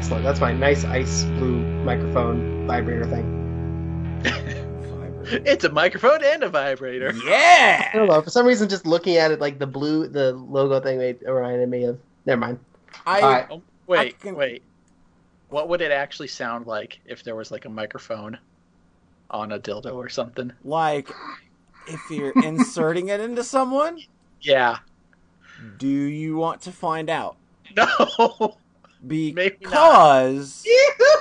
excellent, excellent. That's my nice ice blue microphone vibrator thing. It's a microphone and a vibrator. I Yeah. don't know. For some reason, just looking at it, like the blue, the logo thing, made reminded me of. Never mind. I All right. Oh, wait, I can- wait. What would it actually sound like if there was like a microphone on a dildo or something? like if you're inserting it into someone. Yeah. Do you want to find out? No. Because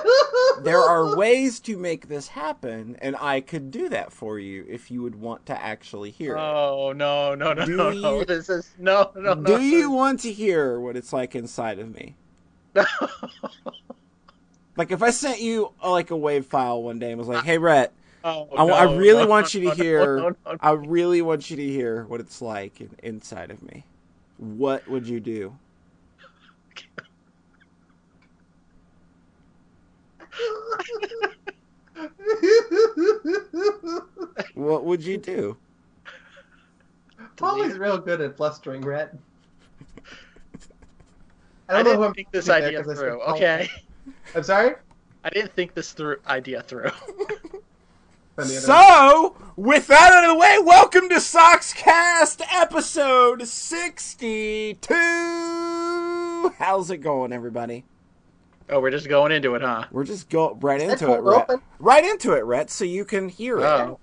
there are ways to make this happen, and I could do that for you if you would want to actually hear it. Oh no no no Do no no! This is no no no. Do you want to hear what it's like inside of me? Like if I sent you uh, like a wave file one day and was like, "Hey, Rhett, oh, I, I really no, want you to no, hear. no, no, no. I really want you to hear what it's like inside of me." What would you do? What would you do? Paulie's real good at blustering, Rhett. I, who didn't I'm think this idea there idea 'cause I said through. Paul. Okay, I'm sorry. I didn't think this through idea through. On the other- So, with that out of the way, welcome to Sox Cast episode 62. How's it going, everybody? Oh, we're just going into it, huh? We're just go right Is into it, Rhett. Right into it, Rhett, so you can hear it. Oh,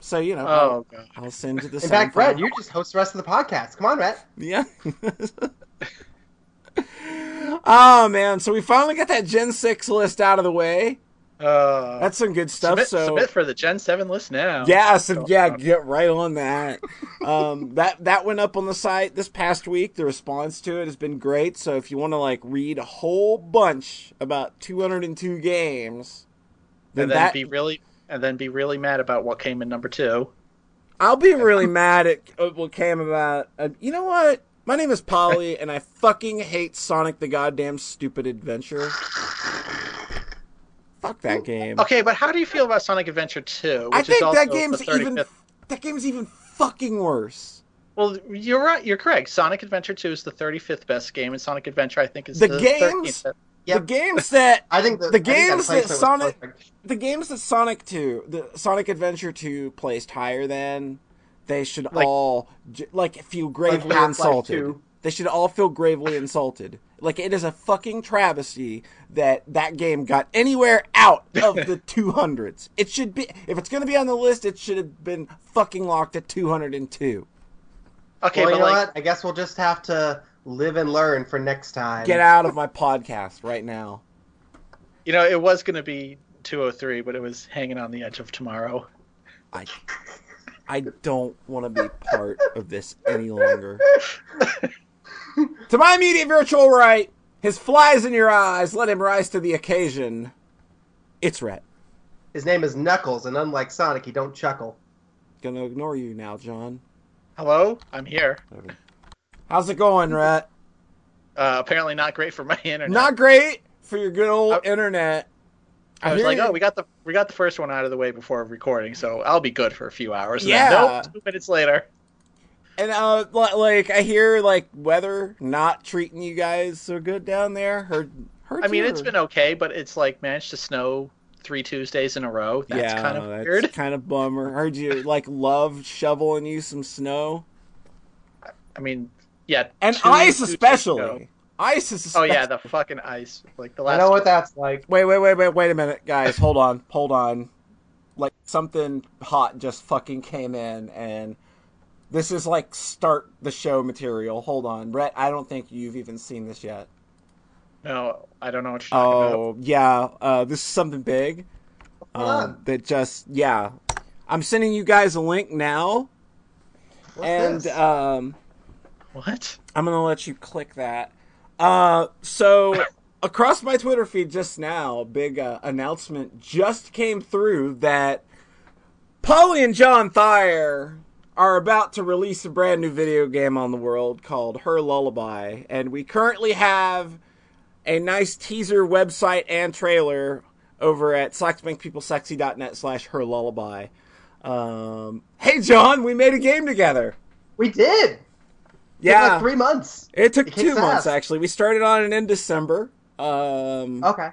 So, you know, oh. I'll, I'll send you the In sound fact, file. Brett, you just host the rest of the podcast. Come on, Rhett. Yeah. oh, man. So, we finally got that Gen 6 list out of the way. Uh, That's some good stuff. submit, so, submit for the Gen Seven list now. Yeah, so yeah, get right on that. Um, that that went up on the site this past week. The response to it has been great. So if you want to like read a whole bunch about 202 games, then, and then that be really and then be really mad about what came in number two. I'll be really mad at uh, what came about. Uh, you know what? My name is Polly, and I fucking hate Sonic the goddamn stupid adventure. Fuck that game. Okay, but how do you feel about Sonic Adventure Two? Which I is think also that game's 35th even that game's even fucking worse. Well, you're right. You're correct. Sonic Adventure 2 is the 35th best game, and Sonic Adventure, I think, is The the, games- 13th. Yep. The games that I think the, The I think that games that Sonic- perfect. the games that Sonic 2, the Sonic Adventure 2 placed higher than, they should Like- all like feel gravely Half-Life insulted. 2. They should all feel gravely insulted. Like it is a fucking travesty that that game got anywhere out of the 200s. It should be if it's going to be on the list, it should have been fucking locked at 202. Okay, well, but you know like, what? I guess we'll just have to live and learn for next time. Get out of my podcast right now. you know, it was going to be 203, but it was hanging on the edge of tomorrow. I I don't want to be part of this any longer. to my immediate virtual right, his flies in your eyes, let him rise to the occasion. It's Rhett. His name is Knuckles, and unlike Sonic, he don't chuckle. Gonna ignore you now, John. Hello, I'm here. How's it going, Rhett? Uh, apparently not great for my internet. Not great for your good old Uh, internet. I was like, you- oh, we got the we got the first one out of the way before recording, so I'll be good for a few hours. And Yeah. then, nope, two minutes later. And uh, like I hear like weather not treating you guys so good down there. Heard, heard I mean, you it's were- been okay, but it's like managed to snow three Tuesdays in a row. That's yeah, kind of that's weird. kind of bummer. Heard you like love shoveling you some snow I mean, yeah, and two ice Tuesdays especially. ago. Ice is Oh yeah, the fucking ice. Like the last. I know what that's like. Wait, wait, wait, wait, wait a minute, guys. Hold on, hold on. Like something hot just fucking came in, and this is like start the show material. Hold on, Brett. I don't think you've even seen this yet. No, I don't know what you're talking about. Oh yeah, uh, this is something big. Hold on. Um, that just yeah, I'm sending you guys a link now, What's and this? um, What? I'm gonna let you click that. Uh, so across my Twitter feed just now, big uh, announcement just came through that Polly and John Thayer are about to release a brand new video game on the world called Her Lullaby, and we currently have a nice teaser website and trailer over at slacksmakepeoplesexy.net slash her lullaby. Um, hey John, we made a game together. we did. Yeah. like three months. It took It two months ass. actually. We started on it in December. Um, Okay.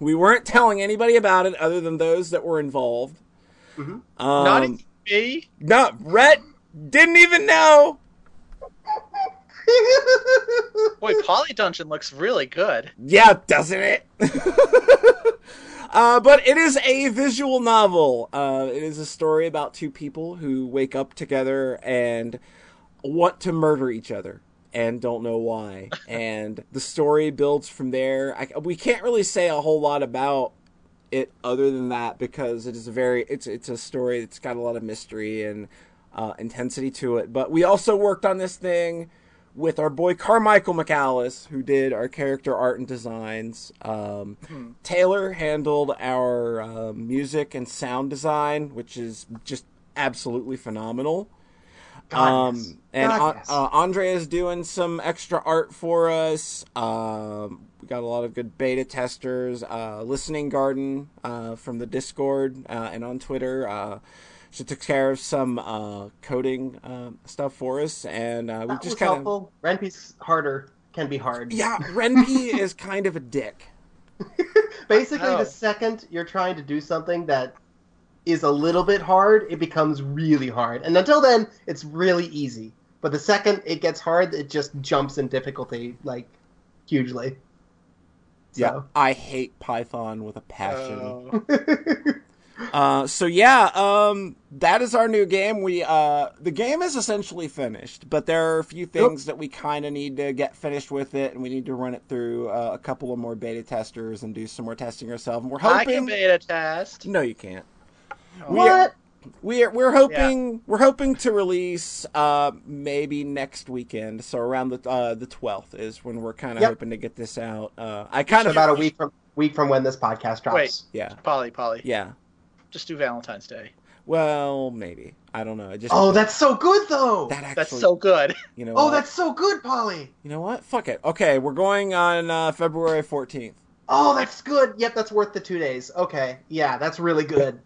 We weren't telling anybody about it other than those that were involved. Mhm. Um, Not me. no, Rhett didn't even know. Boy, Poly Dungeon looks really good. Yeah, doesn't it? uh, but it is a visual novel. Uh, it is a story about two people who wake up together and want to murder each other and don't know why. and the story builds from there. I, we can't really say a whole lot about it other than that because it is a very it's it's a story that's got a lot of mystery and uh, intensity to it. But we also worked on this thing with our boy Carmichael McAllis, who did our character art and designs. Um, Taylor handled our uh, music and sound design, which is just absolutely phenomenal. God, yes. Um, and God, uh, yes. uh, Andre is doing some extra art for us. Um, we got a lot of good beta testers. Uh, Listening Garden uh, from the Discord uh, and on Twitter. Uh, she took care of some uh, coding stuff for us, and uh, we that just kind of helpful. Ren'Py's harder can be hard. yeah. Ren'Py is kind of a dick. Basically, Oh. the second you're trying to do something that is a little bit hard, it becomes really hard. And until then, it's really easy. But the second it gets hard, it just jumps in difficulty like hugely. Yeah, I hate Python with a passion. Oh. So. Uh, so yeah, um, that is our new game. We uh, the game is essentially finished, but there are a few things that we kind of need to get finished with it, and we need to run it through uh, a couple of more beta testers and do some more testing ourselves. And we're hoping I can hoping. beta test. No, you can't. what? We're we're hoping we're hoping to release uh maybe next weekend. So around the uh the twelfth is when we're kind of Yep. hoping to get this out. Uh, I kind of about a week from week from when this podcast drops. Wait. yeah Polly, Polly. yeah. Just do Valentine's Day. Well, maybe I don't know. I just Oh, that's so good though. that actually That's so good. you know oh, what? that's so good, Polly. You know what? Fuck it. Okay, we're going on uh, February 14th. Oh, that's good. Yep, that's worth the two days. Okay, yeah, that's really good.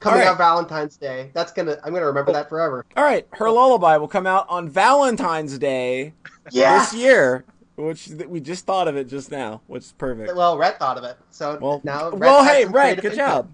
Coming All right. out Valentine's Day. That's gonna. I'm gonna remember that forever. All right, her lullaby will come out on Valentine's Day Yeah. this year, which we just thought of it just now, which is perfect. Well, Rhett thought of it, so Well, now. Rhett well, hey, some Brett, creative good input. job.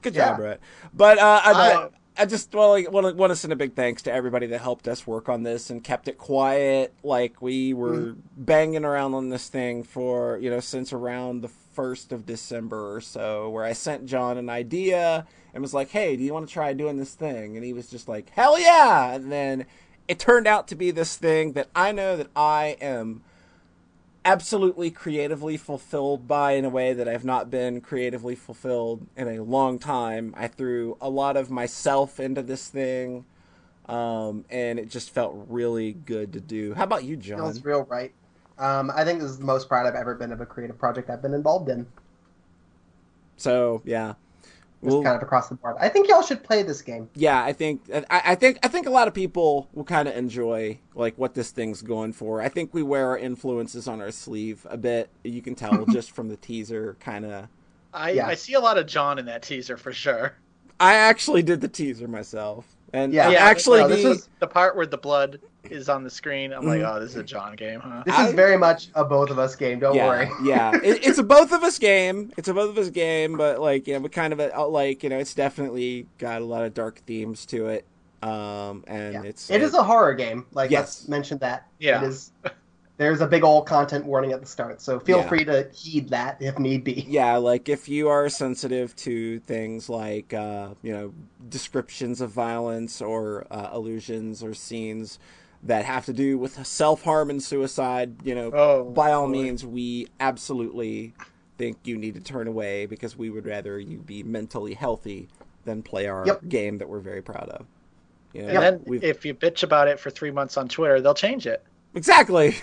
Good Yeah. job, Brett. But uh, I, I- I just well, want to want to send a big thanks to everybody that helped us work on this and kept it quiet. Like we were Mm-hmm. banging around on this thing for you know since around the first of December or so, where I sent John an idea and was like, "Hey, do you want to try doing this thing?" And he was just like, "Hell yeah!" And then it turned out to be this thing that I know that I am absolutely creatively fulfilled by in a way that I've not been creatively fulfilled in a long time. I threw a lot of myself into this thing, um, and it just felt really good to do. How about you, John? Feels real right. Um, I think this is the most proud I've ever been of a creative project I've been involved in. So yeah, Well- kind of across the board. I think y'all should play this game. yeah, I think I, I think I think a lot of people will kind of enjoy like what this thing's going for. I think we wear our influences on our sleeve a bit. You can tell just from the teaser, kind of. I, Yeah. I see a lot of John in that teaser for sure. I actually did the teaser myself, and Yeah. Yeah, actually no, the this was- The part where the blood is on the screen, I'm like, Mhm. oh, this is a John game, huh? This is very much a both of us game. Don't yeah, worry. yeah. It, it's a both of us game. It's a both of us game, but like you know, but kind of a, like you know, it's definitely got a lot of dark themes to it. Um, and Yeah. it's It is a horror game. Like Yes. let's mention that. Yeah. It is. There's a big old content warning at the start, so feel Yeah. free to heed that if need be. yeah, like if you are sensitive to things like uh, you know descriptions of violence or uh, illusions or scenes that have to do with self harm and suicide, you know, Oh, by all boy. means, we absolutely think you need to turn away because we would rather you be mentally healthy than play our Yep. game that we're very proud of. You know, And then we've- if you bitch about it for three months on Twitter, they'll change it. Exactly.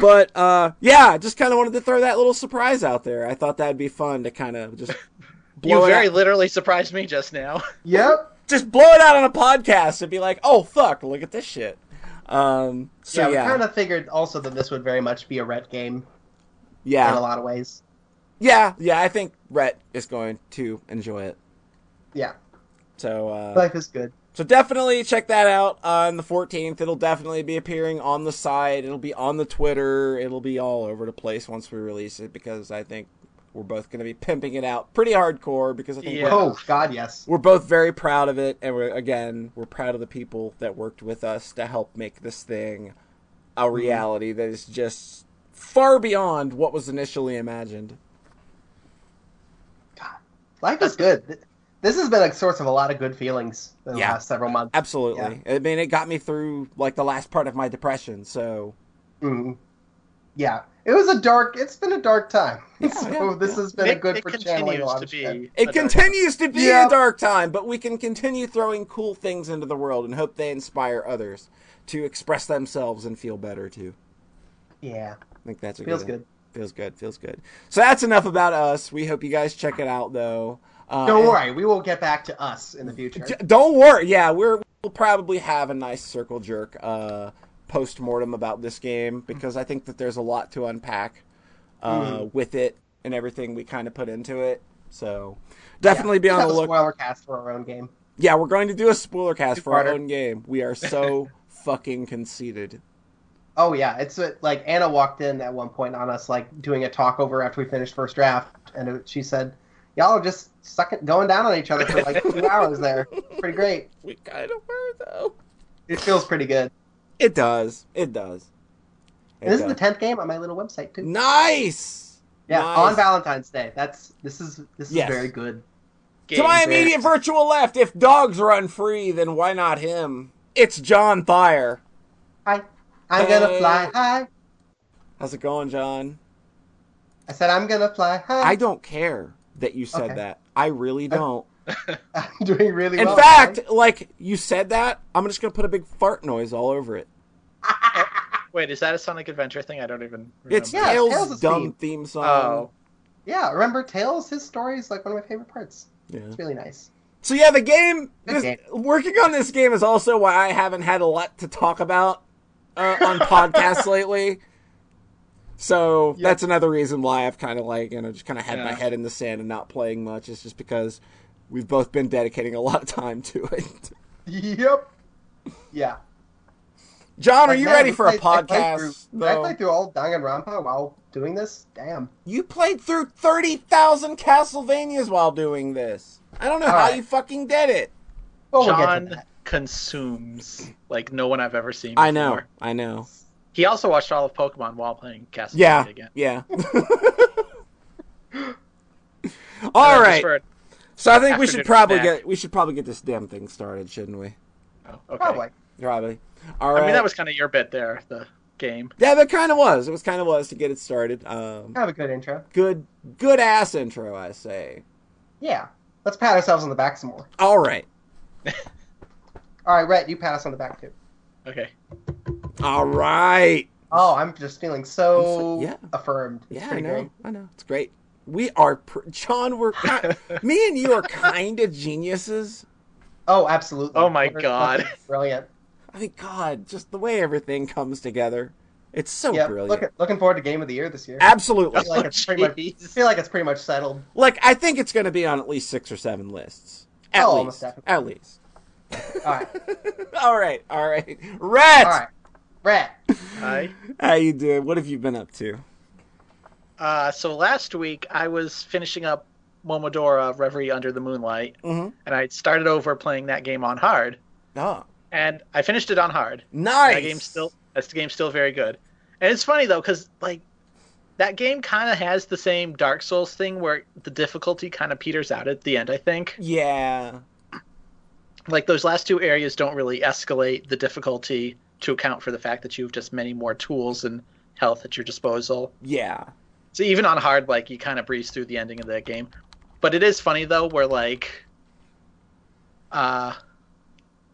but uh, yeah, just kind of wanted to throw that little surprise out there. I thought that'd be fun to kind of just You it very out, literally surprised me just now. yep. just blow it out on a podcast and be like, "Oh fuck, look at this shit." Um, so yeah, yeah, we kind of figured also that this would very much be a Rhett game yeah, in a lot of ways. Yeah, yeah, I think Rhett is going to enjoy it. Yeah, So uh, life is good. So definitely check that out on the 14th. It'll definitely be appearing on the site. It'll be on the Twitter. It'll be all over the place once we release it because I think we're both going to be pimping it out pretty hardcore because I think Yeah. we're, Oh God, yes. we're both very proud of it, and we're again we're proud of the people that worked with us to help make this thing a mm-hmm. reality that is just far beyond what was initially imagined. God, life is good. Th- This has been a source of a lot of good feelings in the Yeah. last several months. Absolutely. I mean, it got me through like the last part of my depression. So Mhm. Yeah, it was a dark. It's been a dark time. Yeah, so yeah, this yeah. has been it, a good it for channeling a continues lot to of be. shit. it continues to be Yeah. a dark time, but we can continue throwing cool things into the world and hope they inspire others to express themselves and feel better too. Yeah, I think that's a feels good. good. Feels good. Feels good. So that's enough about us. We hope you guys check it out, though. Uh, Don't worry, we will get back to us in the future. Don't worry. Yeah, we're we'll probably have a nice circle jerk uh, post mortem about this game because I think that there's a lot to unpack uh, Mhm. with it and everything we kind of put into it. So definitely be on the a look. Spoiler cast for our own game. Yeah, we're going to do a spoiler cast for our own game. We are so fucking conceited. Oh yeah, it's uh, like Anna walked in at one point on us like doing a talk over after we finished first draft, and it, she said, "Y'all are just sucking, going down on each other for like two hours there. Pretty great. We kind of were though. It feels pretty good." It does. It does. It And this is the tenth game on my little website too. nice. Yeah, Nice. on Valentine's Day. That's this is this is Yes. very good. To my Game. immediate virtual left, if dogs run free, then why not him? It's John Thayer. Hi, I'm gonna fly high. How's it going, John? I said I'm gonna fly high. I don't care that you said Okay. that. I really don't. I'm doing really In well. In fact, like you said that, I'm just gonna put a big fart noise all over it. Wait, is that a Sonic Adventure thing? I don't even. Remember. It's Yeah, Tails' Tails' dumb theme. theme song. Oh, yeah, remember Tails? His story is like one of my favorite parts. Yeah. It's really nice. So yeah, the game, Good this, game. Working on this game is also why I haven't had a lot to talk about uh, on podcasts lately. So Yep. that's another reason why I've kind of like you know just kind of had my head in the sand and not playing much. It's just because we've both been dedicating a lot of time to it. Yep. Yeah. John, are Like, you man, ready we for a played- I played through- Did I though? play through all Danganronpa while doing this? Damn. You played through thirty thousand Castlevanias while doing this. I don't know All how right. you fucking did it. Well, we'll John consumes like no one I've ever seen. I know. I know. He also watched all of Pokemon while playing Castlevania Yeah, again. yeah. Uh, All just right. So I think we should probably snack. get we should probably get this damn thing started, shouldn't we? oh, okay. Probably. Probably. All I mean, that was kind of your bit there. The game. yeah, that kind of was. It was kind of was to get it started. Um, Have a good intro. good, good ass intro, I say. Yeah. Let's pat ourselves on the back some more. All right, All right, Rhett, you pat us on the back too. Okay. All right. Oh, I'm just feeling so, I'm so- yeah. affirmed. It's Yeah, I know. great. I know. It's great. We are, pr- John. We're ki- me and you are kind of geniuses. Oh, absolutely. Oh my We're God. Brilliant. I mean, God, just the way everything comes together. It's so yeah, brilliant. look, looking forward to game of the year this year. Absolutely. I feel like it's pretty much. I feel like it's pretty much settled. Like, I think it's going to be on at least six or seven lists. At Oh, almost least. definitely. At least. All right, all right, all right. Rhett, all right, Rhett. Hi. how you doing? What have you been up to? Uh, so last week I was finishing up Momodora Reverie Under the Moonlight, Mm-hmm. and I started over playing that game on hard, Oh, and I finished it on hard. nice. That game's still that's the game's still very good, and it's funny though because like that game kind of has the same Dark Souls thing where the difficulty kind of peters out at the end. I think Yeah. like those last two areas don't really escalate the difficulty to account for the fact that you have just many more tools and health at your disposal. Yeah. So even on hard, like you kind of breeze through the ending of that game. But it is funny though, where like, uh,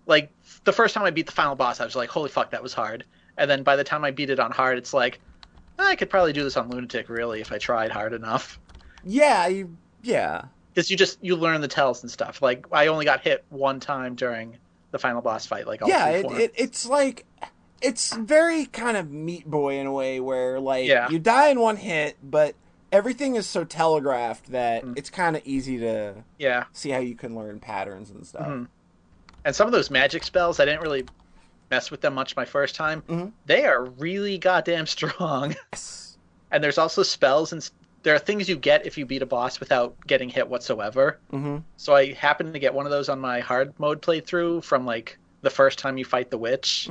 like the first time I beat the final boss, I was like, "Holy fuck, that was hard!" And then by the time I beat it on hard, it's like, I could probably do this on lunatic really if I tried hard enough. Yeah. You. Yeah. Because you just you learn the tells and stuff. Like I only got hit one time during the final boss fight. Like all yeah. It, it, it's like. It's very kind of Meat Boy in a way where, like, Yeah. you die in one hit, but everything is so telegraphed that Mm. it's kind of easy to yeah. see how you can learn patterns and stuff. Mhm. And some of those magic spells, I didn't really mess with them much my first time. Mhm. They are really goddamn strong. Yes. And there's also spells and there are things you get if you beat a boss without getting hit whatsoever. Mm-hmm. So I happened to get one of those on my hard mode playthrough from like the first time you fight the witch.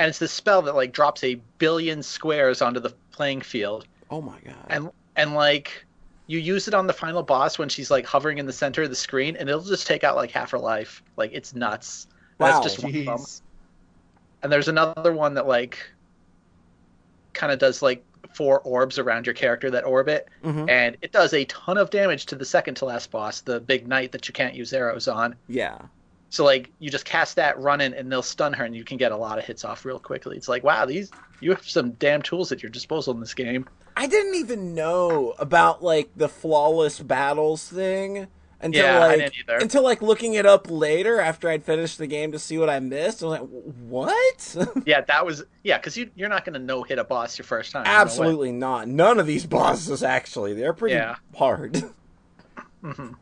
And it's this spell that like drops a billion squares onto the playing field. Oh my god. And and like you use it on the final boss when she's like hovering in the center of the screen and it'll just take out like half her life. Like it's nuts. And Wow. That's just one of them. And there's another one that like kind of does like four orbs around your character that orbit, mm-hmm. and it does a ton of damage to the second to last boss, the big knight that you can't use arrows on. Yeah. So like you just cast that, run in, and they'll stun her, and you can get a lot of hits off real quickly. It's like wow, these you have some damn tools at your disposal in this game. I didn't even know about like the flawless battles thing until Yeah, like until like looking it up later after I'd finished the game to see what I missed. I was like, what? Yeah, that was yeah, because you you're not gonna no hit a boss your first time. There's no. Absolutely not. None of these bosses actually. They're pretty Yeah. hard. So mm-hmm.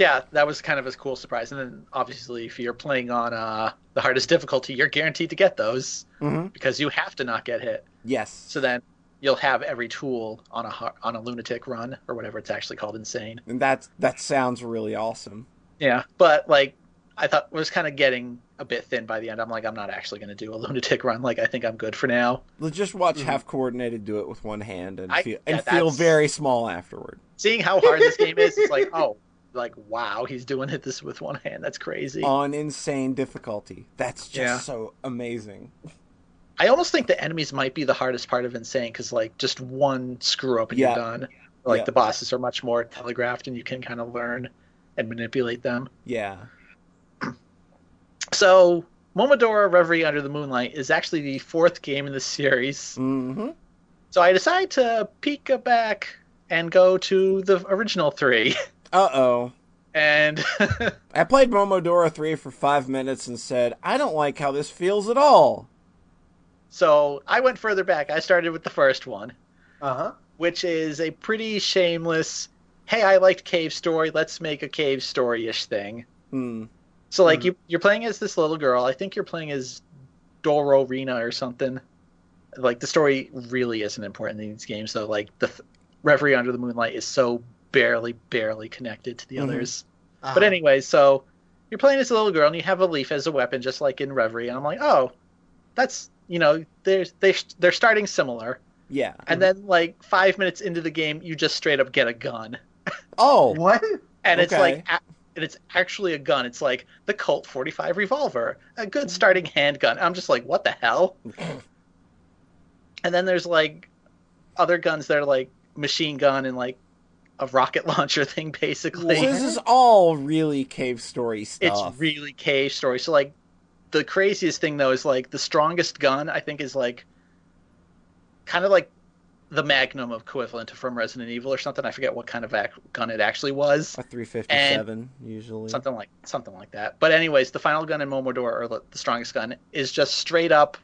Yeah, that was kind of a cool surprise. And then obviously, if you're playing on uh, the hardest difficulty, you're guaranteed to get those mm-hmm. because you have to not get hit. Yes. So then you'll have every tool on a on a lunatic run or whatever it's actually called, insane. and that that sounds really awesome. Yeah, but like I thought was kind of getting a bit thin by the end. I'm like, I'm not actually going to do a lunatic run. Like I think I'm good for now. Let's just watch Mhm. Halfcoordinated do it with one hand and I- feel yeah, and feel very small afterward. Seeing how hard this game is, it's like, oh, like wow, he's doing it this with one hand. That's crazy. On insane difficulty. That's just Yeah. so amazing. I almost think the enemies might be the hardest part of Insane because like just one screw up and Yeah. you're done. Like Yeah. the bosses are much more telegraphed and you can kind of learn and manipulate them. Yeah. So Momodora Reverie Under the Moonlight is actually the fourth game in the series. Mm-hmm. So I decided to peek back and go to the original three. Uh oh. And I played Momodora 3 for five minutes and said, I don't like how this feels at all. so I went further back. I started with the first one. Uh huh. which is a pretty shameless hey i liked cave story let's make a cave story-ish thing Hmm. so like Mhm. you, you're playing as this little girl i think you're playing as doro rena or something like the story really isn't important in these games though like the th- reverie under the moonlight is so barely barely connected to the Mhm. others Uh-huh. but anyway so you're playing as a little girl and you have a leaf as a weapon just like in reverie and i'm like oh that's you know they're they, they're starting similar Yeah. and then like five minutes into the game, you just straight up get a gun, Oh. what? and it's like, a- and it's actually a gun. It's like the Colt 45 revolver, a good starting handgun. I'm just like, what the hell? and then there's like other guns that are like machine gun and like a rocket launcher thing, So basically. this is all really cave story stuff. It's really cave story. So like, the craziest thing though is like the strongest gun I think is like, kind of like the Magnum equivalent from Resident Evil or something. I forget what kind of ac- gun it actually was. a 357 usually. Something like something like that. But anyways, the final gun in Momodora, or the, the strongest gun, is just straight up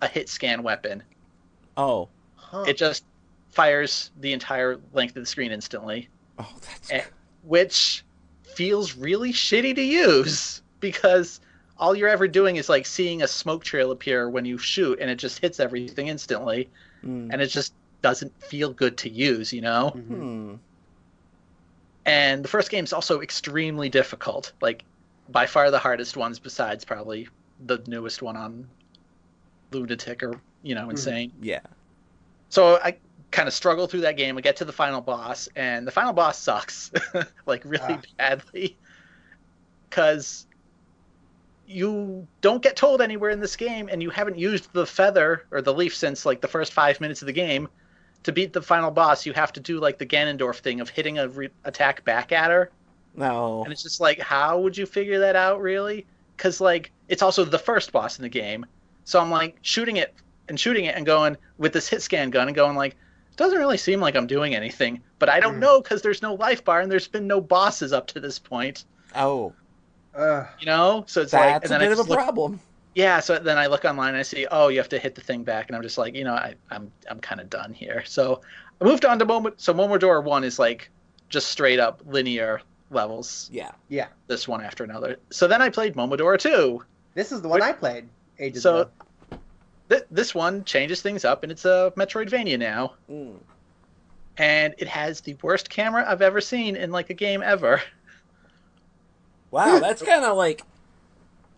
a hit scan weapon. Oh. Huh. It just fires the entire length of the screen instantly, Oh, that's Eh. which feels really shitty to use because all you're ever doing is like seeing a smoke trail appear when you shoot, and it just hits everything instantly, Mm. and it just doesn't feel good to use, you know. Mhm. Hmm. and the first game's also extremely difficult like by far the hardest ones besides probably the newest one on lunatic or you know insane Yeah. so i kind of struggle through that game i get to the final boss and the final boss sucks like really Ah. badly because you don't get told anywhere in this game and you haven't used the feather or the leaf since like the first five minutes of the game to beat the final boss you have to do like the ganondorf thing of hitting a re- attack back at her No. and it's just like, how would you figure that out, really? Because like, it's also the first boss in the game, so I'm like shooting it and shooting it and going with this hit scan gun and going like, doesn't really seem like I'm doing anything, but I don't Mm. know because there's no life bar and there's been no bosses up to this point, Oh. Ugh. you know. So it's like, That's and a then I bit of a look- problem. yeah. So then I look online and I see, oh, you have to hit the thing back, and I'm just like, you know, I, I'm I'm kind of done here. So I moved on to Moment. So Momodora One is like just straight up linear levels, Yeah. Yeah. this one after another. So then I played Momodora 2. This is the one Wait. I played ages So ago. Th- this one changes things up, and it's a Metroidvania now. Mm. And it has the worst camera I've ever seen in like a game ever. Wow, that's kind of like.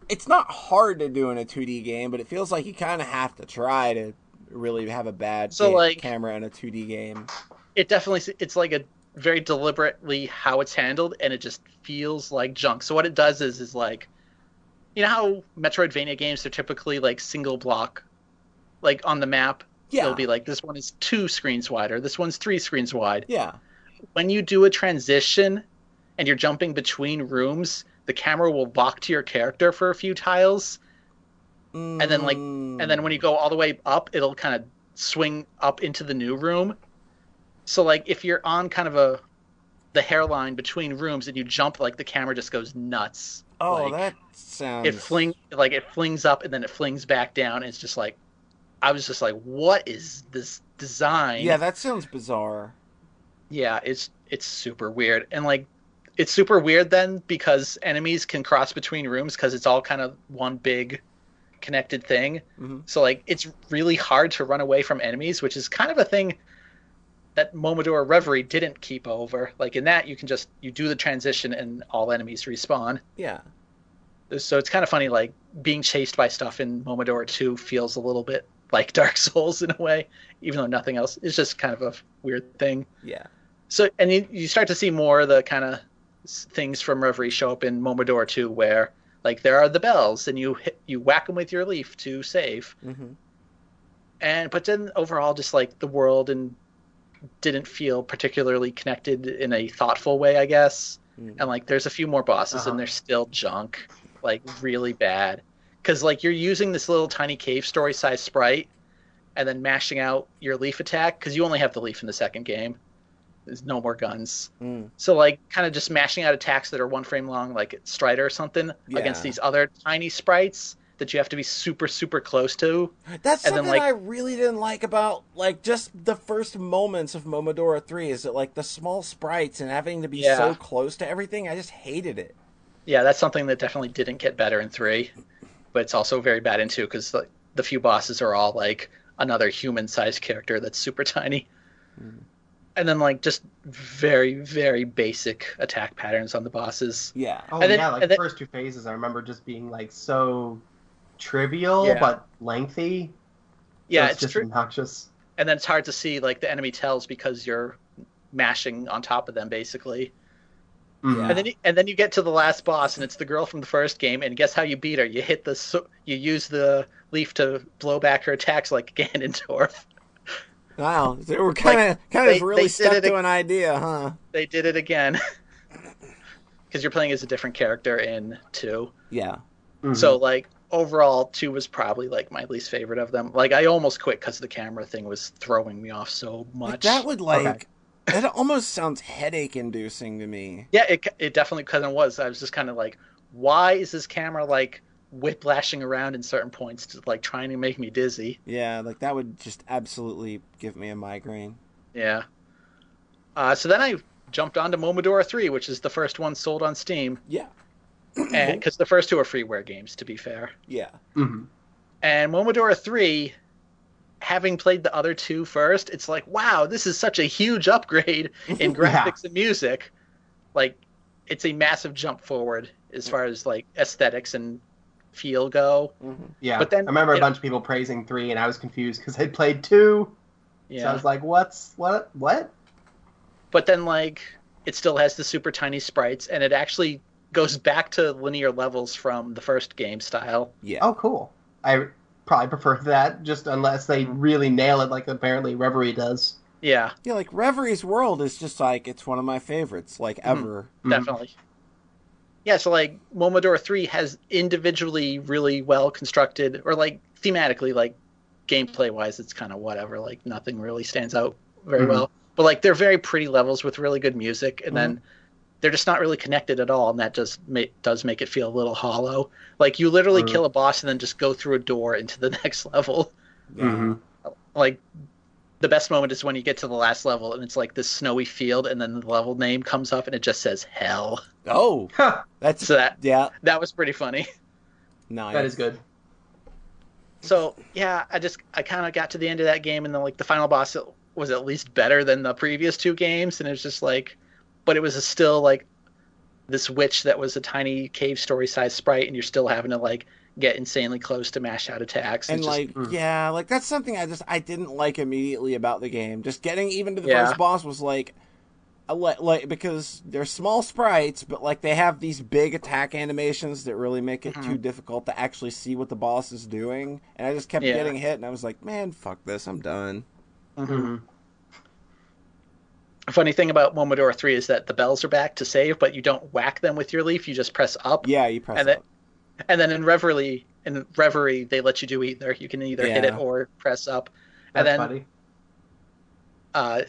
It's not hard to do in a 2D game, but it feels like you kind of have to try to really have a bad So, ga- like- camera in a 2D game. It definitely it's like a very deliberately how it's handled, and it just feels like junk. So what it does is is like, you know how Metroidvania games are typically like single block, like on the map. Yeah. It'll be like this one is two screens wider, this one's three screens wide. Yeah. when you do a transition and you're jumping between rooms, the camera will lock to your character for a few tiles, and then, like- Mm. and then when you go all the way up, it'll kind of swing up into the new room. So like if you're on kind of a the hairline between rooms and you jump, like the camera just goes nuts. Oh, like, that sounds. it fling like it flings up and then it flings back down. And it's just like I was just like, what is this design? Yeah, that sounds bizarre. yeah it's it's super weird and like it's super weird then because enemies can cross between rooms because it's all kind of one big connected thing Mhm. so like it's really hard to run away from enemies which is kind of a thing that momodora reverie didn't keep over like in that you can just you do the transition and all enemies respawn Yeah. so it's kind of funny like being chased by stuff in momodora 2 feels a little bit like dark souls in a way even though nothing else it's just kind of a weird thing Yeah. so, and you, you start to see more of the kind of things from Reverie show up in Momodora 2, where like there are the bells, and you hit, you whack them with your leaf to save. hmm And but then overall, just like the world and didn't feel particularly connected in a thoughtful way, I guess. Mm. And like there's a few more bosses, Uh-huh. and they're still junk, like really bad. Because like you're using this little tiny cave story size sprite, and then mashing out your leaf attack because you only have the leaf in the second game. There's no more guns. Mm. So like kind of just mashing out attacks that are one frame long, like Strider or something, Yeah. against these other tiny sprites that you have to be super super close to. That's And then, something like- I really didn't like about like just the first moments of Momodora 3 is that like the small sprites and having to be Yeah. so close to everything, I just hated it. Yeah, that's something that definitely didn't get better in three, but it's also very bad in two because the, the few bosses are all like another human sized character that's super tiny. Mhm. And then like just very very basic attack patterns on the bosses. Yeah. Oh and then- yeah, like and the then- first two phases, I remember just being like so trivial Yeah. but lengthy. Yeah, so it's just true. obnoxious. And then it's hard to see like the enemy tells because you're mashing on top of them basically. Yeah. And then you, and then you get to the last boss, and it's the girl from the first game. And guess how you beat her? You hit the you use the leaf to blow back her attacks like Ganondorf. Wow. they we're kind of kind of really they stuck it to ag- an idea, huh? They did it again because you're playing as a different character in two. Yeah. Mhm. So like overall, two was probably like my least favorite of them. Like I almost quit because the camera thing was throwing me off so Like, much. that would like Okay. That almost sounds headache inducing to me. Yeah, it it definitely kind of was. I was just kind of like, why is this camera like whiplashing around in certain points, to, like trying to make me dizzy? Yeah, like that would just absolutely give me a migraine. Yeah. Uh, so then I jumped onto Momodora 3, which is the first one sold on Steam, Yeah. and because the first two are freeware games, to be fair. Yeah. Mhm. And Momodora 3, having played the other two first, it's like, wow, this is such a huge upgrade in graphics and music. Like, it's a massive jump forward as far as like aesthetics and feel go. Mhm. Yeah, But then- I remember a it- bunch of people praising three, and I was confused because I'd played two. So I was like, "What's what? What?" but then like it still has the super tiny sprites and it actually goes back to linear levels from the first game style. Yeah. Oh, cool. I probably prefer that, just unless they really nail it, like apparently Reverie does. Yeah, Yeah, like Reverie's World is just like it's one of my favorites, like Mhm. ever. Mhm. definitely. Yeah, so like Momodora 3 has individually really well constructed or like thematically like gameplay wise it's kind of whatever, like nothing really stands out very Mhm. well. But like they're very pretty levels with really good music and then they're just not really connected at all and that just ma- does make it feel a little hollow. Like you literally Mhm. kill a boss and then just go through a door into the next level. Yeah. Mhm. like the best moment is when you get to the last level and it's like this snowy field, and then the level name comes up and it just says hell. Oh, Huh, that's So that yeah, that was pretty funny. nice. that is good. So yeah, I just I kind of got to the end of that game, and then like the final boss was at least better than the previous two games, and it was just like, but it was a still like this witch that was a tiny cave story sized sprite, and you're still having to like get insanely close to mash out attacks. And It's just- like, Mm. yeah, like that's something I just I didn't like immediately about the game. Just getting even to the Yeah. first boss was like, I like, like because they're small sprites, but like they have these big attack animations that really make it Mhm. too difficult to actually see what the boss is doing. And I just kept Yeah. getting hit, and I was like, man, fuck this, I'm done. Mhm. Funny thing about Momodora Three is that the bells are back to save, but you don't whack them with your leaf. You just press up. Yeah, you press And then- up. And then in Reverie, in Reverie, they let you do either. You can either hit it or press up. That's And then- funny. uh,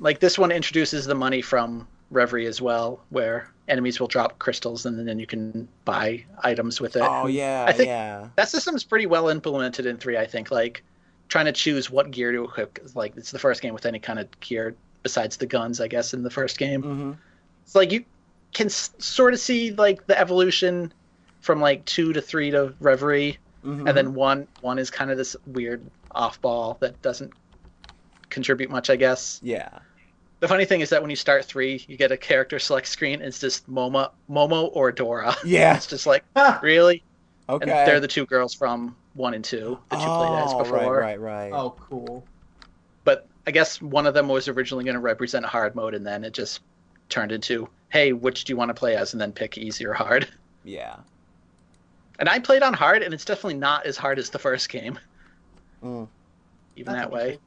like this one introduces the money from Reverie as well, where enemies will drop crystals and then you can buy items with it. Oh yeah, I think- yeah. That system's pretty well implemented in three, I think. Like trying to choose what gear to equip. 'cause, Like it's the first game with any kind of gear besides the guns, I guess, in the first game. hmm It's like you can s- sort of see like the evolution from like two to three to Reverie, hmm and then one one is kind of this weird off ball that doesn't contribute much, I guess. yeah, The funny thing is that when you start three, you get a character select screen. And it's just Momo, Momo or Dora. yeah. It's just like Ah, really, Okay. and they're the two girls from one and two that you played as oh, before. right, right, right. oh, cool. But I guess one of them was originally going to represent hard mode, and then it just turned into, hey, which do you want to play as, and then pick easy or hard. Yeah. And I played on hard, and it's definitely not as hard as the first game, Mm. even That's that way.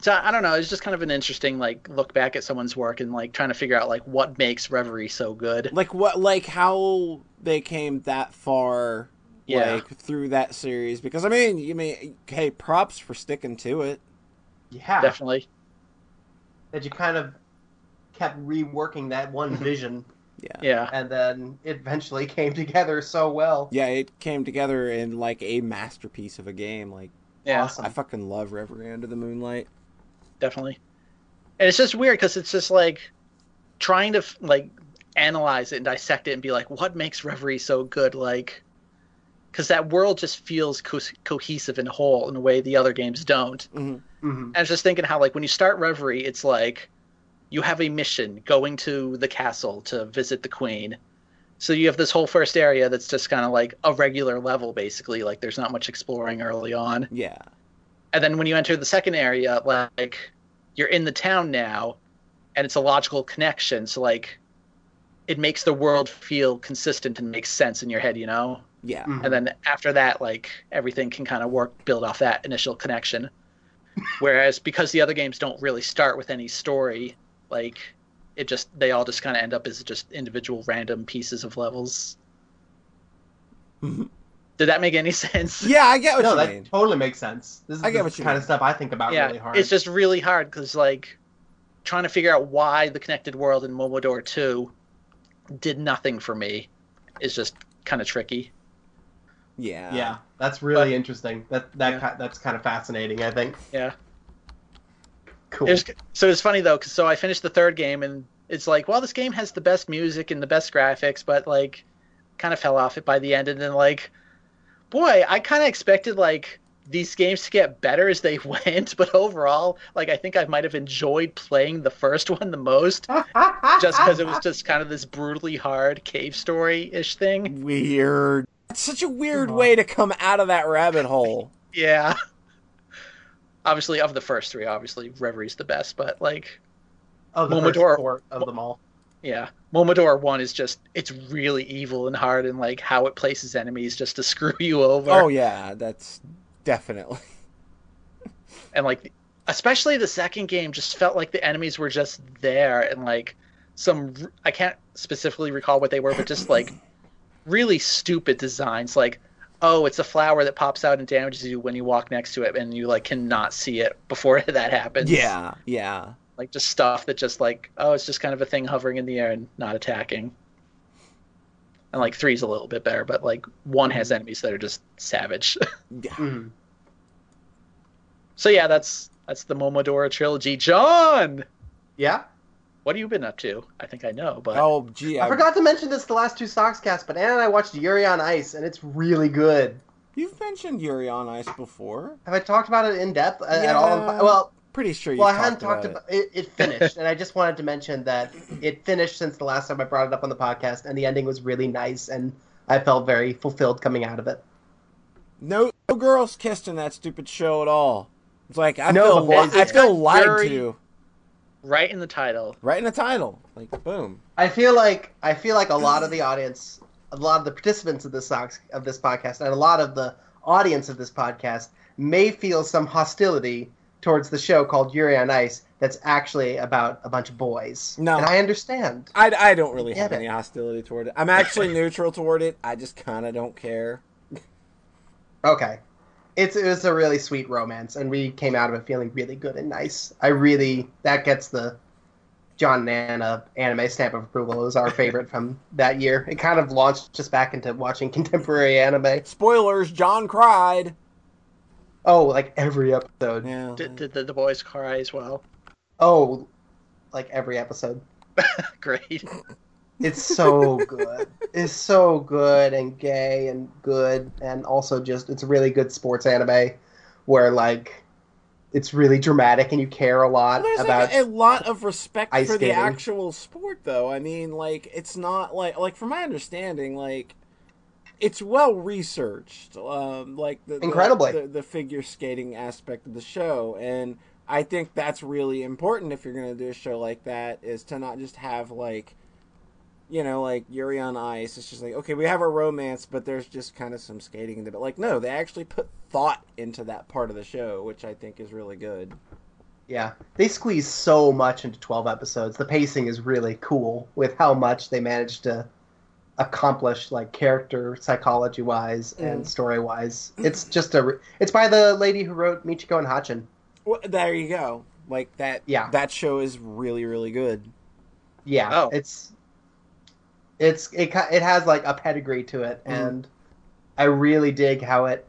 So I don't know. It's just kind of an interesting like look back at someone's work and like trying to figure out like what makes Reverie so good. Like what? Like how they came that far? Yeah. Like through that series, because I mean, you mean, hey, props for sticking to it. Yeah, Definitely. that you kind of kept reworking that one vision, Yeah. Yeah. and then it eventually came together so well. Yeah, it came together in like a masterpiece of a game. Like Yeah. Awesome. I fucking love Reverie Under the Moonlight. definitely. And it's just weird because it's just like trying to like analyze it and dissect it and be like, what makes Reverie so good? Like, because that world just feels co- cohesive and whole in a way the other games don't. hmm hmm And I was just thinking how like when you start Reverie, it's like you have a mission going to the castle to visit the queen. So you have this whole first area that's just kind of like a regular level, basically. Like there's not much exploring early on. Yeah. and then when you enter the second area like you're in the town now and it's a logical connection so like it makes the world feel consistent and makes sense in your head you know Yeah. Mhm. and then after that like everything can kind of work build off that initial connection whereas because the other games don't really start with any story like it just they all just kind of end up as just individual random pieces of levels Mhm. did that make any sense Yeah, I get what no, you that mean. totally makes sense. This is I get the what you kind mean. of stuff I think about yeah, really hard. it's just really hard because like trying to figure out why the connected world in Momodora 2 did nothing for me is just kind of tricky. Yeah. yeah, that's really But- interesting. That that Yeah. that's kind of fascinating. I think. Yeah. Cool. It was, so it's funny though, 'cause- so I finished the third game and it's like, well, this game has the best music and the best graphics, but like, kind of fell off it by the end, and then like, boy, I kind of expected like these games to get better as they went, but overall, like, I think I might have enjoyed playing the first one the most. just because it was just kind of this brutally hard cave story ish thing. Weird. It's such a weird way to come out of that rabbit hole. Yeah. Obviously, of the first three, obviously Reverie's the best, but like, of the Momodora- first four of them all. yeah, Momodora One is just it's really evil and hard, and like how it places enemies just to screw you over. Oh yeah, that's definitely. and like especially the second game just felt like the enemies were just there and like some I can't specifically recall what they were but just like really stupid designs like oh it's a flower that pops out and damages you when you walk next to it and you like cannot see it before that happens Yeah, yeah. like just stuff that just like oh it's just kind of a thing hovering in the air and not attacking and like three's a little bit better but like one has enemies that are just savage Yeah. Mhm. so yeah, that's That's the Momodora trilogy. John, Yeah. What have you been up to? I think I know, but Oh, gee, I forgot to mention this the last two Soxcast, but Anna and I watched Yuri on Ice, and it's really good. You've mentioned Yuri on Ice before. Have I talked about it in depth at, at all? Well, Pretty sure you well, I talked hadn't talked about about it. It finished, and I just wanted to mention that it finished since the last time I brought it up on the podcast, and the ending was really nice, and I felt very fulfilled coming out of it. No, no girls kissed in that stupid show at all. It's like I No, feel the li- I did. feel lied Yuri- to right in the title. right in the title. Like boom. I feel like I feel like a lot of the audience, a lot of the participants of this of this podcast, and a lot of the audience of this podcast may feel some hostility towards the show called Yuri on Ice. That's actually about a bunch of boys. No. and I understand. I, I don't really Get have it. any hostility toward it. I'm actually neutral toward it. I just kind of don't care. Okay. It's it was a really sweet romance, and we came out of it feeling really good and nice. I really that gets the John and Anna anime stamp of approval. It was our favorite from that year. It kind of launched us back into watching contemporary anime. Spoilers: John cried. Oh, like every episode. Yeah. Did, did, did the boys cry as well? Oh, like every episode. Great. It's so good. It's so good and gay and good and also just it's a really good sports anime where like it's really dramatic and you care a lot There's about like a, a lot of respect for the actual sport, though. I mean, like it's not like like from my understanding, like it's well researched. Um, like the, the- Incredibly. the, the figure skating aspect of the show, and I think that's really important if you're going to do a show like that. Is to not just have like. You know, like Yuri on Ice. It's just like okay, we have our romance, but there's just kind of some skating into it. Like, no, they actually put thought into that part of the show, which I think is really good. Yeah, they squeeze so much into 12 episodes. The pacing is really cool with how much they managed to accomplish, like character psychology wise and Mm. story wise. It's just a. re- It's by the lady who wrote Michiko and Hatchin. Well, there you go. Like that. Yeah. That show is really, really good. Yeah, Oh. it's it's it it has like a pedigree to it, Mhm. and I really dig how it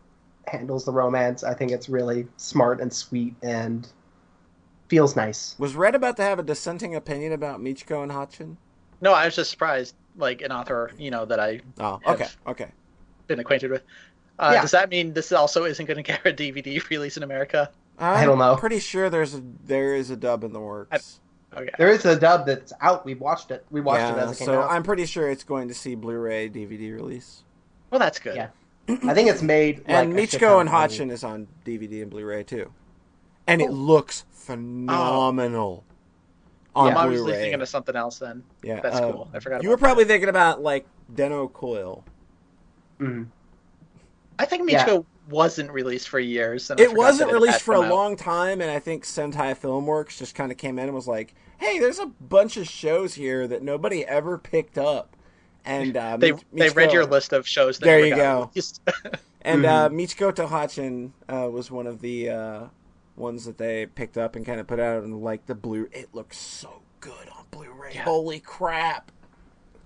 handles the romance. I think it's really smart and sweet and feels nice. Was Red about to have a dissenting opinion about Michiko and Hatchin? No, I was just surprised. Like an author, you know, that I Oh, okay, okay. been acquainted with. Uh, Yeah. Does that mean this also isn't going to get a DVD release in America? I don't know. I'm pretty sure there's a there is a dub in the works. Okay. There is a dub that's out. We watched it. We watched yeah, it as it came so out. I'm pretty sure it's going to see Blu-ray DVD release. Well, that's good. Yeah. I think it's made. And like, a Michiko and of money. Is on DVD and Blu-ray too, and it Oh. looks phenomenal on I'm obviously Blu-ray. thinking of something else then. yeah, That's uh, cool. I forgot You about were probably thinking about like Dennou Coil. Mhm. I think Yeah. Michiko wasn't released for years. And It wasn't that it released for a out. long time, and I think Sentai Filmworks just kind of came in and was like, "Hey, there's a bunch of shows here that nobody ever picked up." And uh, They Mich- they read your list of shows. That There you go. And Mm-hmm. uh, Michiko to Hatchin uh, was one of the uh, ones that they picked up and kind of put out and like the blue. It looks so good on Blu-ray. Yeah. Holy crap!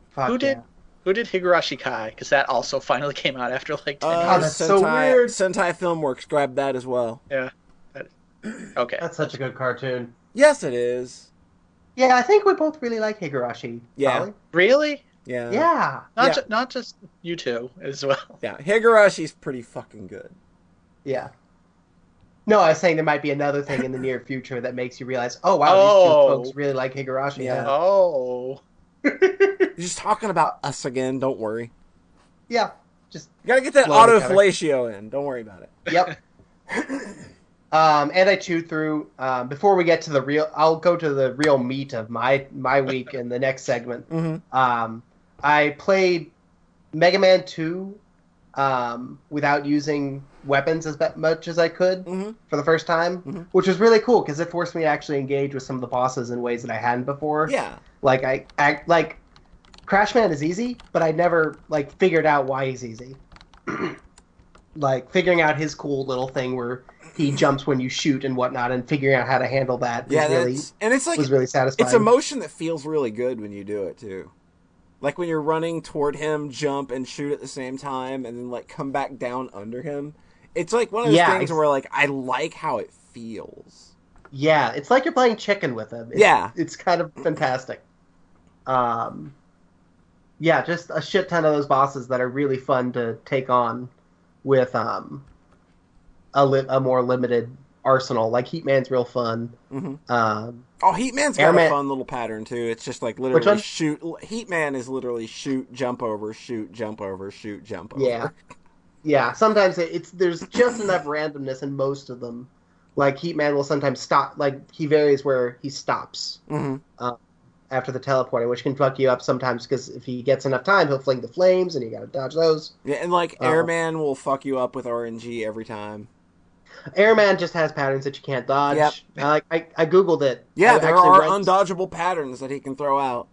Fuck Who did- yeah. Who did Higurashi Kai? Because that also finally came out after like ten Uh, Oh, that's so weird. Sentai Filmworks grabbed that as well. years. Okay. That's such a good cartoon. Yes, it is. Yeah, I think we both really like Higurashi. Yeah. Holly. Really? Yeah. Yeah. Not Yeah. ju- not just you two as well. Yeah. Higurashi's pretty fucking good. Yeah. No, I was saying there might be another thing in the near future that makes you realize, oh wow, Oh. these two folks really like Higurashi. Yeah. Oh. You're just talking about us again. Don't worry. yeah. Just You gotta get that Slowly cover. autofellatio in. Don't worry about it. yep. um, and I chewed through. Um, before we get to the real, I'll go to the real meat of my my week in the next segment. Mm-hmm. Um, I played Mega Man Two um, without using weapons as much as I could Mm-hmm. for the first time, Mhm. which was really cool because it forced me to actually engage with some of the bosses in ways that I hadn't before. Yeah. Like I, I like Crashman is easy, but I never like figured out why he's easy. like figuring out his cool little thing where he jumps when you shoot and whatnot, and figuring out how to handle that was Yeah. really and it's like was really satisfying. it's a motion that feels really good when you do it too. Like when you're running toward him, jump and shoot at the same time, and then like come back down under him. It's like one of those Yeah, things where like I like how it feels. Yeah, it's like you're playing chicken with him. It's, Yeah. it's kind of fantastic. Um, yeah, just a shit ton of those bosses that are really fun to take on with um a li- a more limited arsenal. Like Heatman's real fun. Mhm. Um, Oh, Heatman's got Airman- a fun little pattern too. It's just like literally shoot. Heatman is literally shoot, jump over, shoot, jump over, shoot, jump over. yeah, yeah. Sometimes it's there's just enough randomness in most of them. Like Heatman will sometimes stop. Like he varies where he stops. hmm after the teleporting, which can fuck you up sometimes because if he gets enough time, he'll fling the flames and you gotta dodge those. Yeah, and like Uh, Airman will fuck you up with RNG every time. Airman just has patterns that you can't dodge. Yep. I, I, I googled it. Yeah, I there are went- undodgeable patterns that he can throw out.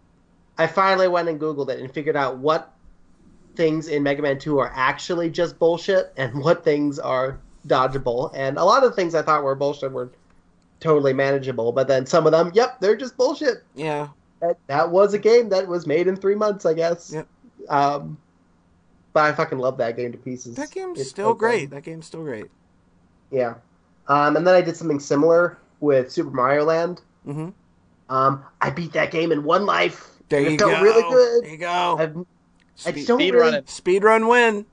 I finally went and googled it and figured out what things in Mega Man 2 are actually just bullshit and what things are dodgeable. And a lot of the things I thought were bullshit were totally manageable, but then some of them, yep, they're just bullshit. Yeah, That, that was a game that was made in three months, I guess. Yep. Um, but I fucking love that game to pieces. that game's It's still great. That game's still great. Yeah. Um, and then I did something similar with Super Mario Land. hmm Um, I beat that game in one life. There you it felt go. really good. There you go. I've, I Speed, don't Speed really, running. speed run win.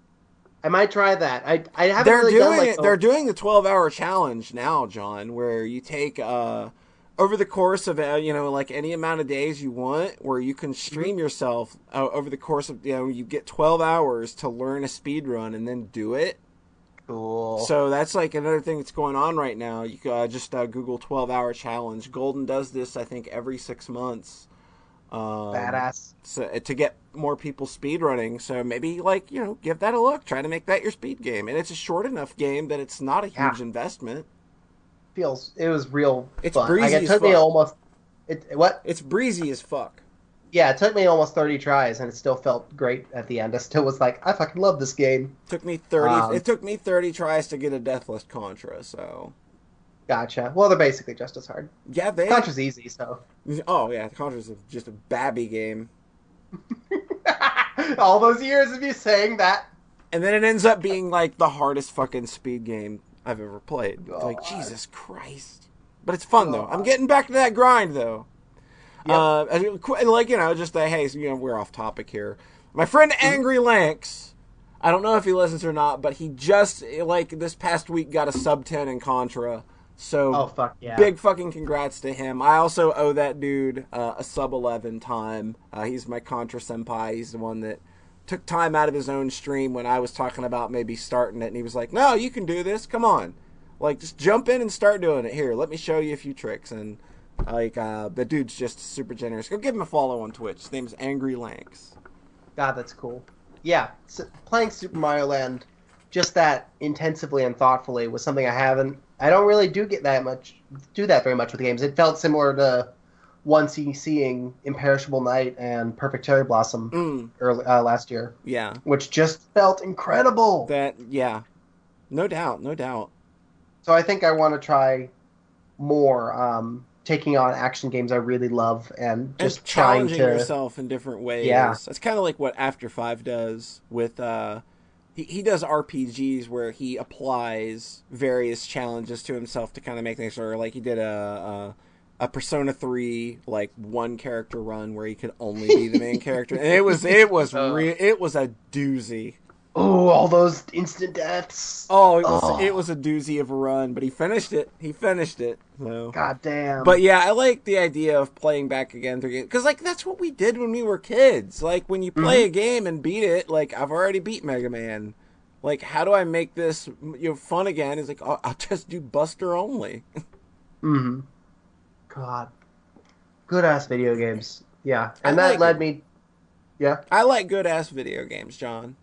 I might try that. I I haven't they're really doing done like it. They're doing the 12 hour challenge now, John, where you take uh over the course of uh, you know like any amount of days you want, where you can stream Mm-hmm. yourself uh, over the course of you know you get 12 hours to learn a speed run and then do it. Cool. So that's like another thing that's going on right now. You uh, just uh, Google 12 hour challenge. Golden does this, I think, every six months. Um, Badass. So, to get more people speed running. So maybe like you know give that a look. Try to make that your speed game, and it's a short enough game that it's not a huge Yeah. investment. Feels it was real It's fun. breezy Like, it took me almost. It what? It's breezy as fuck. Yeah, it took me almost thirty tries, and it still felt great at the end. I still was like, I fucking love this game. Took me thirty. Um, it took me thirty tries to get a Deathless Contra. So Gotcha. Well, they're basically just as hard. yeah, they. Contra's easy, so. Oh yeah, Contra's just a babby game. All those years of you saying that. And then it ends up being like the hardest fucking speed game I've ever played. Like. Jesus Christ. But it's fun though. I'm getting back to that grind though. Yep. Uh, and like you know, just a hey, so, you know, we're off topic here. My friend Mm-hmm. Angry Lanks, I don't know if he listens or not, but he just like this past week got a sub ten in Contra. So Oh fuck yeah. Big fucking congrats to him. I also owe that dude uh, a sub 11 time. Uh, he's my Contra senpai. He's the one that took time out of his own stream when I was talking about maybe starting it. And he was like, no, you can do this. Come on. Like, just jump in and start doing it. Here, let me show you a few tricks. And, like, uh, the dude's just super generous. Go give him a follow on Twitch. His name's Angry Lanks. God, that's cool. Yeah, s playing Super Mario Land just that intensively and thoughtfully was something I haven't. I don't really do get that much do that very much with games. It felt similar to once seeing Imperishable Night and Perfect Cherry Blossom Mm, early uh, last year, yeah. which just felt incredible. That, yeah. No doubt, no doubt. So I think I want to try more um, taking on action games I really love and just and trying challenging to. yourself in different ways. Yeah. It's kind of like what After Five does with uh he, he does RPGs where he applies various challenges to himself to kind of make things or like he did a, a a Persona 3 like one character run where he could only be the main character and it was it was Oh. re- it was a doozy. Oh, all those instant deaths! Oh, it was Oh. it was a doozy of a run, but he finished it. He finished it. So God damn! But yeah, I like the idea of playing back again through because like that's what we did when we were kids. Like when you play a game and beat it, like I've already beat Mega Man. Like how do I make this you know fun again? Is like oh, I'll just do Buster only. hmm God, good ass video games. Yeah, I and that like led it. me. Yeah, I like good ass video games, John.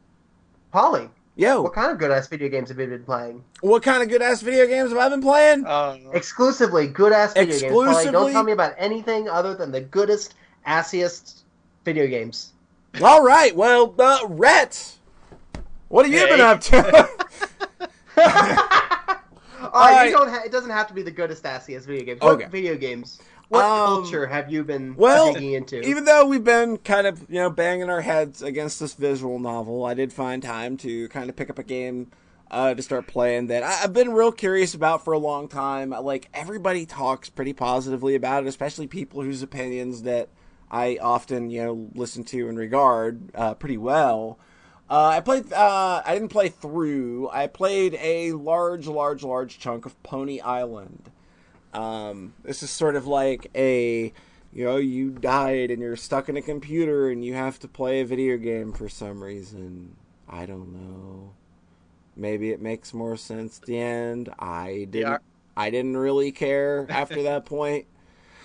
Polly, Yo, what kind of good ass video games have you been playing? what kind of good ass video games have I been playing? Uh, Exclusively good ass video games. Polly, Exclusively? don't tell me about anything other than the goodest, assiest video games. All right, well, uh, Rhett, what have you Hey. been up to? All right, Alright. you don't. Ha- it doesn't have to be the goodest, assiest video games. What Okay. video games? What Um, culture have you been well, digging into? Even though we've been kind of, you know, banging our heads against this visual novel, I did find time to kind of pick up a game uh, to start playing that I, I've been real curious about for a long time. Like everybody talks pretty positively about it, especially people whose opinions that I often you know listen to and regard uh, pretty well. Uh, I played. Uh, I didn't play through. I played a large, large, large chunk of Pony Island. Um, this is sort of like a, you know, you died and you're stuck in a computer and you have to play a video game for some reason. I don't know. Maybe it makes more sense at the end. I didn't. I didn't really care after that point.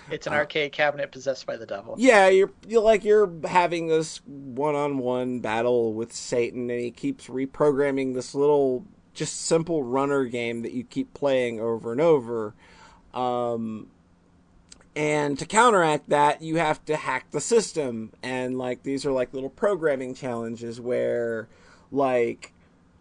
It's an Uh, arcade cabinet possessed by the devil. Yeah, you're you're like you're having this one-on-one battle with Satan, and he keeps reprogramming this little, just simple runner game that you keep playing over and over. Um, and to counteract that, you have to hack the system, and like these are like little programming challenges where, like.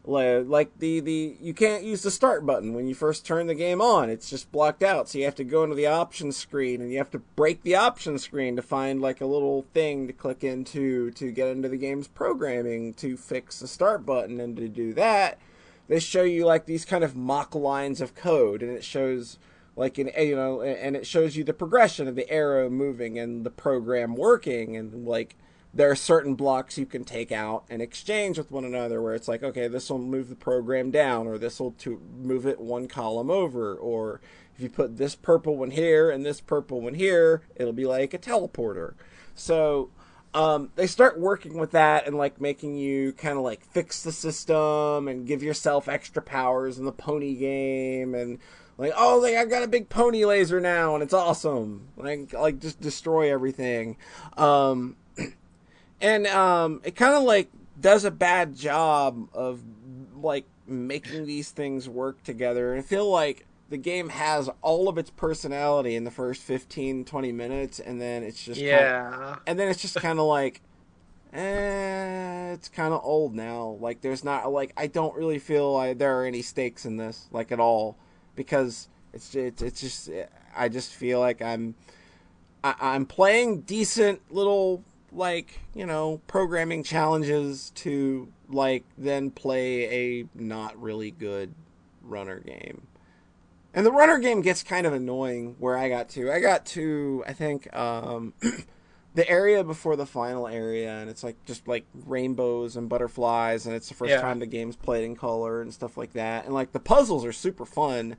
Like the, the you can't use the start button when you first turn the game on. It's just blocked out. So you have to go into the options screen and you have to break the options screen to find like a little thing to click into to get into the game's programming to fix the start button. And to do that, they show you like these kind of mock lines of code, and it shows like in you know, and it shows you the progression of the arrow moving and the program working, and like there are certain blocks you can take out and exchange with one another where it's like okay this will move the program down or this will to move it one column over or if you put this purple one here and this purple one here it'll be like a teleporter. So um, they start working with that and like making you kind of like fix the system and give yourself extra powers in the pony game and like oh like I've got a big pony laser now and it's awesome. Like like just destroy everything. Um and um, it kind of like does a bad job of like making these things work together. And I feel like the game has all of its personality in the first 15 20 minutes and then it's just kinda, Yeah. and then it's just kind of like eh, it's kind of old now. Like there's not like i don't really feel like there are any stakes in this like at all because it's it's, it's just i just feel like i'm I, i'm playing decent little like you know programming challenges to like then play a not really good runner game and the runner game gets kind of annoying where I got to. I got to, I think, um, the area before the final area, and it's like just like rainbows and butterflies, and it's the first Yeah. time the game's played in color and stuff like that. And like the puzzles are super fun.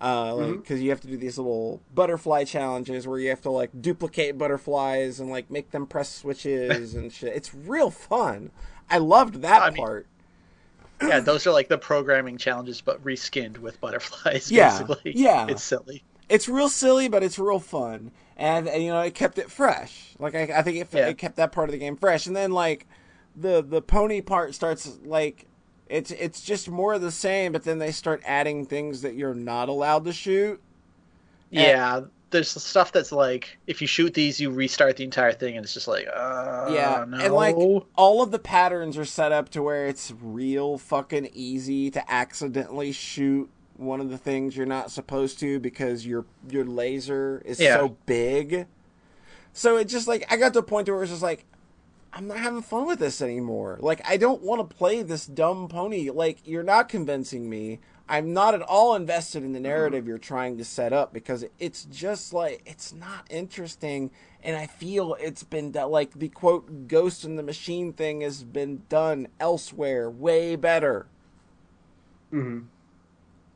Uh, like, because you have to do these little butterfly challenges where you have to like duplicate butterflies and like make them press switches and shit. It's real fun. I loved that I mean, part. Yeah, those are like the programming challenges, but reskinned with butterflies. Yeah, Basically. yeah. It's silly. It's real silly, but it's real fun, and, and, you know it kept it fresh. Like I, I think it, Yeah. it kept that part of the game fresh, and then like the the pony part starts like it's it's just more of the same, but then they start adding things that you're not allowed to shoot. Yeah. There's stuff that's like if you shoot these, you restart the entire thing, and it's just like, uh, Yeah, no. and like all of the patterns are set up to where it's real fucking easy to accidentally shoot one of the things you're not supposed to because your your laser is Yeah. so big. So it just like I got to a point where it's just like I'm not having fun with this anymore. Like I don't want to play this dumb pony. Like you're not convincing me. I'm not at all invested in the narrative you're trying to set up because it's just like it's not interesting and I feel it's been done like the quote ghost in the machine thing has been done elsewhere way better. hmm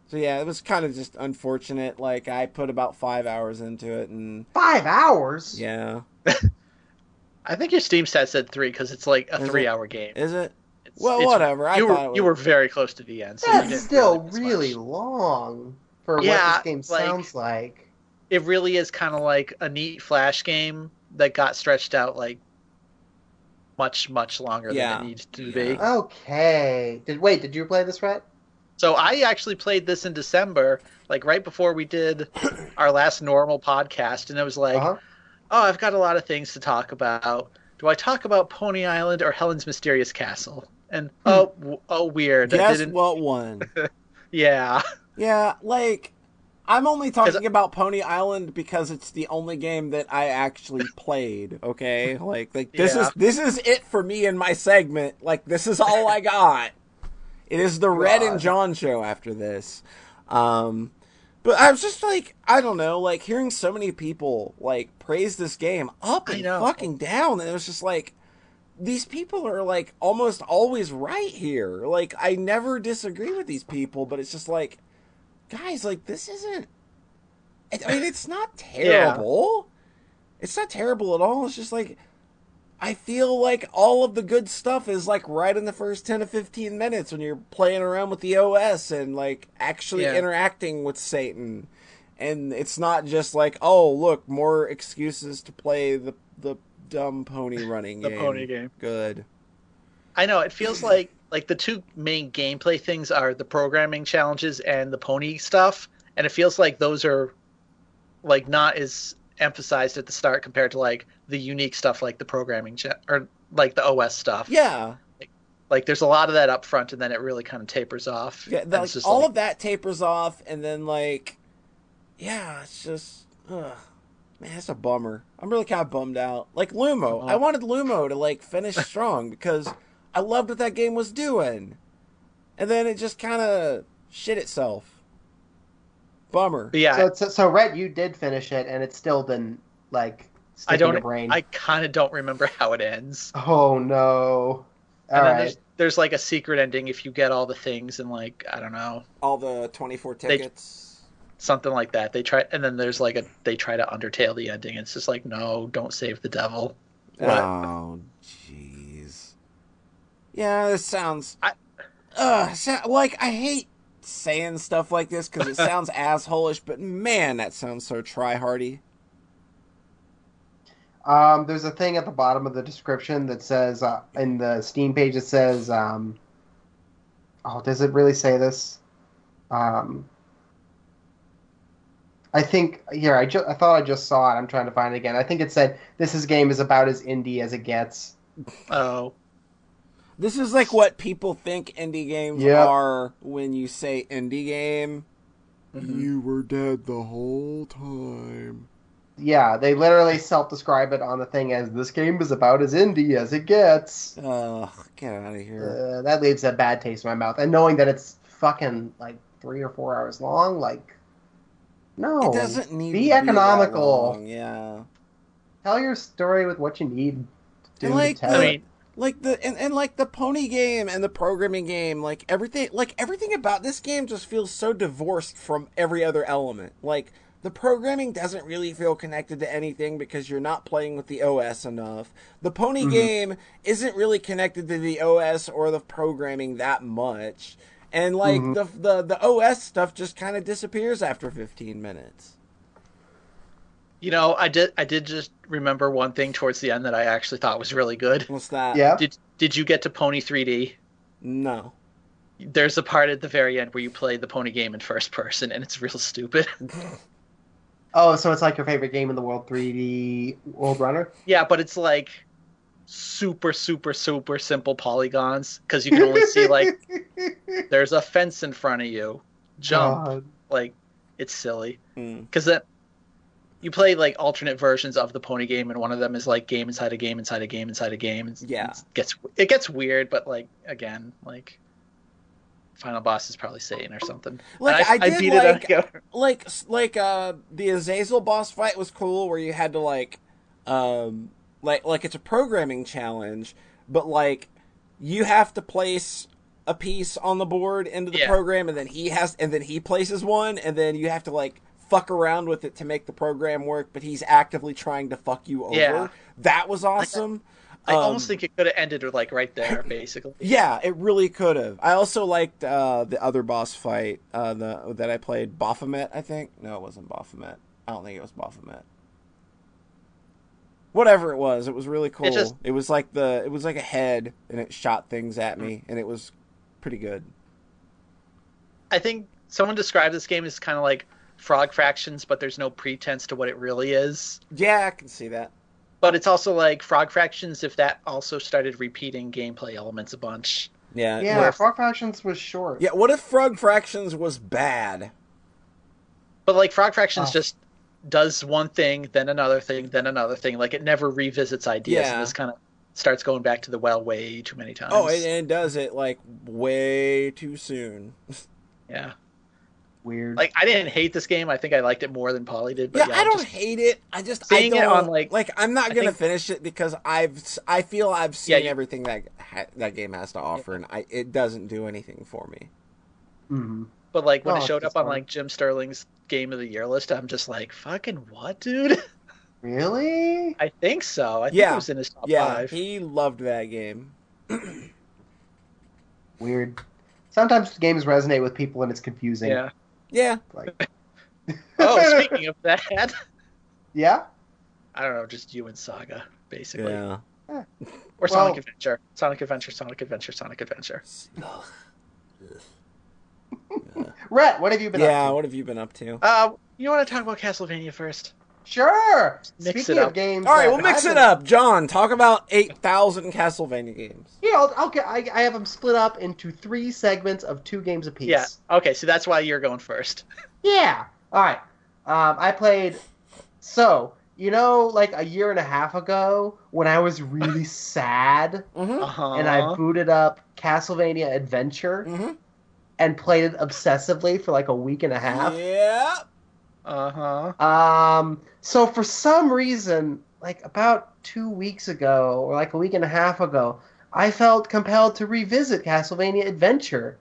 So yeah, it was kind of just unfortunate. Like I put about 5 hours into it and Five hours. yeah. I think your Steam stat said three because it's like a Is three-hour game. Is it? It's- Well, it's- whatever. I you thought were it you were very close to the end. So you That's didn't still miss much. really long for what this game like- sounds like. It really is kind of like a neat flash game that got stretched out like much much longer Yeah. than it needed to be. Okay. Did wait? Did you play this right? So I actually played this in December, like right before we did our last normal podcast, and it was like, Uh huh. oh, I've got a lot of things to talk about. Do I talk about Pony Island or Helen's Mysterious Castle? And oh, oh, weird. I Guess didn't. what one? Yeah, Yeah, like I'm only talking about Pony Island because it's the only game that I actually played, okay? Like like this Yeah. is this is it for me in my segment. Like this is all I got. It is the Red and John show after this. Um, but I was just like, I don't know, like hearing so many people like praise this game up and fucking down, and it was just like, these people are like almost always right here. Like I never disagree with these people, but it's just like, guys, like this isn't. I I mean, it's not terrible. It's not terrible at all. It's just like I feel like all of the good stuff is like right in the first 10 to 15 minutes when you're playing around with the OS and like actually Yeah. interacting with Satan. And it's not just like, oh, look, more excuses to play the the dumb pony running The game. pony game. Good. I know it feels like like the two main gameplay things are the programming challenges and the pony stuff, and it feels like those are like not as emphasized at the start compared to like the unique stuff like the programming cha- or like the OS stuff. Yeah. Like there's a lot of that up front, and then it really kind of tapers off. Yeah, that, like, just all like- of that tapers off, and then like, yeah, it's just, ugh. man, it's a bummer. I'm really kind of bummed out. Like Lumo, Uh-huh. I wanted Lumo to like finish strong because I loved what that game was doing, and then it just kind of shit itself. Bummer. But yeah, So, so, so Rhett, you did finish it, and it's still didn't like stick I in don't. your brain. I kind of don't remember how it ends. Oh no! And All then there's, there's like a secret ending if you get all the things and like I don't know All the 24 tickets. something like that. They try and then there's like a they try to undertale the ending. It's just like no, don't save the devil. What? Oh, jeez. Yeah, this sounds. I- Ugh, so- like I hate saying stuff like this because it sounds assholish, but man, that sounds so try-hardy. Um, there's a thing at the bottom of the description that says uh, in the Steam page it says, um, "Oh, does it really say this?" Um, I think here I ju- I thought I just saw it. I'm trying to find it again. I think it said this is game is about as indie as it gets. Oh, This is like what people think indie games Yep. are when you say indie game. Mhm. You were dead the whole time. Yeah, they literally self-describe it on the thing as this game is about as indie as it gets. Ugh, get out of here. Uh, that leaves a bad taste in my mouth. And knowing that it's fucking like three or four hours long, like no, it doesn't need be to economical. Be that long, yeah. Tell your story with what you need. To And, like, tell I it. Like the and, and like the pony game and the programming game like everything like everything about this game just feels so divorced from every other element like the programming doesn't really feel connected to anything because you're not playing with the os enough the pony Mhm. game isn't really connected to the os or the programming that much and like Mhm. the, the the os stuff just kind of disappears after 15 minutes you know, I did I did just remember one thing towards the end that I actually thought was really good. what's that yeah, Did did you get to Pony 3D? no There's a part at the very end where you play the pony game in first person, and it's real stupid. Oh, so it's like your favorite game in the world, 3D World Runner? yeah, but it's like super, super, super simple polygons because you can only see like there's a fence in front of you. Jump, God. like it's silly Hmm. because then you play like alternate versions of the pony game, and one of them is like game inside a game inside a game inside a game. It's, Yeah. it gets it gets weird, but like again, like final boss is probably Satan or something. Like, And I did beat like- it. Like like uh the Azazel boss fight was cool where you had to like um like like it's a programming challenge but like you have to place a piece on the board into the Yeah. program and then he has and then he places one and then you have to like fuck around with it to make the program work but he's actively trying to fuck you over Yeah. that was awesome I Um, almost think it could have ended like right there, basically. yeah, it really could have. I also liked uh, the other boss fight uh, the that I played, Baphomet. I think no, it wasn't Baphomet. I don't think it was Baphomet. Whatever it was, it was really cool. It, just- was like the it was like a head, and it shot things at me, and it was pretty good. I think someone described this game as kind of like Frog Fractions, but there's no pretense to what it really is. Yeah, I can see that. But it's also like Frog Fractions if that also started repeating gameplay elements a bunch. Yeah, Yeah, if, Frog Fractions was short. yeah. What if Frog Fractions was bad? But like Frog Fractions Oh. just does one thing, then another thing, then another thing. Like it never revisits ideas Yeah. and is kind of starts going back to the well way too many oh, times. Oh, and it does it like way too soon. yeah. Weird. Like I didn't hate this game. I think I liked it more than Polly did. But yeah, yeah, I don't just- hate it. I just Seeing I it don't, on, like- like I'm not I gonna think- finish it because I've I feel I've seen you- everything that ha- that game has to offer, and I it doesn't do anything for me. hmm But like when Oh, it showed just up on like Jim Sterling's Game of the Year list, I'm just like, fucking what, dude? Really? I think so. I think Yeah. it was in his top Yeah, five. he loved that game. Weird. Sometimes games resonate with people and it's confusing. Yeah. Yeah, Like, Oh, speaking of that, yeah. I don't know, just you and Saga, basically, yeah. or Well- Sonic Adventure, Sonic Adventure, Sonic Adventure, Sonic Adventure. Rhett, what have you been yeah, up to? what have you been up to? Uh, you want to talk about Castlevania first? Sure. Mix Speaking it of up. games, All right, we'll mix it up. John, talk about eight thousand Castlevania games. Yeah, I'll, I'll get. I, I have them split up into three segments of two games apiece. Yeah. Okay, so that's why you're going first. Yeah. All right. Um, I played. So you know, like a year and a half ago, when I was really sad, Mm-hmm. Uh-huh. and I booted up Castlevania Adventure Mm-hmm. and played it obsessively for like a week and a half. Yeah. Uh-huh. Um, so for some reason, like about two weeks ago, or like a week and a half ago, I felt compelled to revisit Castlevania Adventure.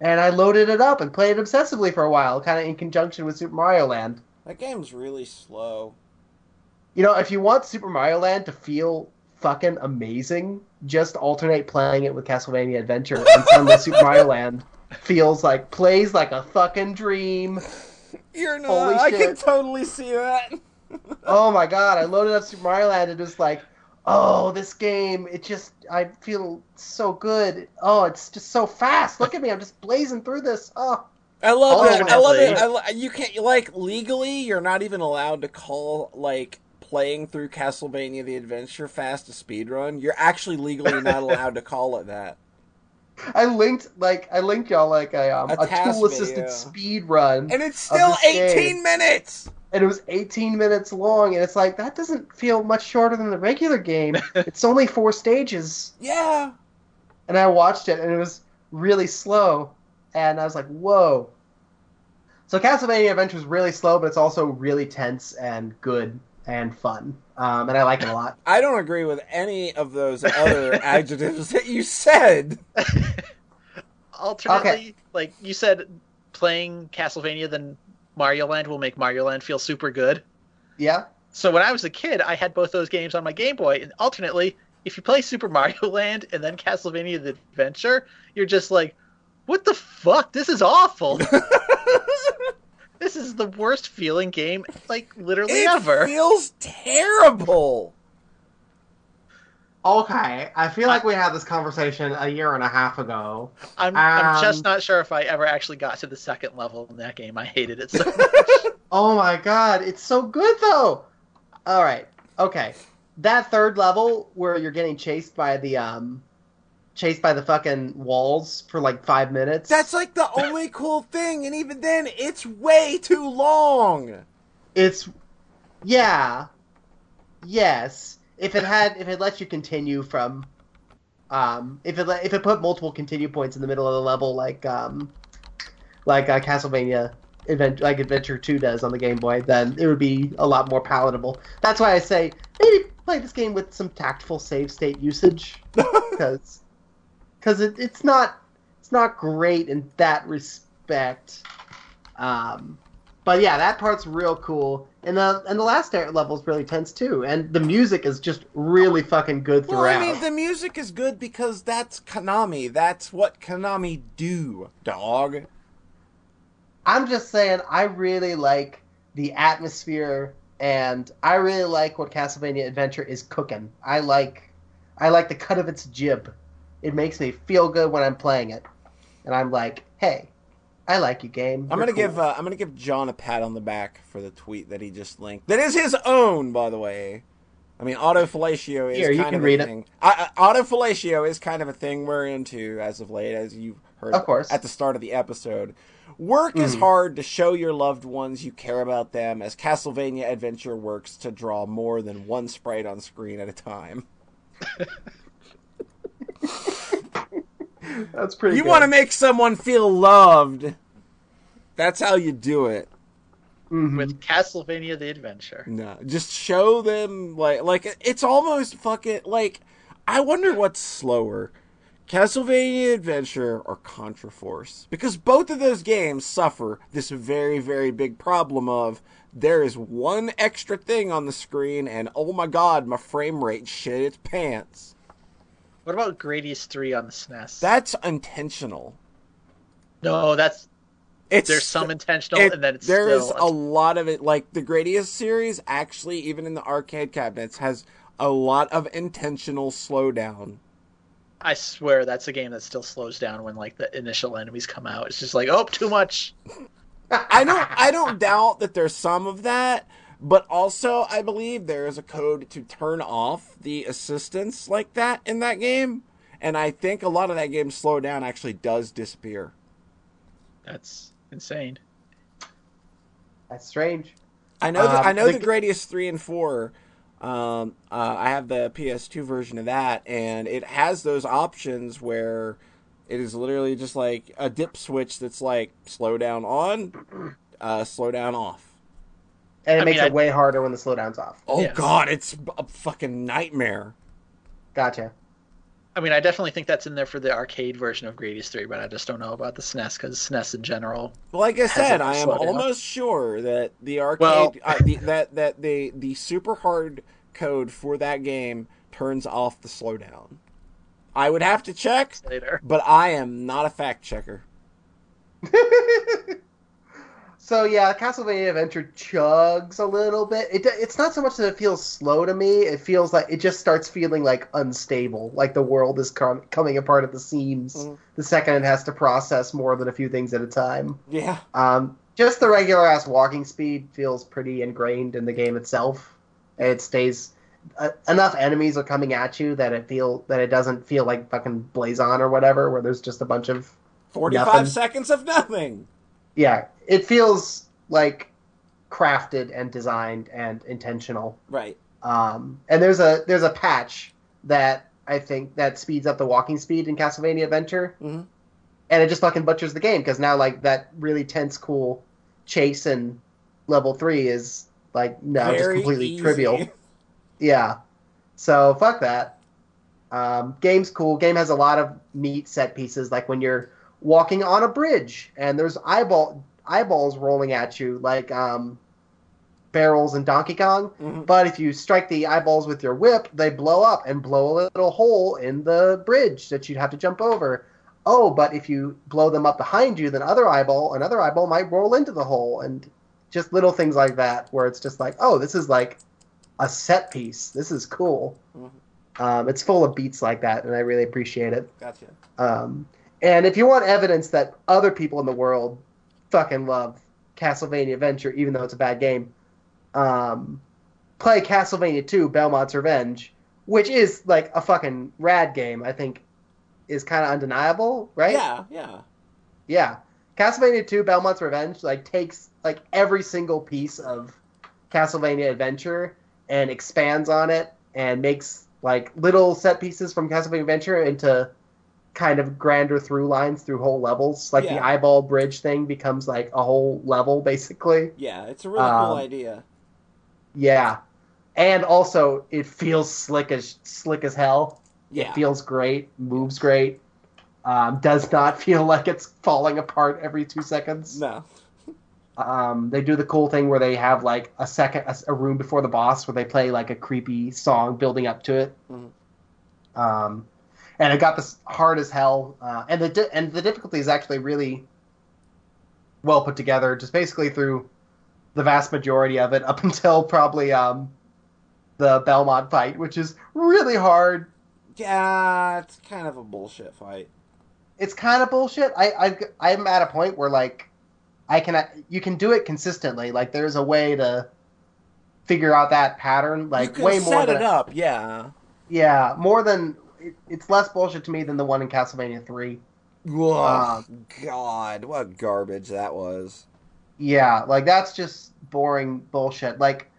And I loaded it up and played it obsessively for a while, kind of in conjunction with Super Mario Land. That game's really slow. You know, if you want Super Mario Land to feel fucking amazing, just alternate playing it with Castlevania Adventure, and suddenly Super Mario Land feels like plays like a fucking dream. You're not. Holy I can totally see that. oh my god, I loaded up Super Mario Land and it was like, oh, this game, it just, I feel so good. Oh, it's just so fast. Look at me, I'm just blazing through this. Oh, I love it. I love it. I lo- you can't like legally. You're not even allowed to call like playing through Castlevania: The Adventure fast a speed run. You're actually legally not allowed to call it that. I linked, like, I linked y'all, like, a, um, A a tool assisted speed run. And it's still this game. 18 minutes. and it was 18 minutes long, and it's like, that doesn't feel much shorter than the regular game. it's only four stages. Yeah. And I watched it, and it was really slow, and I was like, whoa. So Castlevania Adventure is really slow, but it's also really tense and good and fun, um, and I like it a lot. I don't agree with any of those other adjectives that you said. Alternately, like you said, playing Castlevania than Mario Land will make Mario Land feel super good. Yeah, So when I was a kid, I had both those games on my Game Boy, and alternately, if you play Super Mario Land and then Castlevania: The Adventure, you're just like, "What the fuck? This is awful. This is the worst feeling game, like literally It ever." It feels terrible. Okay, I feel like we had this conversation a year and a half ago. I'm, I'm Um, just not sure if I ever actually got to the second level in that game. I hated it so much. Oh my god, it's so good though. All right, okay, that third level where you're getting chased by the um, chased by the fucking walls for like five minutes. That's like the only cool thing, and even then, it's way too long. it's yeah, yes. If it had, if it lets you continue from, um, if it let, if it put multiple continue points in the middle of the level, like um, like uh, Castlevania Advent- like Adventure Two does on the Game Boy, then it would be a lot more palatable. That's why I say maybe play this game with some tactful save state usage, because because it, it's not it's not great in that respect. Um, but yeah, that part's real cool, and the and the last level is really tense too, and the music is just really fucking good throughout. Well. I mean, the music is good because that's Konami. That's what Konami do, dog. I'm just saying, I really like the atmosphere, and I really like what Castlevania Adventure is cooking. I like, I like the cut of its jib. It makes me feel good when I'm playing it, and I'm like, hey, I like you, game. I'm gonna cool." give uh, I'm gonna give John a pat on the back for the tweet that he just linked. That is his own, by the way. I mean, autofellatio is Here, you kind can of read a it. thing. I, I, autofellatio is kind of a thing we're into as of late, as you heard Of course. at the start of the episode. Work is Mhm. hard to show your loved ones you care about them, as Castlevania Adventure works to draw more than one sprite on screen at a time. That's pretty. you want to make someone feel loved. That's how you do it. Mhm. with Castlevania: The Adventure. No, just show them like like it's almost fucking like I wonder what's slower, Castlevania Adventure or Contra Force because both of those games suffer this very very big problem of there is one extra thing on the screen and oh my god my frame rate shit its pants. What about Gradius Three on the SNES? That's intentional. no, that's It's there's some intentional, it- and then it's there's a lot of it like the Gradius series actually even in the arcade cabinets has a lot of intentional slowdown I swear that's a game that still slows down when like the initial enemies come out. It's just like, oh, too much. i don't i don't doubt that there's some of that but also i believe there is a code to turn off the assistance like that in that game and i think a lot of that game slowdown actually does disappear That's insane. That's strange. I know. that Um, I know the- the Gradius three and four. Um, uh, I have the PS2 version of that, and it has those options where it is literally just like a dip switch that's like slow down on, uh, slow down off. And it I makes mean, it I- way harder when the slowdown's off. Oh Yes. god, it's a fucking nightmare. Gotcha. I mean, I definitely think that's in there for the arcade version of Gradius 3, but I just don't know about the SNES because SNES in general. Like I said, I am slowed down? almost sure that the arcade, Well- uh, the, that that the the super hard code for that game turns off the slowdown. I would have to check, Later. but I am not a fact checker. So yeah, Castlevania Adventure chugs a little bit. It it's not so much that it feels slow to me. It feels like it just starts feeling like unstable, like the world is com- coming apart at the seams. Mhm. The second it has to process more than a few things at a time. Yeah. Um, just the regular ass walking speed feels pretty ingrained in the game itself. It stays uh, enough enemies are coming at you that it feel that it doesn't feel like fucking Blazon or whatever, where there's just a bunch of 45 Nothing. seconds of nothing. Yeah. It feels like crafted and designed and intentional. Right. Um, and there's a there's a patch that I think that speeds up the walking speed in Castlevania Adventure, Mhm. and it just fucking butchers the game because now like that really tense, cool chase in level three is like no, just completely easy. trivial. Yeah, so fuck that. Um, game's cool. Game has a lot of neat set pieces, like when you're walking on a bridge and there's eyeball eyeballs rolling at you, like um, barrels in Donkey Kong. Mhm. But if you strike the eyeballs with your whip, they blow up and blow a little hole in the bridge that you'd have to jump over. Oh, but if you blow them up behind you, then other eyeball, another eyeball might roll into the hole, and just little things like that, where it's just like, oh, this is like a set piece. This is cool. Mhm. Um, it's full of beats like that, and I really appreciate it. Gotcha. Um, and if you want evidence that other people in the world fucking love Castlevania Adventure, even though it's a bad game, um, play Castlevania 2 Belmont's Revenge, which is like a fucking rad game, I think is kind of undeniable, right? Yeah, yeah. Yeah. Castlevania 2 Belmont's Revenge like takes like every single piece of Castlevania Adventure and expands on it and makes like little set pieces from Castlevania Adventure into kind of grander through lines through whole levels. Like the eyeball bridge thing becomes like a whole level basically. Yeah, it's a really cool Um, idea. Yeah. And also it feels slick as slick as hell. Yeah. It feels great, moves great. Um, does not feel like it's falling apart every two seconds. No. Um, they do the cool thing where they have like a second, a, a room before the boss where they play like a creepy song building up to it. Mhm. Um, and it got this hard as hell, uh, and the di- and the difficulty is actually really well put together. Just basically through the vast majority of it up until probably um, the Belmont fight, which is really hard. Yeah, it's kind of a bullshit fight. it's kind of bullshit. I, I I'm at a point where like I can you can do it consistently. Like there's a way to figure out that pattern. Like way more set than it up, yeah. yeah, more than it, it's less bullshit to me than the one in Castlevania Three. Ugh, Um, God, what garbage that was. Yeah, like that's just boring bullshit. Like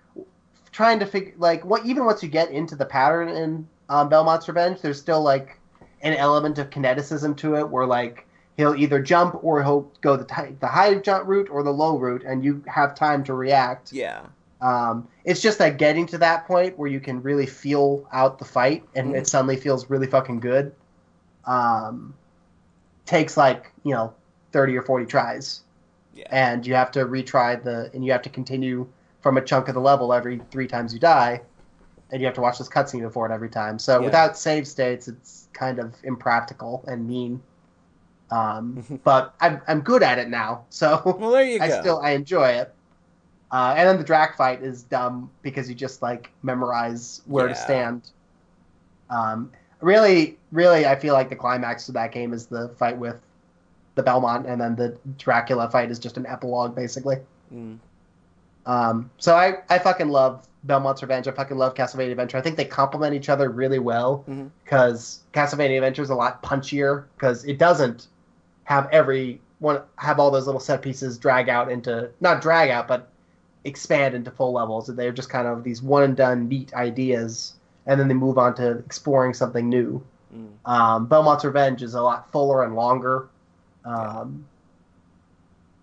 trying to figure like what even once you get into the pattern in um, Belmont's Revenge. There's still like an element of kineticism to it, where like he'll either jump or he'll go the t- the high jump route or the low route, and you have time to react. Yeah. Um, it's just that getting to that point where you can really feel out the fight and Mhm. it suddenly feels really fucking good. Um, takes like you know thirty or forty tries, Yeah. and you have to retry the and you have to continue from a chunk of the level every three times you die, and you have to watch this cutscene before it every time. So Yeah. without save states, it's kind of impractical and mean. Um, but I'm I'm good at it now, so Well, there you go. I still I enjoy it. Uh, and then the Drac fight is dumb because you just like memorize where to stand. Um, really, really, I feel like the climax of that game is the fight with the Belmont, and then the Dracula fight is just an epilogue, basically. Mm. Um, so I, I fucking love Belmont's Revenge. I fucking love Castlevania Adventure. I think they complement each other really well because Castlevania Adventure is a lot punchier because it doesn't have every one have all those little set pieces drag out into not drag out but expand into full levels. And they're just kind of these one and done neat ideas, and then they move on to exploring something new. Mm. Um, Belmont's Revenge is a lot fuller and longer. Um,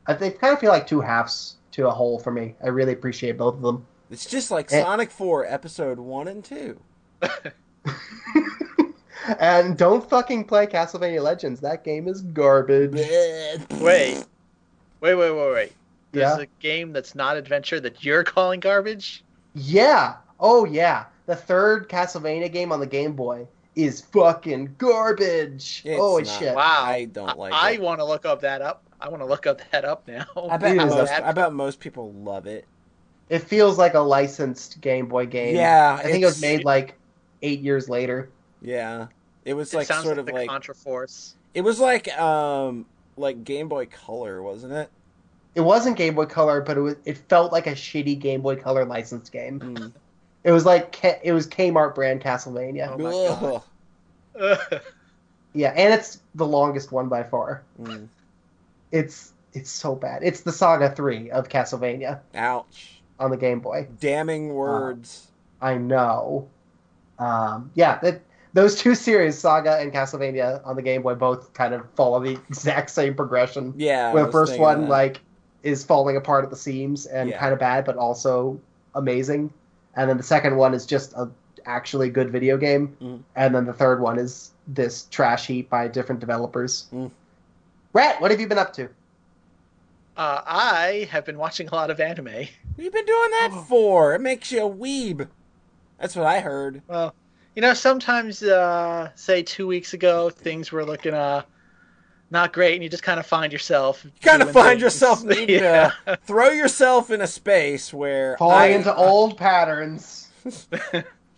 I think kind of feel like two halves to a whole for me. I really appreciate both of them. It's just like Eh. Sonic 4 episode 1 and 2. and don't fucking play Castlevania Legends. That game is garbage. Wait. Wait, wait, wait, wait. There's Yeah. a game that's not adventure that you're calling garbage? Yeah. Oh yeah. The third Castlevania game on the Game Boy is fucking garbage. It's Holy not. shit. Wow. I don't like I it. want to look up that up. I want to look up that up now. I bet, most, a- I bet most people love it. It feels like a licensed Game Boy game. Yeah, I think it was made like eight years later. Yeah. It was like sounds sort like of the like Contra Force. it was like um like Game Boy Color, wasn't it? It wasn't Game Boy Color, but it was. It felt like a shitty Game Boy Color licensed game. Mm. It was like K- it was Kmart brand Castlevania. Oh my God. Yeah, and it's the longest one by far. Mm. It's it's so bad. It's the Saga Three of Castlevania Ouch. on the Game Boy. Damning words. I know. Um, yeah, that, those two series, Saga and Castlevania on the Game Boy, both kind of follow the exact same progression. yeah. I where the first one that. like is falling apart at the seams and Yeah. kind of bad, but also amazing, and then the second one is just a actually good video game, Mhm. and then the third one is this trash heap by different developers. Mm. Rat, what have you been up to? Uh, I have been watching a lot of anime. What have you been doing that for? It makes you a weeb. That's what I heard. Well, you know, sometimes, uh, say two weeks ago, things were looking uh, not great, and you just kind of find yourself. You kind of find things. yourself needing yeah. to throw yourself in a space where Falling I- into old patterns.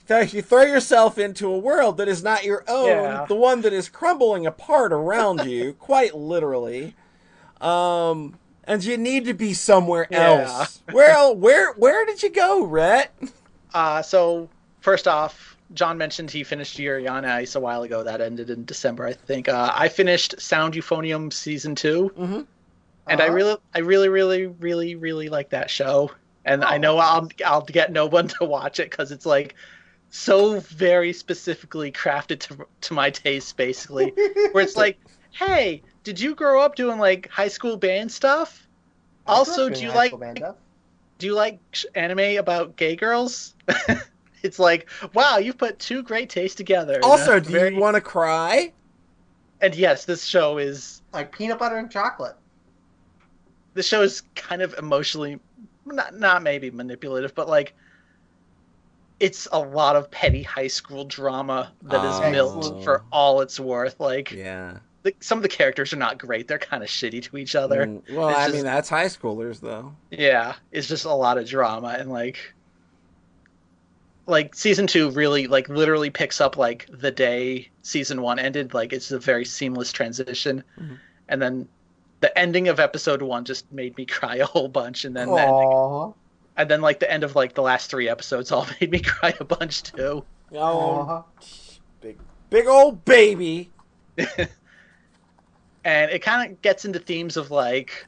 th- you throw yourself into a world that is not your own, Yeah. the one that is crumbling apart around you, quite literally. Um, and you need to be somewhere Yeah. else. Where, where, where did you go, Rhett? Uh, so first off, John mentioned he finished Yuri on Ice a while ago. That ended in December, I think. Uh, I finished Sound Euphonium season two, Mm-hmm. and I Uh-huh. really, I really, really, really, really like that show. And I Oh. know I'll, I'll get no one to watch it because it's like so very specifically crafted to to my taste, basically. Where it's like, hey, did you grow up doing like high school band stuff? I Also, do you like do you like anime about gay girls? it's like, wow, you've put two great tastes together. Also, do very- you want to cry? And yes, this show is like peanut butter and chocolate? this show is kind of emotionally not not maybe manipulative, but like it's a lot of petty high school drama that is Oh. milked for all it's worth. Like Yeah. the, some of the characters are not great; they're kind of shitty to each other. Mm, well, It's I just- mean, that's high schoolers, though. Yeah, it's just a lot of drama and like like season 2 really like literally picks up like the day season 1 ended like it's a very seamless transition. Mhm. And then the ending of episode 1 just made me cry a whole bunch and then the ending, and then like the end of like the last 3 episodes all made me cry a bunch too. Oh, big, big old baby. and it kind of gets into themes of like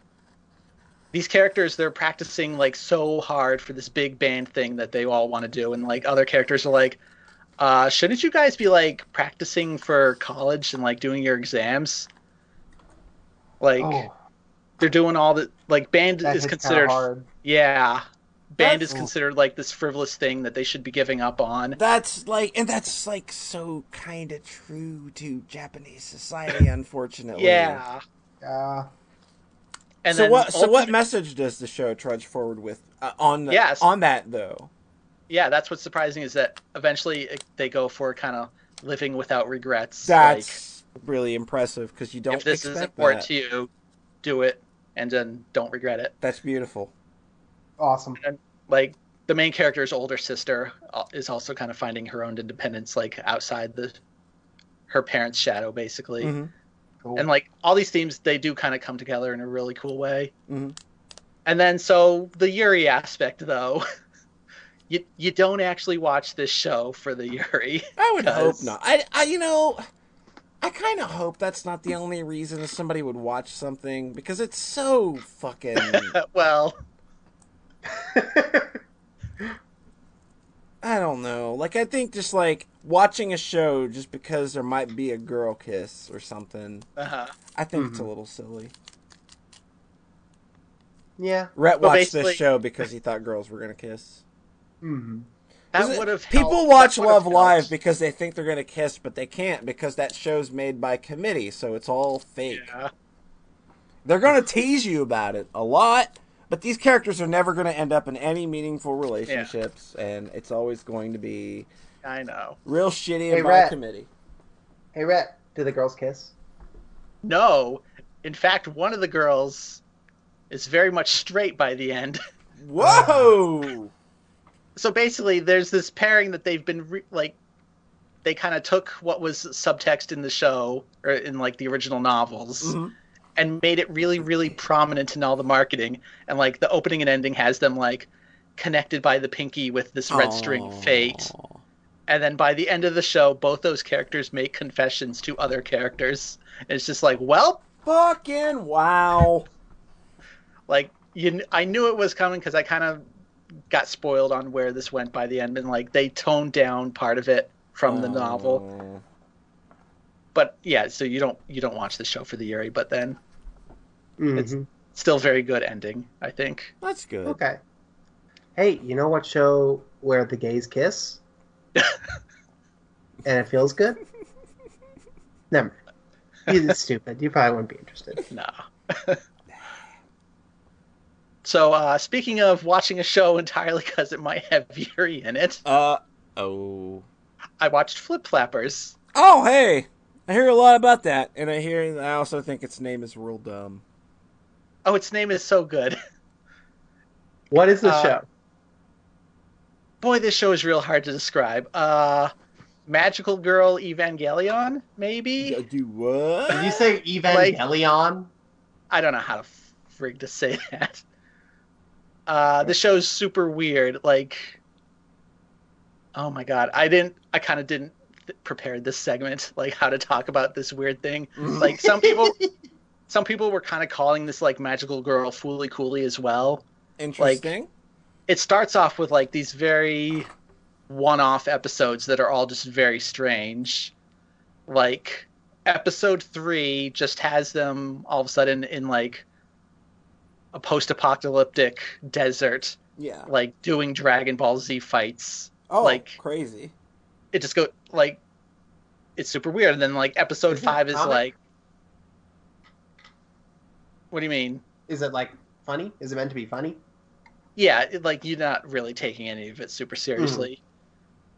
these characters they're practicing like so hard for this big band thing that they all want to do and like other characters are like Uh, shouldn't you guys be like practicing for college and like doing your exams? Like Oh, they're doing all the like band that is considered hard. yeah. Band That's- is considered like this frivolous thing that they should be giving up on. That's like, and that's like so kind of true to Japanese society, unfortunately. Yeah. Uh, And so then what? So what message does the show trudge forward with uh, on the, Yes. on that though? yeah, that's what's surprising is that eventually it- they go for kind of living without regrets. That's really impressive because you don't if this is important that. to you, do it and then don't regret it. That's beautiful. awesome. Like the main character's older sister uh, is also kind of finding her own independence, like outside the her parents' shadow, basically. Mhm. Cool. And like all these themes, they do kind of come together in a really cool way. Mhm. And then so the Yuri aspect, though. You, you don't actually watch this show for the Yuri. I would hope not. I, I you know, I kind of hope that's not the only reason somebody would watch something because it's so fucking. well, I don't know. Like I think just like watching a show just because there might be a girl kiss or something. uh I think it's a Mhm. little silly. yeah. Rhett Well, watched this show because he thought girls were gonna kiss. hmm that Is it- would have People watch Love Live because they think they're gonna kiss, but they can't because that show's made by committee, so it's all fake. Yeah, They're gonna tease you about it a lot, but these characters are never gonna end up in any meaningful relationships, and it's always going to be I know. real shitty Hey, and by Rhett. committee. Hey, Rhett, do the girls kiss? No, in fact, one of the girls is very much straight by the end. Whoa! so basically there's this pairing that they've been re- like they kind of took what was subtext in the show or in like the original novels Mhm. And made it really really prominent in all the marketing. And like the opening and ending has them like connected by the pinky with this red string fate. And then by the end of the show both those characters make confessions to other characters. And it's just like well Fucking wow! like you I knew it was coming because I kind of got spoiled on where this went by the end, and like they toned down part of it from the novel. Aw. But yeah, so you don't you don't watch the show for the Yuri, but then It's- Mhm. still very good ending, I think. That's good. Okay. Hey, you know what show where the gays kiss? and it feels good? Never. It's stupid. You probably wouldn't be interested. No. so uh, speaking of watching a show entirely because it might have Yuri in it, Uh oh. I watched Flip Flappers. Oh hey, I hear a lot about that, and I hear I also think its name is real dumb. Oh, its name is so good. What is the Uh, show? Boy, this show is real hard to describe. Uh, Magical Girl Evangelion, maybe? Do what? Did you say Evangelion? I don't know how to frig to say that. Uh, the show's super weird. Like, oh my god, I didn't. I kind of didn't th- prepare this segment, like how to talk about this weird thing. Mm-hmm. Like some people, some people were kind of calling this like Magical Girl Fooly Cooly as well. Interesting. It starts off with like these very one-off episodes that are all just very strange. Like episode three just has them all of a sudden in like a post-apocalyptic desert, yeah. like doing Dragon Ball Z fights. Oh, like- crazy. It just go like it's super weird. And then like episode Is five is comic? like, what do you mean? Is it like funny? Is it meant to be funny? yeah, it, like you're not really taking any of it super seriously. Mm.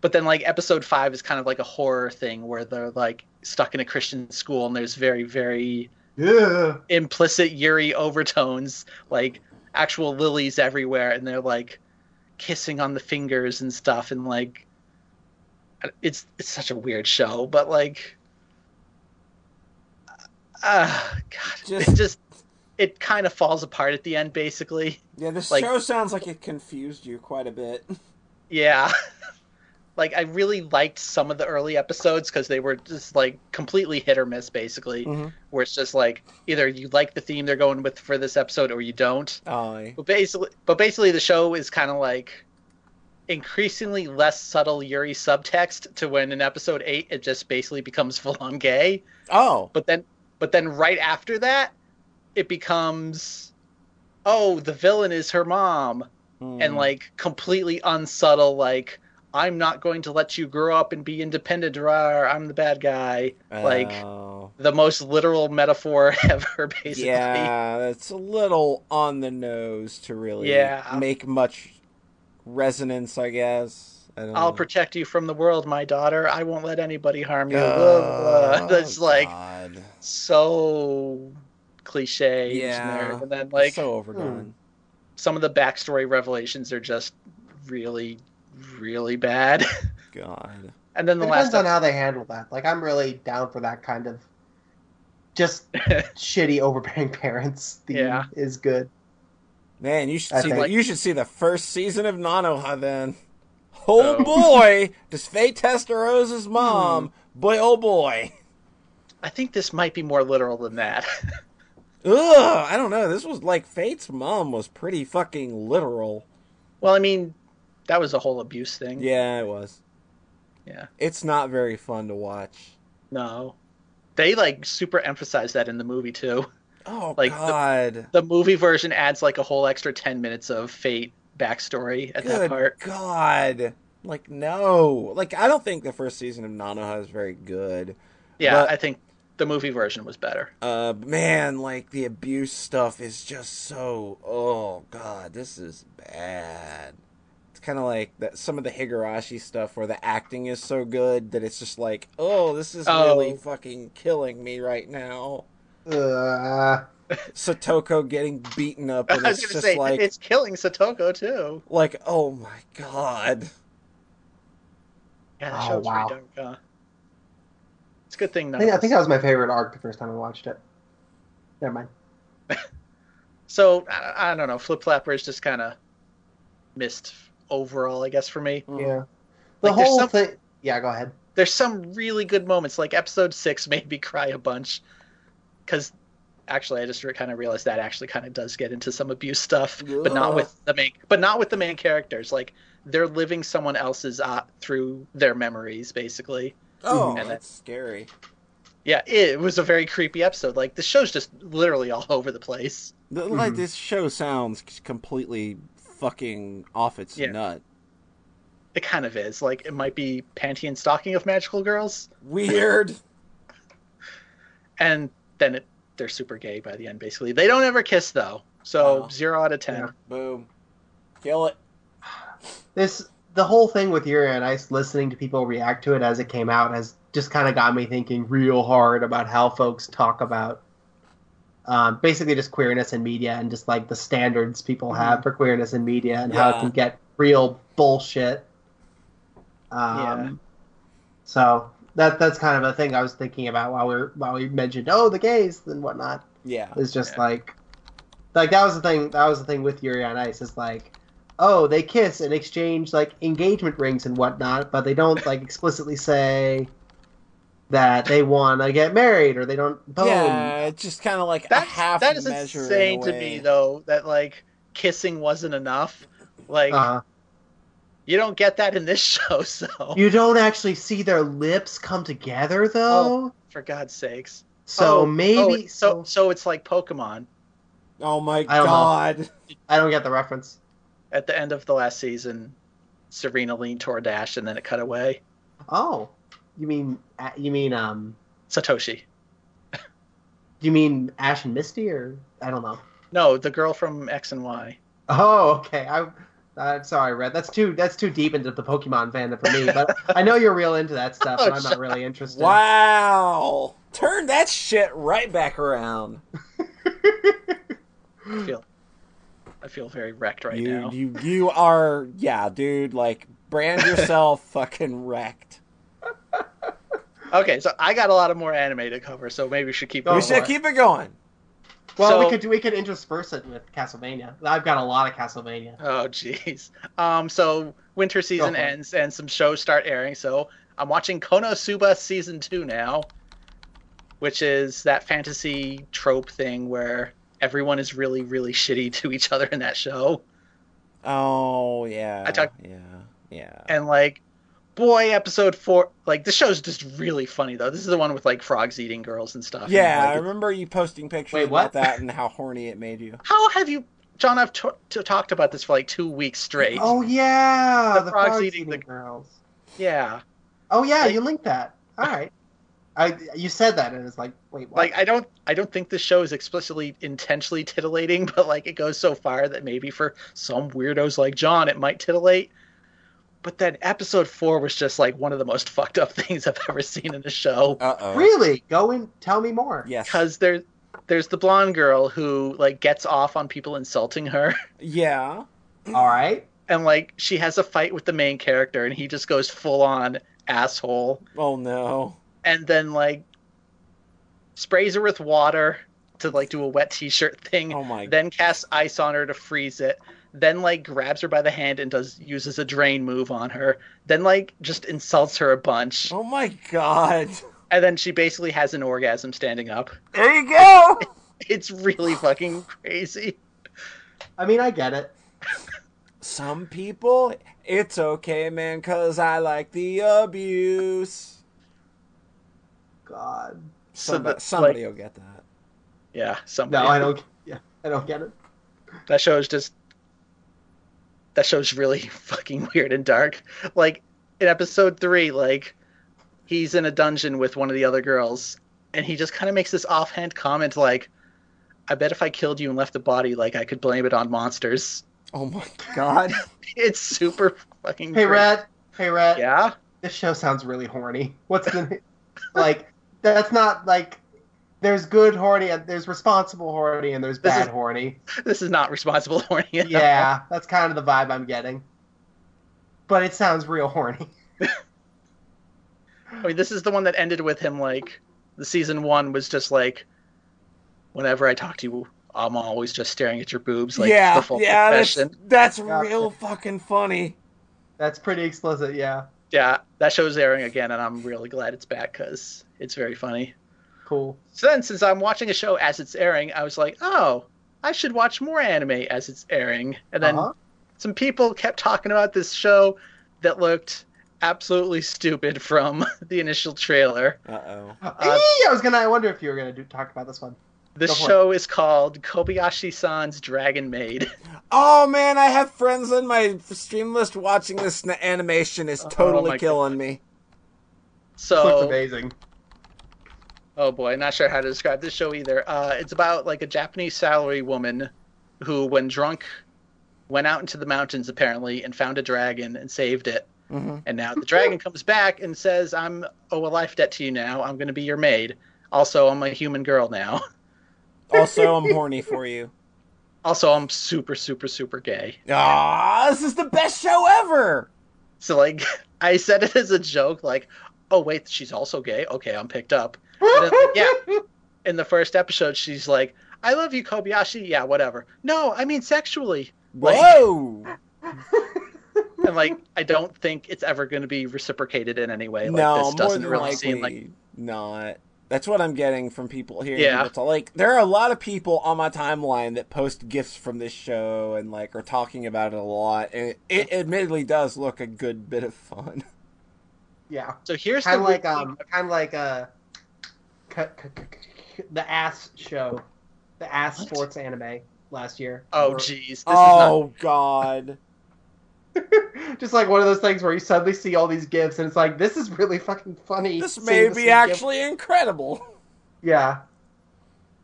But then like episode five is kind of like a horror thing where they're like stuck in a Christian school and there's very very Yeah. implicit Yuri overtones, like actual lilies everywhere, and they're like kissing on the fingers and stuff, and like it's it's such a weird show, but like, ah, God, Just- it just it kind of falls apart at the end, basically. Yeah, this like- show sounds like it confused you quite a bit. Yeah. like I really liked some of the early episodes because they were just like completely hit or miss basically, Mm-hmm. where it's just like either you like the theme they're going with for this episode or you don't. Aye. But basically but basically the show is kind of like increasingly less subtle Yuri subtext to when in episode eight it just basically becomes full on gay. Oh, But then but then right after that, it becomes oh, the villain is her mom. Hmm. And like completely unsubtle, like, I'm not going to let you grow up and be independent, or I'm the bad guy. Like Oh. the most literal metaphor ever, basically. yeah, it's a little on the nose to really Yeah. make much resonance, I guess. I don't I'll know. protect you from the world, my daughter. I won't let anybody harm you. Oh, Blah, blah, blah. It's like God. so cliche, Yeah. and then like so overdone. Hmm, some of the backstory revelations are just really, really bad. God. and then It the depends last on how they handle that. Like I'm really down for that kind of just shitty overbearing parents theme Yeah. is good. Man, you should I see think- the, you should see the first season of Nanoha then. Oh, Oh. boy, does Fate Testarosa's mom? Hmm. Boy, oh boy. I think this might be more literal than that. Ugh, I don't know. This was like Fate's mom was pretty fucking literal. well, I mean, that was a whole abuse thing. Yeah, it was. Yeah. It's not very fun to watch. No. They like super emphasize that in the movie too. Oh Like, God. The movie version adds like a whole extra 10 minutes of Fate backstory at that Good part. God. Like no. Like I don't think the first season of Nanoha is very good. Yeah, But- I think the movie version was better. Uh, man, like the abuse stuff is just so. Oh God, this is bad. It's kind of like that. Some of the Higurashi stuff where the acting is so good that it's just like, oh, this is Oh. really fucking killing me right now. Uh, Satoko getting beaten up, I and was it's gonna just say like, it's killing Satoko too. like, oh my God. Yeah, that Oh, show's wow. pretty dark. Huh? It's a good thing. I think, I think that was my favorite arc the first time I watched it. Never mind. So I, I don't know. Flip Flappers just kind of missed overall, I guess, for me. Mm. Yeah. The Like, whole some- thing. Yeah, go ahead. There's some really good moments, like episode six made me cry a bunch, because actually I just kind of realized that actually kind of does get into some abuse stuff, but not with the main, but not with the main characters. Like they're living someone else's uh, through their memories, basically. Oh, And that's scary. Yeah, it was a very creepy episode. Like the show's just literally all over the place. The- Like Mhm. this show sounds completely fucking off its Yeah. nut. It kind of is. Like it might be Panty and Stocking of Magical Girls, Weird. and then it, they're super gay by the end. Basically, they don't ever kiss though. So Oh. zero out of ten. Yeah. Boom. Kill it. This the whole thing with Yuri on Ice, listening to people react to it as it came out, has just kind of got me thinking real hard about how folks talk about um, basically just queerness in media and just like the standards people have for queerness in media and how it can get real bullshit. Um, Yeah. So that that's kind of a thing I was thinking about while we were, while we mentioned oh the gays and whatnot. Yeah. It's just Yeah. like, like that was the thing. That was the thing with Yuri on Ice. Is like, oh, they kiss and exchange like engagement rings and whatnot, but they don't like explicitly say that they want to get married or they don't bone. Yeah, it's just kind of like a half that is measure. in a insane to me though. That like kissing wasn't enough. Like Uh, you don't get that in this show. So you don't actually see their lips come together though. for God's sakes. so Oh, maybe oh, so so it's like Pokemon. Oh my I don't know. god. I don't get the reference. At the end of the last season, Serena leaned toward Ash, and then it cut away. Oh, you mean you mean um Satoshi. you mean Ash and Misty or I don't know. No, the girl from X and Y. Oh, okay. I, I'm sorry, Red. That's too that's too deep into the Pokemon fandom for me. But I know you're real into that stuff, Oh, and I'm not really interested. Wow. Turn that shit right back around. I feel, I feel very wrecked right you, now. you you are yeah, dude, like brand yourself fucking wrecked. Okay, so I got a lot of more anime to cover, so maybe we should keep. Oh, we should it. keep it going. Well, So- we could we could intersperse it with Castlevania. I've got a lot of Castlevania. Oh jeez. Um, so winter season Go it. ends and some shows start airing. So I'm watching Konosuba season two now, which is that fantasy trope thing where everyone is really, really shitty to each other in that show. Oh yeah. I talk- yeah. Yeah. And like, boy, episode four, like the show's just really funny though. This is the one with like frogs eating girls and stuff. Yeah, and, I remember you posting pictures Wait, about that and how horny it made you. how have you, John? I've t- t- talked about this for like two weeks straight. Oh yeah, The the, frogs frogs, eating eating, the- girls. Yeah, Oh yeah, Like- you linked that. All right. I you said that and it's like, wait, what? like I don't, I don't think this show is explicitly intentionally titillating, but like it goes so far that maybe for some weirdos like John, it might titillate. But then episode four was just like one of the most fucked up things I've ever seen in a show. Uh oh. really? Go and tell me more. Yes. because there there's the blonde girl who like gets off on people insulting her Yeah. All right. and like she has a fight with the main character and he just goes full on asshole Oh no. and then like sprays her with water to like do a wet t-shirt thing Oh my. then casts ice on her to freeze it then like grabs her by the hand and does uses a drain move on her then like just insults her a bunch Oh my god. and then she basically has an orgasm standing up There you go. it's really fucking crazy I mean, I get it. Some people, it's okay, man, cause I like the abuse. God. So Somebody, the- somebody like- will get that. yeah somebody No, I don't. Yeah, I don't get it. That show's just that show's really fucking weird and dark. Like in episode three, like he's in a dungeon with one of the other girls, and he just kind of makes this offhand comment like, "I bet if I killed you and left the body, like I could blame it on monsters." Oh my god. It's super fucking. Hey, great. Red. Hey, Red. Yeah, This show sounds really horny. What's the like? That's not like. There's good horny and there's responsible horny and there's This bad is- horny. this is not responsible horny. at all. Yeah, that's kind of the vibe I'm getting. But it sounds real horny. I mean, this is the one that ended with him like the season one was just like, whenever I talk to you, I'm always just staring at your boobs. Like yeah, the full yeah, that's, that's Yeah. real fucking funny. That's pretty explicit, yeah. yeah, that show's airing again, and I'm really glad it's back because it's very funny. Cool. So then, since I'm watching a show as it's airing, I was like, oh, I should watch more anime as it's airing. And then Uh-huh. some people kept talking about this show that looked absolutely stupid from the initial trailer. Uh oh. I was gonna. I wonder if you were gonna do talk about this one. This Go for it. show is called Kobayashi-san's Dragon Maid. Oh man, I have friends on my stream list watching this n- animation is Oh, totally my killing me. This looks So, amazing. Oh boy, not sure how to describe this show either. Uh, it's about like a Japanese salary woman who, when drunk, went out into the mountains apparently and found a dragon and saved it. hmm And now the dragon comes back and says, "I'm owe a life debt to you now. I'm going to be your maid. Also, I'm a human girl now. Also, I'm horny for you. Also, I'm super, super, super gay." Ah, this is the best show ever. So like, I said it as a joke, like, "Oh wait, she's also gay. Okay, I'm picked up." And like, yeah. In the first episode, she's like, "I love you, Kobayashi. Yeah, whatever. No, I mean sexually." Like- Whoa! And like, I don't think it's ever going to be reciprocated in any way. Like, no, this more doesn't than really likely seem like not. That's what I'm getting from people here. Yeah. It's like there are a lot of people on my timeline that post gifs from this show and like are talking about it a lot, and it, it admittedly does look a good bit of fun. yeah. So here's Kind the of like weird um, kind of like uh, c- c- c- c- the ass show, the ass What? sports anime last year. Oh Or- jeez, this oh God! just like one of those things where you suddenly see all these gifs and it's like this is really fucking funny. This may the be same gif. actually incredible. yeah.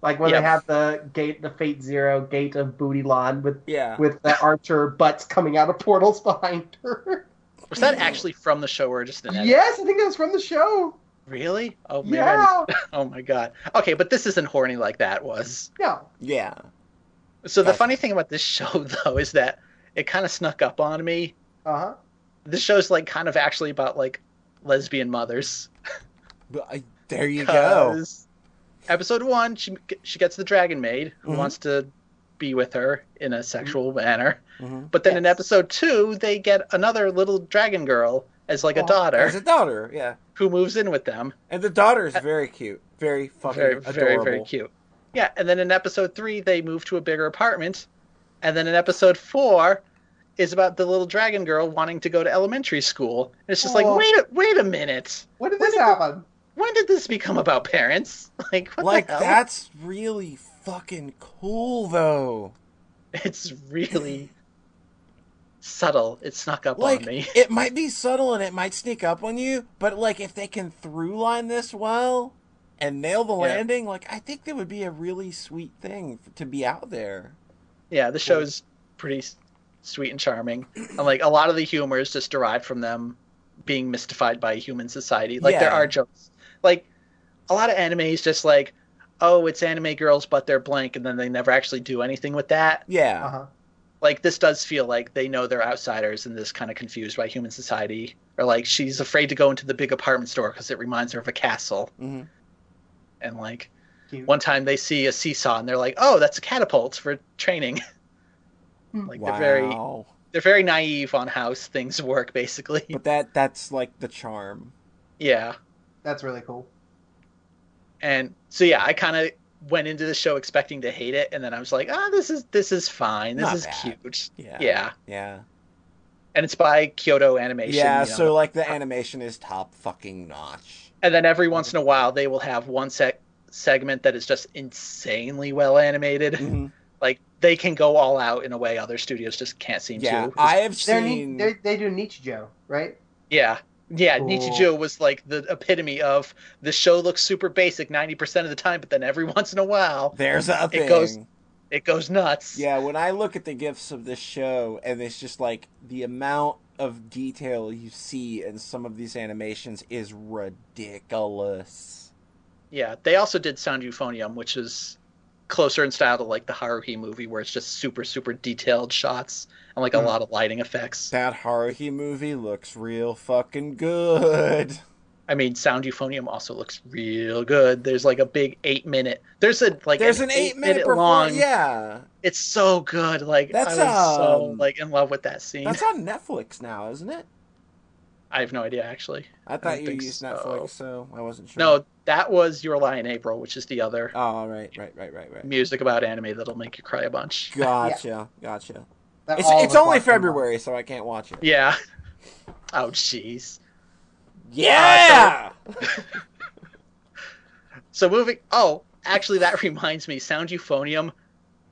Like when Yep. they have the gate, the Fate Zero gate of Booty Lawn with Yeah. with the Archer butts coming out of portals behind her. was that actually from the show or just an edit? yes, I think that was from the show. Really? Oh maybe I Yeah. Oh my god. Okay, but this isn't horny like that was. No. Yeah. So the funny thing about this show though is that it kind of snuck up on me. Uh huh. This show's like kind of actually about like lesbian mothers. But I, there you go. Episode one, she she gets the dragon maid who Mhm. wants to be with her in a sexual manner. Mhm. But then in episode two, they get another little dragon girl as like a Oh, daughter There's a daughter, yeah, who moves in with them. and the daughter is very cute, very fucking Uh, Very, adorable. very, very cute. Yeah, and then in episode three, they move to a bigger apartment, and then in episode four, is about the little dragon girl wanting to go to elementary school. And it's just like, wait, a, wait a minute. When did When this did- happen? When did this become about parents? Like, what like the hell? that's really fucking cool though. It's really subtle. It snuck up Like on me. it might be subtle and it might sneak up on you, but like if they can through line this well and nail the Yeah. landing, like I think that would be a really sweet thing to be out there. Yeah, the show's pretty sweet and charming. And like a lot of the humor is just derived from them being mystified by human society. Like there are jokes. Like a lot of anime is just like, oh, it's anime girls, but they're blank, and then they never actually do anything with that. Yeah. Uh huh. Like this does feel like they know they're outsiders and this kind of confused by human society. Or like she's afraid to go into the big apartment store because it reminds her of a castle. Mhm. And like Cute. one time they see a seesaw and they're like, oh, that's a catapult for training. like wow. they're very they're very naive on how things work basically But that that's like the charm. yeah That's really cool. And so yeah i kind of went into the show expecting to hate it and then i was like ah this is this is fine this Not is bad. cute Yeah. yeah Yeah. and it's by kyoto animation Yeah, you know. so like the animation is top fucking notch. and then every once in a while they will have one sec- segment that is just insanely well animated Mhm. like they can go all out in a way other studios just can't seem Yeah, to I have They're seen. neat, they they do Nichijou, right? Yeah. Yeah, Cool. Nichijou was like the epitome of the show looks super basic 90% of the time, but then every once in a while There's a thing. It goes- it goes nuts. Yeah, when I look at the gifs of this show, and it's just like the amount of detail you see in some of these animations is ridiculous. Yeah, they also did Sound Euphonium, which is closer in style to like the Haruhi movie where it's just super super detailed shots and like a Hmm. lot of lighting effects. That Haruhi movie looks real fucking good. I mean, Sound Euphonium also looks real good. There's like a big 8 minute. There's a like There's an eight minute long. Yeah, It's so good. Like That's, I was so um, like in love with that scene. that's on Netflix now, isn't it? I have no idea actually. I don't thought you think used so. Netflix, so I wasn't sure. No, that was Your Lie in April, which is the other Oh, right, right, right, right, right. music about anime that'll make you cry a bunch. Gotcha, gotcha. That It's it's only watch them all. February, so I can't watch it. Yeah. Oh, jeez. Yeah. So moving. Oh, actually, that reminds me. Sound Euphonium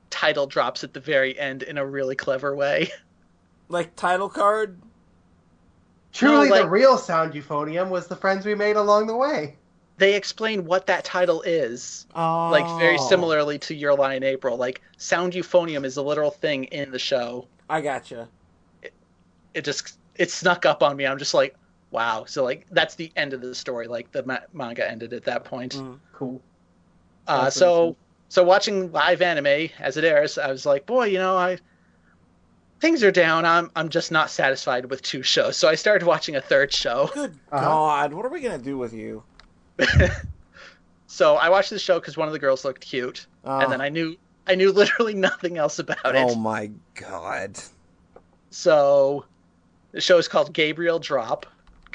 title drops at the very end in a really clever way. like title card. Truly, No, the real sound euphonium was the friends we made along the way. They explain what that title is, Oh, like very similarly to Your Lie in April. Like Sound Euphonium is a literal thing in the show. I gotcha. It just it snuck up on me. I'm just like, wow. So like that's the end of the story. Like the ma- manga ended at that point. Mm. Cool. Uh, so so watching live anime as it airs, I was like, boy, you know, I things are down. I'm I'm just not satisfied with two shows. So I started watching a third show. Good Uh-huh. God, what are we gonna do with you? so I watched the show because one of the girls looked cute, Uh, and then I knew I knew literally nothing else about it. oh my God. So the show is called Gabriel Drop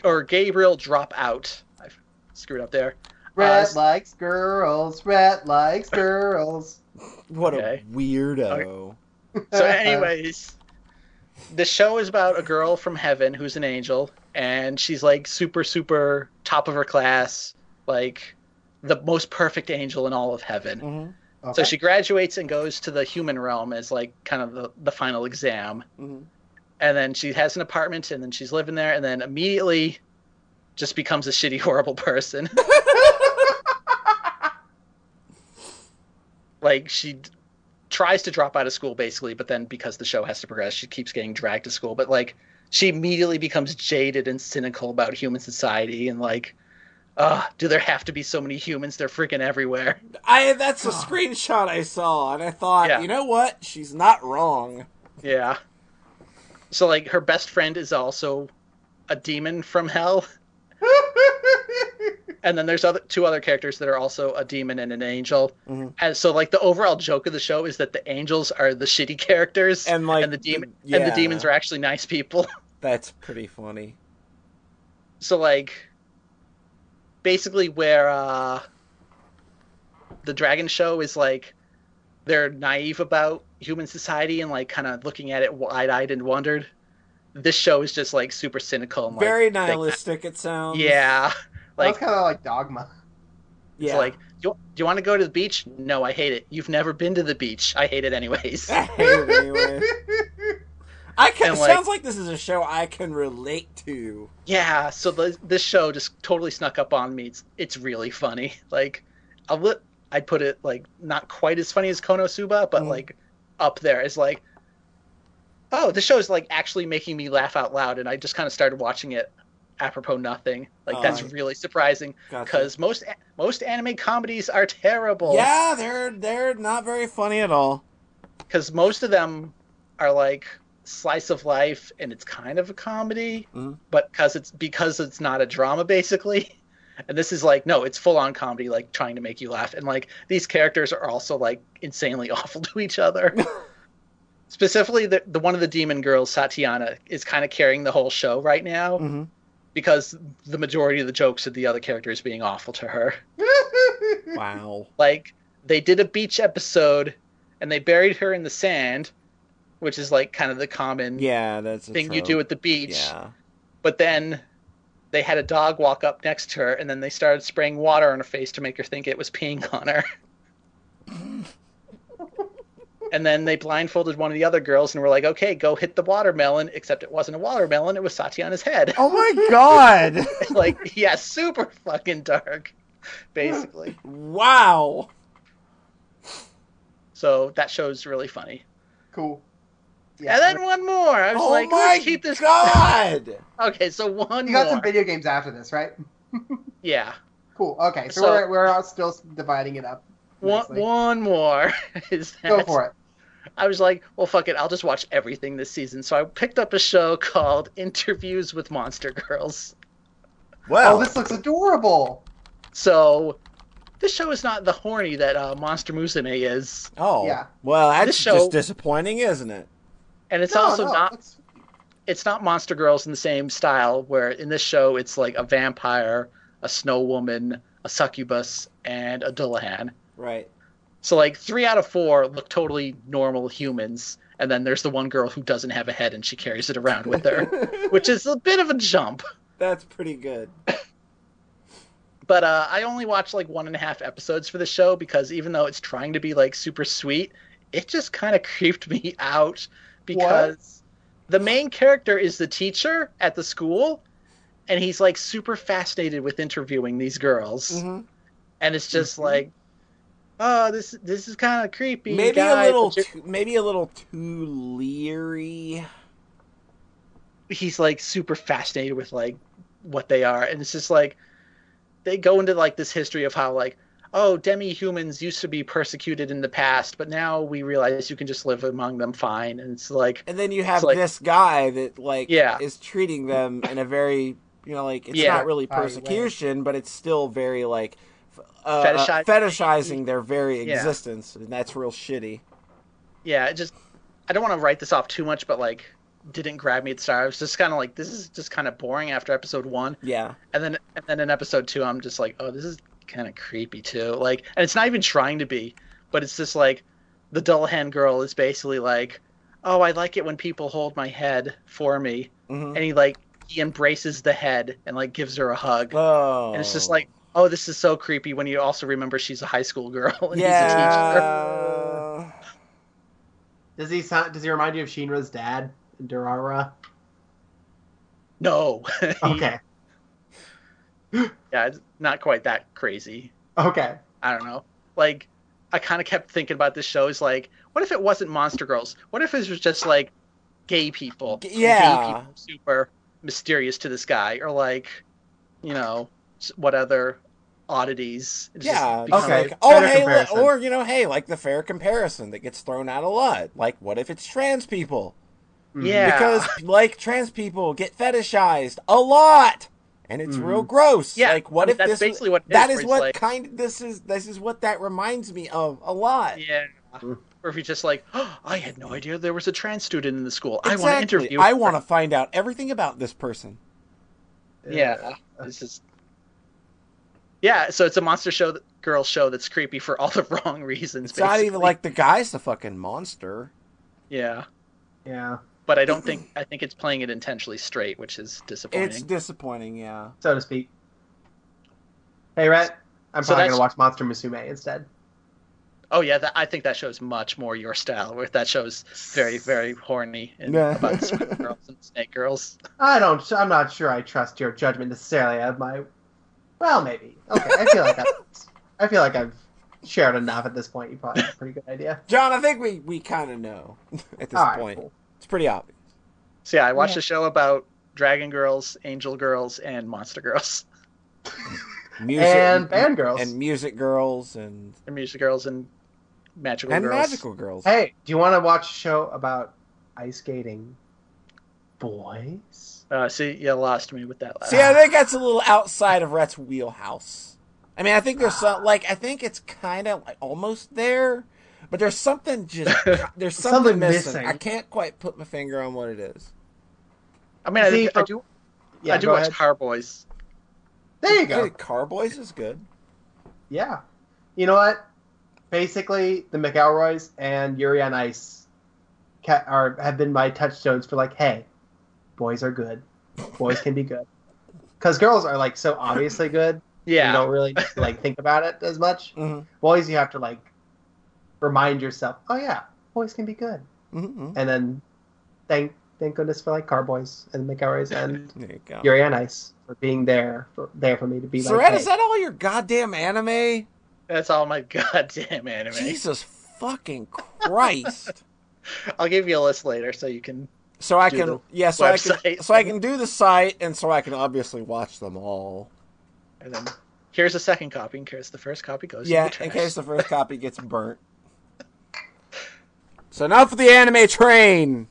or Gabriel Drop Out. I screwed up there. Red s- likes girls. Red likes girls. What Okay. a weirdo. So, anyways, the show is about a girl from heaven who's an angel, and she's like super, super top of her class, like the most perfect angel in all of heaven. Mhm, Okay. So she graduates and goes to the human realm as like kind of the, the final exam. mhm. And then she has an apartment, and then she's living there, and then immediately just becomes a shitty, horrible person. like she tries to drop out of school basically but then because the show has to progress she keeps getting dragged to school but like she immediately becomes jaded and cynical about human society and like uh do there have to be so many humans they're freaking everywhere I that's a screenshot I saw, and I thought, Yeah. you know what? She's not wrong. yeah so like her best friend is also a demon from hell and then there's other two other characters that are also a demon and an angel Mhm. and so like the overall joke of the show is that the angels are the shitty characters And like and the demon the- and the demons are actually nice people That's pretty funny. so like basically where uh the dragon show is like they're naive about human society and like kind of looking at it wide-eyed and wondered. This show is just like super cynical and like, Very they- nihilistic. It sounds. yeah, like it's kind of like Dogma. it's Yeah. like, do you, do you want to go to the beach? No, I hate it. You've never been to the beach. I hate it anyways. I hate it anyway. I can. Like- sounds like this is a show I can relate to. Yeah, so the, this show just totally snuck up on me. It's it's really funny. Like, I'll li- I'd put it like not quite as funny as Konosuba, but Mhm. like up there. It's like, oh, this show is like actually making me laugh out loud, and I just kind of started watching it apropos nothing. Like that's I- really surprising Gotcha. because most most anime comedies are terrible. Yeah, they're they're not very funny at all. because most of them are like slice of life and it's kind of a comedy Mhm. but because it's because it's not a drama basically and this is like no it's full on comedy like trying to make you laugh and like these characters are also like insanely awful to each other specifically the, the one of the demon girls Satania is kind of carrying the whole show right now hmm because the majority of the jokes of the other characters being awful to her Wow. like they did a beach episode and they buried her in the sand which is like kind of the common Yeah, that's a thing you do at the beach Yeah. but then they had a dog walk up next to her and then they started spraying water on her face to make her think it was peeing on her and then they blindfolded one of the other girls and were like okay go hit the watermelon except it wasn't a watermelon it was Satania's head Oh my god! like yeah super fucking dark basically wow. so that show's really funny cool. Yeah, and then one more i was Oh like my let's keep this god! okay so one you got more some video games after this, right? yeah Cool. Okay, so, So- we're we're all still dividing it up. one, one more is that Go for it. I was like, well, fuck it, I'll just watch everything this season. So I picked up a show called Interviews with Monster Girls. Wow, oh, this looks adorable. So this show is not the horny that uh, Monster Musume is, oh, Yeah. Well, that's This show- just disappointing, isn't it? and it's No, also no, not it's- it's not Monster Girls in the same style. Where in this show it's like a vampire, a snow woman, a succubus, and a Dullahan. Right. So like three out of four look totally normal humans, and then there's the one girl who doesn't have a head and she carries it around with her, which is a bit of a jump. That's pretty good. but uh, I only watched like one and a half episodes for the show because even though it's trying to be like super sweet, it just kind of creeped me out because the main character is the teacher at the school, and he's like super fascinated with interviewing these girls, hmm and it's just Mhm. like, oh, this this is kind of creepy. Maybe guy, a little, too, maybe a little too leery. he's like super fascinated with like what they are and it's just like they go into like this history of how like oh demi-humans used to be persecuted in the past but now we realize you can just live among them fine and it's like And then you have like- this guy that like Yeah. is treating them in a very you know like it's Yeah. not really Right, right. persecution, but it's still very like f- uh, Fetishizing- uh, fetishizing their very Yeah. existence, and that's real shitty. yeah it just i don't want to write this off too much but like didn't grab me at the start i was just kind of like this is just kind of boring after episode one Yeah. and then and then in episode two i'm just like oh this is kind of creepy too like and it's not even trying to be but it's just like the dullahan girl is basically like oh i like it when people hold my head for me hmm and he like he embraces the head and like gives her a hug Oh. and it's just like oh this is so creepy when you also remember she's a high school girl and he's a teacher yeah. Does he sound? Does he remind you of Shinra's dad, Durarara? no Okay. yeah it's not quite that crazy Okay. I don't know. Like, I kind of kept thinking about this show. Is like, what if it wasn't Monster Girls? What if it was just like gay people? Yeah. Gay people super mysterious to this guy, or like, you know, s- what other oddities? Yeah. Okay. Like, oh, hey, li- comparison. or you know, hey, like the fair comparison that gets thrown out a lot. Like, what if it's trans people? Mhm. Yeah. Because like trans people get fetishized a lot, and it's Mhm. real gross. Yeah, Like, what I mean, if that's this? basically what it that is, is what like- kind. This is this is what that reminds me of a lot. Yeah. Mm. Or if you're just like, oh, I had no idea there was a trans student in the school. I want to interview. I want to find out everything about this person. Yeah. It's just. Yeah, so it's a monster show that girl show that's creepy for all the wrong reasons. It's not even like the guy's the fucking monster. yeah, Yeah, but I don't think I think it's playing it intentionally straight, which is disappointing. It's disappointing, yeah. so to speak. Hey, Rhett, I'm So probably that's- gonna watch Monster Musume instead. Oh yeah, that, I think that show's much more your style. Where that show's very very horny and Yeah. about the girls and snake girls. I don't. I'm not sure. I trust your judgment necessarily of my. Well, maybe. Okay, I feel like I. I feel like I've shared enough at this point. You probably have a pretty good idea. John, I think we, we kind of know at this All right, point. cool. It's pretty obvious. So yeah, I watched Yeah. a show about dragon girls, angel girls, and monster girls, Music And band girls. and music girls and and music girls, and magical and girls. magical girls. Hey, do you want to watch a show about ice skating boys? Uh, see, you lost me with that last. See, I think that's a little outside of Rhett's wheelhouse. I mean, I think there's some like I think it's kind of like almost there, but there's something just there's something, Something missing. missing. I can't quite put my finger on what it is. I mean, I, See, think, I do. Yeah, I do go watch ahead. Carboys. There you go. Hey, Carboys is good. Yeah. You know what? Basically, the McElroys and Yuri on Ice ca- are have been my touchstones for like, hey, boys are good. Boys can be good. Because girls are like so obviously good. Yeah, You don't really like think about it as much. Mm-hmm. Boys, you have to like remind yourself, oh yeah, boys can be good. Mm-hmm. And then thank thank goodness for like Carboys and McElroys and There you. Yuri on Ice for being there for there for me to be So, like, Rhett, is that all your goddamn anime? that's all my goddamn anime. Jesus fucking Christ! I'll give you a list later so you can. So I can, yeah, so I can, so I can do the site, and so I can obviously watch them all. And then here's a second copy in case the first copy goes. Yeah, in, the in case the first copy gets burnt. So now for the anime train,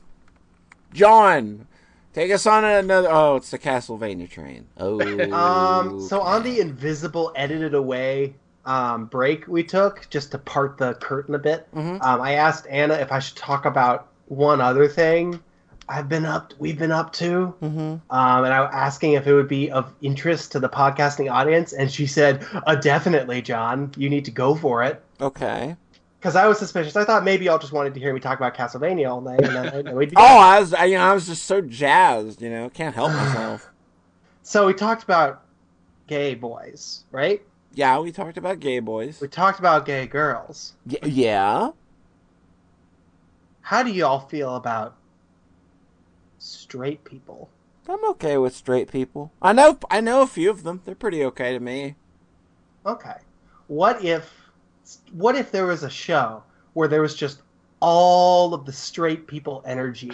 John, take us on another. Oh, it's the Castlevania train. Oh, Um, so on the invisible, edited away um, break we took, just to part the curtain a bit, Mhm. um, I asked Anna if I should talk about one other thing I've been up, we've been up to, hmm um, and I was asking if it would be of interest to the podcasting audience, and she said, uh, "Definitely, John, you need to go for it." okay. Because I was suspicious. I thought maybe y'all just wanted to hear me talk about Castlevania all night, and then we'd be Oh, I was, I, you know, I was just so jazzed. You know, can't help myself. So we talked about gay boys, right? Yeah, we talked about gay boys. We talked about gay girls. Y- yeah. How do y'all feel about straight people? I'm okay with straight people. I know, I know a few of them. They're pretty okay to me. Okay. What if what if there was a show where there was just all of the straight people energy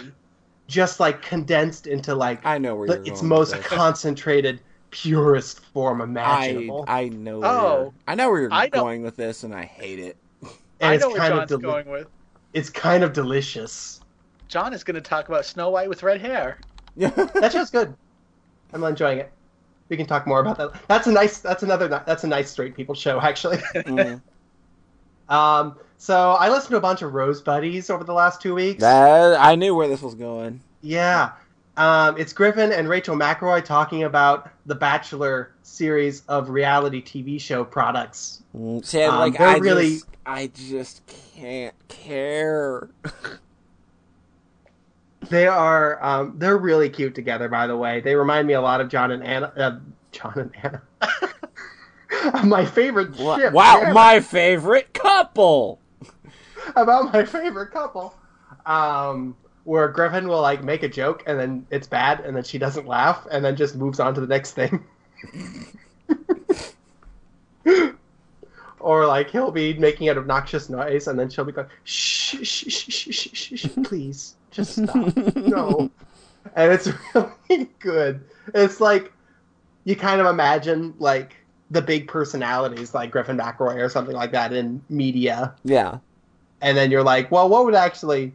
just like condensed into like I know where the, you're its going most with concentrated purest form I imaginable. I know. Oh. you're, I know where you're I know- going with this, and I hate it. and I it's know where kind John's of deli- going with. it's kind of delicious. John is going to talk about Snow White with red hair. Yeah, That show's good. I'm enjoying it. We can talk more about that. That's a nice. That's another. That's a nice straight people show, actually. Mm. um. So I listened to a bunch of Rose Buddies over the last two weeks. That I knew where this was going. Yeah. Um, it's Griffin and Rachel McElroy talking about the Bachelor series of reality TV show products. Mm, See, Um, like I really- just, I just can't care. They are. Um, they're really cute together, by the way. They remind me a lot of John and Anna. Uh, John and Anna. my favorite Wow, ship. wow, my favorite couple. about my favorite couple. Um, where Griffin will like make a joke and then it's bad and then she doesn't laugh and then just moves on to the next thing. or like he'll be making an obnoxious noise and then she'll be going shh shh shh shh shh shh, shh please just stop no and it's really good it's like you kind of imagine like the big personalities like Griffin McElroy or something like that in media Yeah. and then you're like, well, what would actually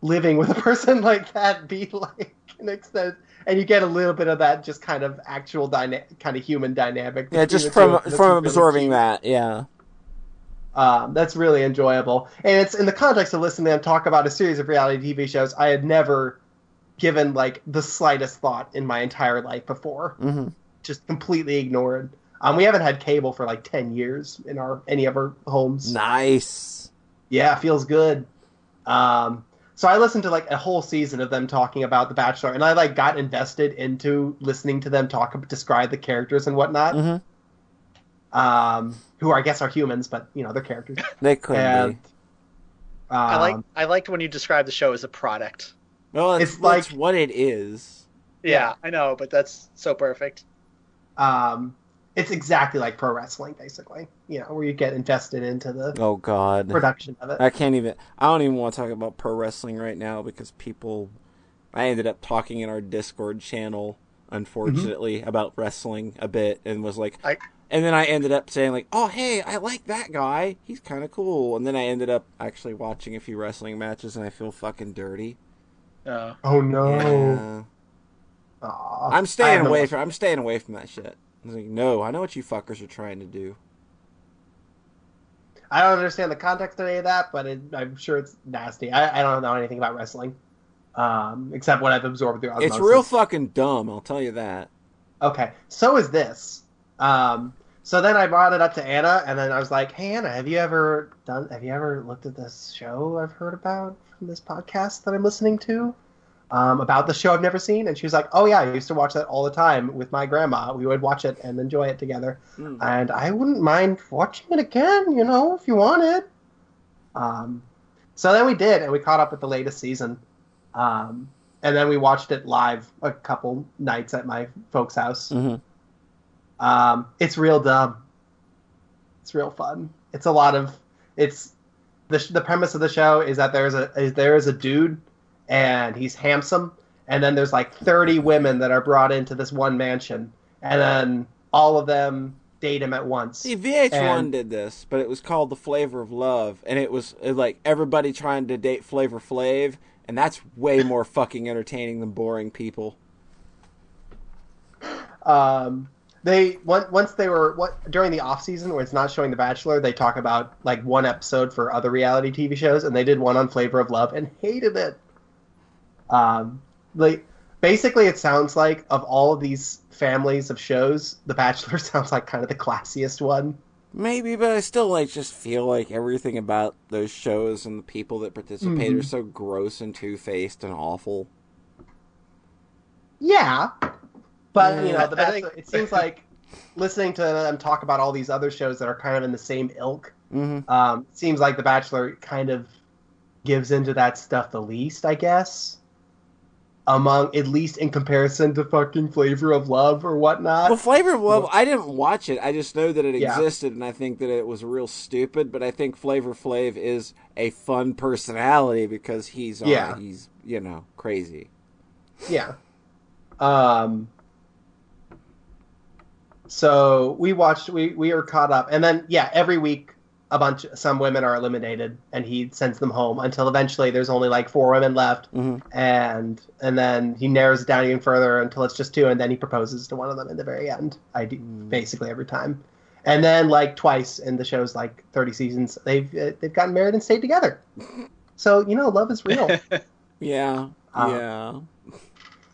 living with a person like that be like? An extent, and you get a little bit of that just kind of actual dyna- kind of human dynamic. Yeah, just the two from of them. That's from really absorbing that. Yeah. Um, that's really enjoyable, and it's in the context of listening to them talk about a series of reality TV shows I had never given like the slightest thought in my entire life before. hmm just completely ignored. Um, we haven't had cable for like ten years in our any of our homes. Nice. Yeah, feels good. Um, so I listened to like a whole season of them talking about The Bachelor, and I like got invested into listening to them talk describe the characters and whatnot. Mm-hmm. Um, who I guess are humans, but you know they're characters. They could and be. I like um, I liked when you described the show as a product. Well, it's, it's that's like- what it is. Yeah, Yeah. I know, but that's so perfect. um, it's exactly like pro wrestling, basically. You know, where you get invested into the Oh God. production of it. I can't even. I don't even want to talk about pro wrestling right now because people. I ended up talking in our Discord channel, unfortunately, about wrestling a bit, and was like, I- and then I ended up saying like, "Oh, hey, I like that guy. He's kind of cool." And then I ended up actually watching a few wrestling matches, and I feel fucking dirty. Uh, Oh no! Yeah. Aw. I'm staying away from. I'm staying away from that shit. I was like, no, I know what you fuckers are trying to do. I don't understand the context of any of that, but it, I'm sure it's nasty. I, I don't know anything about wrestling, um, except what I've absorbed through osmosis. It's real fucking dumb. I'll tell you that. Okay, so is this. Um, so then I brought it up to Anna, and then I was like, "Hey Anna, have you ever done? Have you ever looked at this show I've heard about from this podcast that I'm listening to um, about the show I've never seen?" And she was like, "Oh yeah, I used to watch that all the time with my grandma. We would watch it and enjoy it together, Mm. and I wouldn't mind watching it again, you know, if you wanted." Um, so then we did, and we caught up with the latest season. Um, and then we watched it live a couple nights at my folks' house. hmm Um, it's real dumb. It's real fun. It's a lot of it's the the premise of the show is that there's a is there is a dude and he's handsome and then there's like 30 women that are brought into this one mansion and then all of them date him at once. See, VH1 And- did this, but it was called The Flavor of Love, and it was like everybody trying to date Flavor Flav, and that's way more fucking entertaining than boring people. um, they once they were what during the off season where it's not showing The Bachelor, they talk about like one episode for other reality TV shows, and they did one on Flavor of Love and hated it. Um, like basically, it sounds like of all of these families of shows, The Bachelor sounds like kind of the classiest one. Maybe, but I still like just feel like everything about those shows and the people that participate are Mhm. so gross and two faced and awful. Yeah, but you know, The I think- It seems like listening to them talk about all these other shows that are kind of in the same ilk. Mm-hmm. Um, seems like The Bachelor kind of gives into that stuff the least, I guess. Among at least in comparison to fucking Flavor of Love or whatnot. Well, Flavor of Love, I didn't watch it. I just know that it Yeah. existed, and I think that it was real stupid. But I think Flavor Flav is a fun personality because he's uh, Yeah. he's you know crazy. Yeah. Um. So we watched. We we are caught up, and then yeah, every week a bunch. Some women are eliminated, and he sends them home until eventually there's only like four women left, Mhm. and and then he narrows it down even further until it's just two, and then he proposes to one of them in the very end. I do Mm. basically every time, and then like twice in the show's like 30 seasons, they've uh, they've gotten married and stayed together. So you know, love is real. Yeah, Uh, yeah.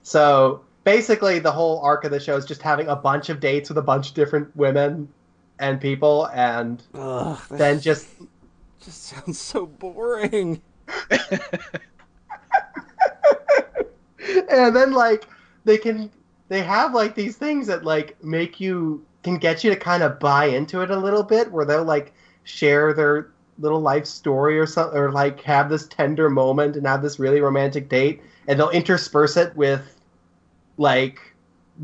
So basically, the whole arc of the show is just having a bunch of dates with a bunch of different women and people, and Ugh, then just just sounds so boring. and then like they can they have like these things that like make you can get you to kind of buy into it a little bit, where they'll like share their little life story or something, or like have this tender moment and have this really romantic date, and they'll intersperse it with like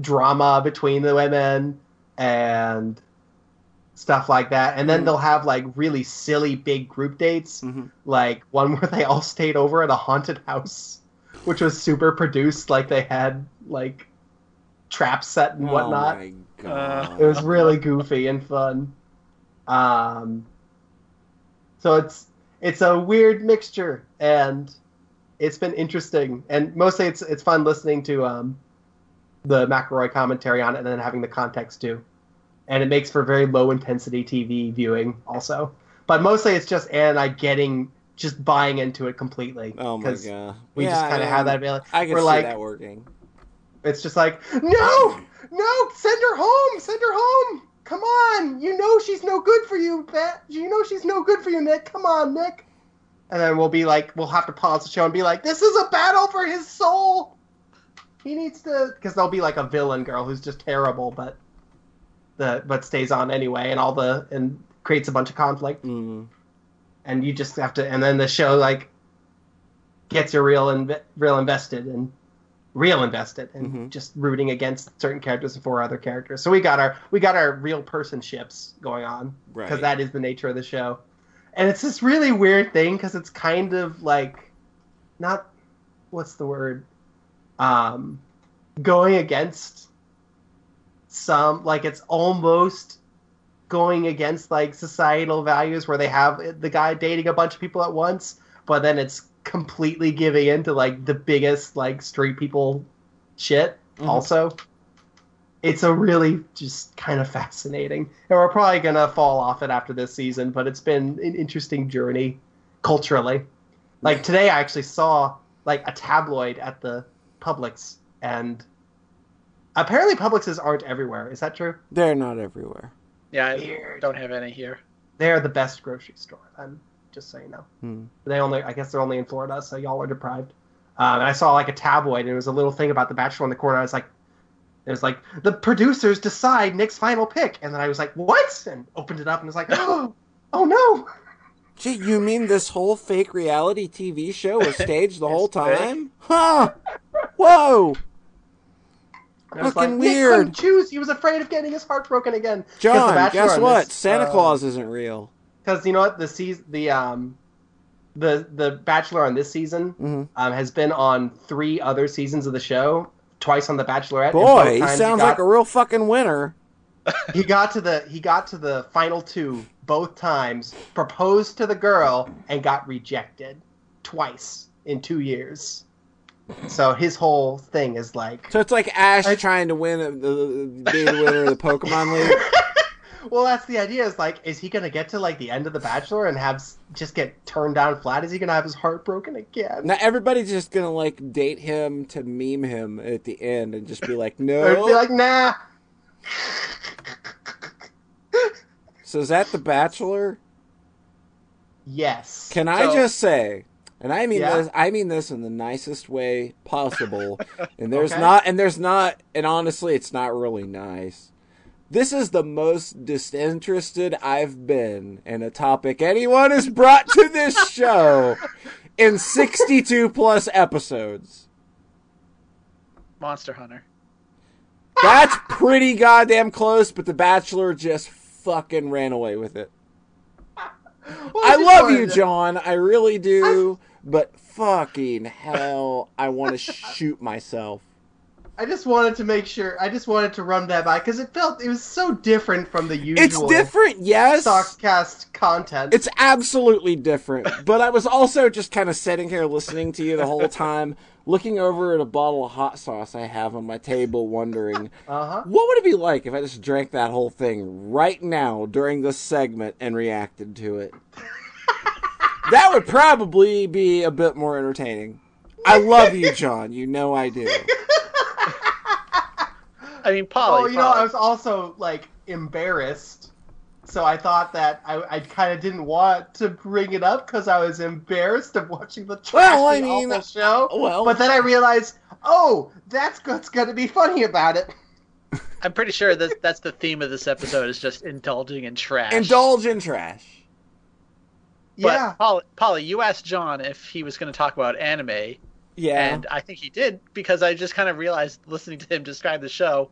drama between the women and stuff like that. And then Mhm. they'll have like really silly big group dates, Mhm. like one where they all stayed over at a haunted house, which was super produced. Like they had like traps set and whatnot. Oh my god. It was really goofy and fun. Um, so it's it's a weird mixture, and it's been interesting. And mostly, it's it's fun listening to um, the McElroy commentary on it, and then having the context too. And it makes for very low intensity TV viewing, also. But mostly, it's just Ann and I getting just buying into it completely. oh my god. We just kind of have that ability. I can we're see like- that working. It's just like, no, no, send her home, send her home. come on, you know she's no good for you, Bet. You know she's no good for you, Nick. Come on, Nick. And then we'll be like, we'll have to pause the show and be like, this is a battle for his soul. He needs to, because there'll be like a villain girl who's just terrible, but the but stays on anyway, and all the and creates a bunch of conflict, Mm. and you just have to, and then the show like gets you real and real invested and real invested and Mhm. just rooting against certain characters and for other characters. So we got our we got our real person ships going on Right. because that is the nature of the show. And it's this really weird thing because it's kind of like not what's the word um going against some like it's almost going against like societal values where they have the guy dating a bunch of people at once but then it's completely giving in to like the biggest like straight people shit Mhm. also. It's a really just kind of fascinating. And we're probably gonna fall off it after this season but it's been an interesting journey culturally. Like today i actually saw like a tabloid at the publix and apparently publixes aren't everywhere is that true They're not everywhere. Yeah, I Weird. don't have any here. they're the best grocery store i'm just so you know Hmm. they only i guess they're only in florida so y'all are deprived um, and i saw like a tabloid and it was a little thing about the bachelor in the corner i was like it was like the producers decide nick's final pick and then i was like what and opened it up and was like oh, oh no Gee, you mean this whole fake reality TV show was staged the whole It's fake. time? Huh? Whoa! Fucking like, weird. Nick couldn't choose. He was afraid of getting his heart broken again. John, guess what? Santa uh, Claus isn't real. Because you know what? The season, the um, the the Bachelor on this season hmm um, has been on three other seasons of the show. Twice on the Bachelorette. Boy, he sounds got, like a real fucking winner. he got to the he got to the final two both times. Proposed to the girl and got rejected twice in two years. So his whole thing is like So it's like Ash I- trying to win the, be the winner of the Pokemon League. well, that's the idea. Is like, is he gonna get to like the end of the Bachelor and have just get turned down flat? Is he gonna have his heart broken again? Now everybody's just gonna like date him to meme him at the end and just be like, Or no. be like, nah. so is that the Bachelor? Yes. Can I just say, and I mean Yeah. this, I mean this in the nicest way possible. and there's Okay. not, and there's not, and honestly, it's not really nice. This is the most disinterested I've been in a topic anyone has brought to this show in 62 plus episodes. Monster Hunter. That's pretty goddamn close, but The Bachelor just fucking ran away with it. Well, I love you, to- John. I really do. But fucking hell, I want to shoot myself. I just wanted to make sure. I just wanted to run that by because it felt it was so different from the usual. It's different, yes. Sockcast content. It's absolutely different. But I was also just kind of sitting here listening to you the whole time, looking over at a bottle of hot sauce I have on my table, wondering uh huh. what would it be like if I just drank that whole thing right now during this segment and reacted to it. that would probably be a bit more entertaining. I love you, John. You know I do. I mean, Polly. Oh, you know, I was also like embarrassed, so I thought that I, I kind of didn't want to bring it up because I was embarrassed of watching the trashy, Well, I mean, awful show. well- but then I realized, oh, that's what's going to be funny about it. I'm pretty sure that that's the theme of this episode is just indulging in trash. Indulge in trash. But yeah, Polly, Polly, you asked John if he was going to talk about anime, Yeah. and I think he did because I just kind of realized listening to him describe the show,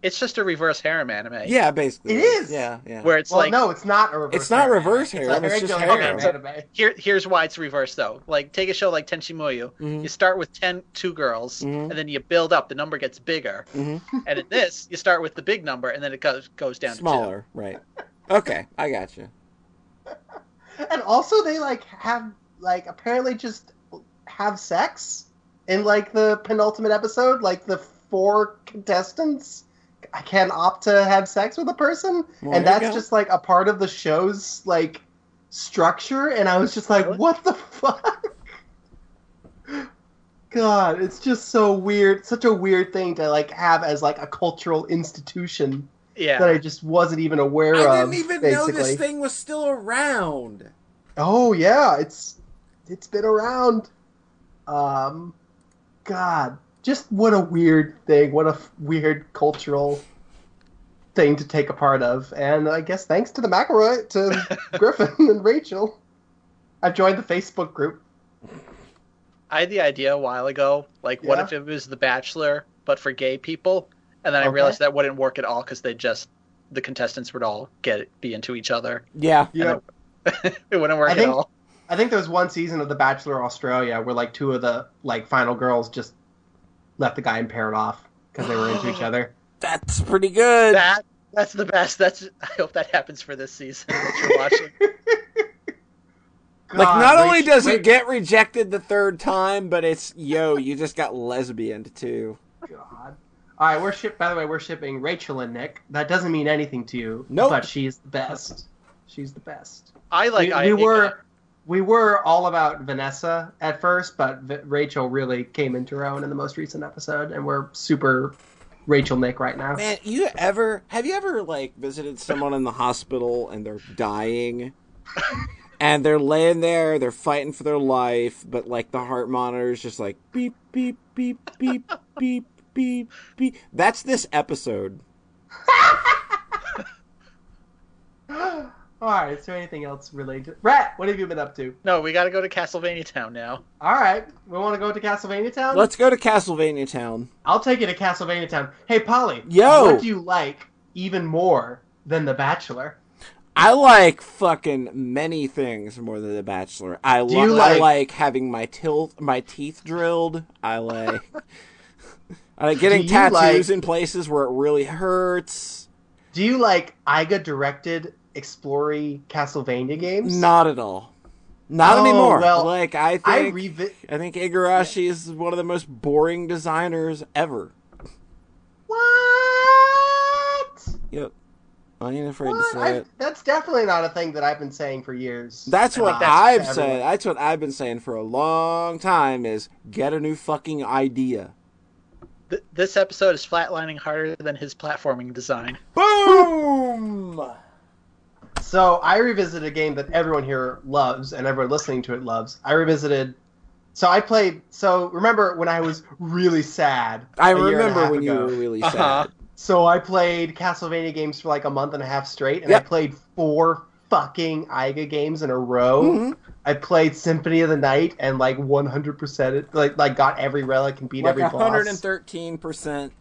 it's just a reverse harem anime. yeah, basically. It is. Yeah, yeah. Where it's well, like no, it's not a reverse. It's not harem. reverse harem, a it's just regular harem. harem anime. here here's why it's reverse though. Like take a show like Tenchi Muyo. Mhm. You start with 10 two girls Mhm. and then you build up. The number gets bigger. Mhm. And in this, you start with the big number and then it goes goes down Smaller, right. Okay, I got you. And also, they like have like apparently just have sex in like the penultimate episode. Like the four contestants, I can opt to have sex with a person, Well, and that's just like a part of the show's like structure. And I was just like, Really? what the fuck? God, it's just so weird. Such a weird thing to like have as like a cultural institution. Yeah. that I just wasn't even aware I of. I didn't even know this thing was still around. Oh yeah, it's it's been around. Um, God, just what a weird thing. What a f- weird cultural thing to take a part of. And I guess thanks to the McElroy, to Griffin and Rachel, I've joined the Facebook group. I had the idea a while ago, like, what if it was The Bachelor, but for gay people? And then I realized that wouldn't work at all because they just the contestants would all get be into each other. Yeah. Yeah, it wouldn't work I think- at all. I think there was one season of The Bachelor Australia where like two of the like final girls just left the guy and paired off because they were into each other. That's pretty good. That that's the best. That's I hope that happens for this season that you're watching. like, God, not only does Ra- it get rejected the third time, but it's, yo, you just got lesbian too. God. All right, we're ship. By the way, we're shipping Rachel and Nick. That doesn't mean anything to you. Nope. But she's the best. She's the best. I like we, I we were we were all about Vanessa at first, but v- Rachel really came into her own in the most recent episode, and we're super Rachel Nick right now. Man, you ever have you ever like visited someone in the hospital and they're dying? and they're laying there, they're fighting for their life, but like the heart monitor is just like beep beep beep beep beep beep beep. That's this episode. all right, is there anything else related? Rat, what have you been up to? No, we got to go to Castlevania Town now. All right, we want to go to Castlevania Town. Let's go to Castlevania Town. I'll take you to Castlevania Town. Hey, Polly. Yo! what do you like even more than The Bachelor? I like fucking many things more than The Bachelor. I, Do li- you I like- like having my til- my teeth drilled. I like Like getting tattoos like- in places where it really hurts. Do you like Iga directed explory Castlevania games? Not at all. Not Oh, anymore. well, like I think I I, think Igarashi is one of the most boring designers ever. What? Yep. I ain't afraid What? to say I- it. that's definitely not a thing that I've been saying for years. That's what I've said. everyone. That's what I've been saying for a long time is get a new fucking idea. Th- this episode is flatlining harder than his platforming design. Boom! So I revisited a game that everyone here loves and everyone listening to it loves. I revisited. So I played. So remember when I was really sad? I a year and a remember half when you were really Uh-huh. sad. So I played Castlevania games for like a month and a half straight, and Yep. I played four fucking Iga games in a row. Mhm. I played Symphony of the Night and like 100% like like got every relic and beat Like every boss. 113%.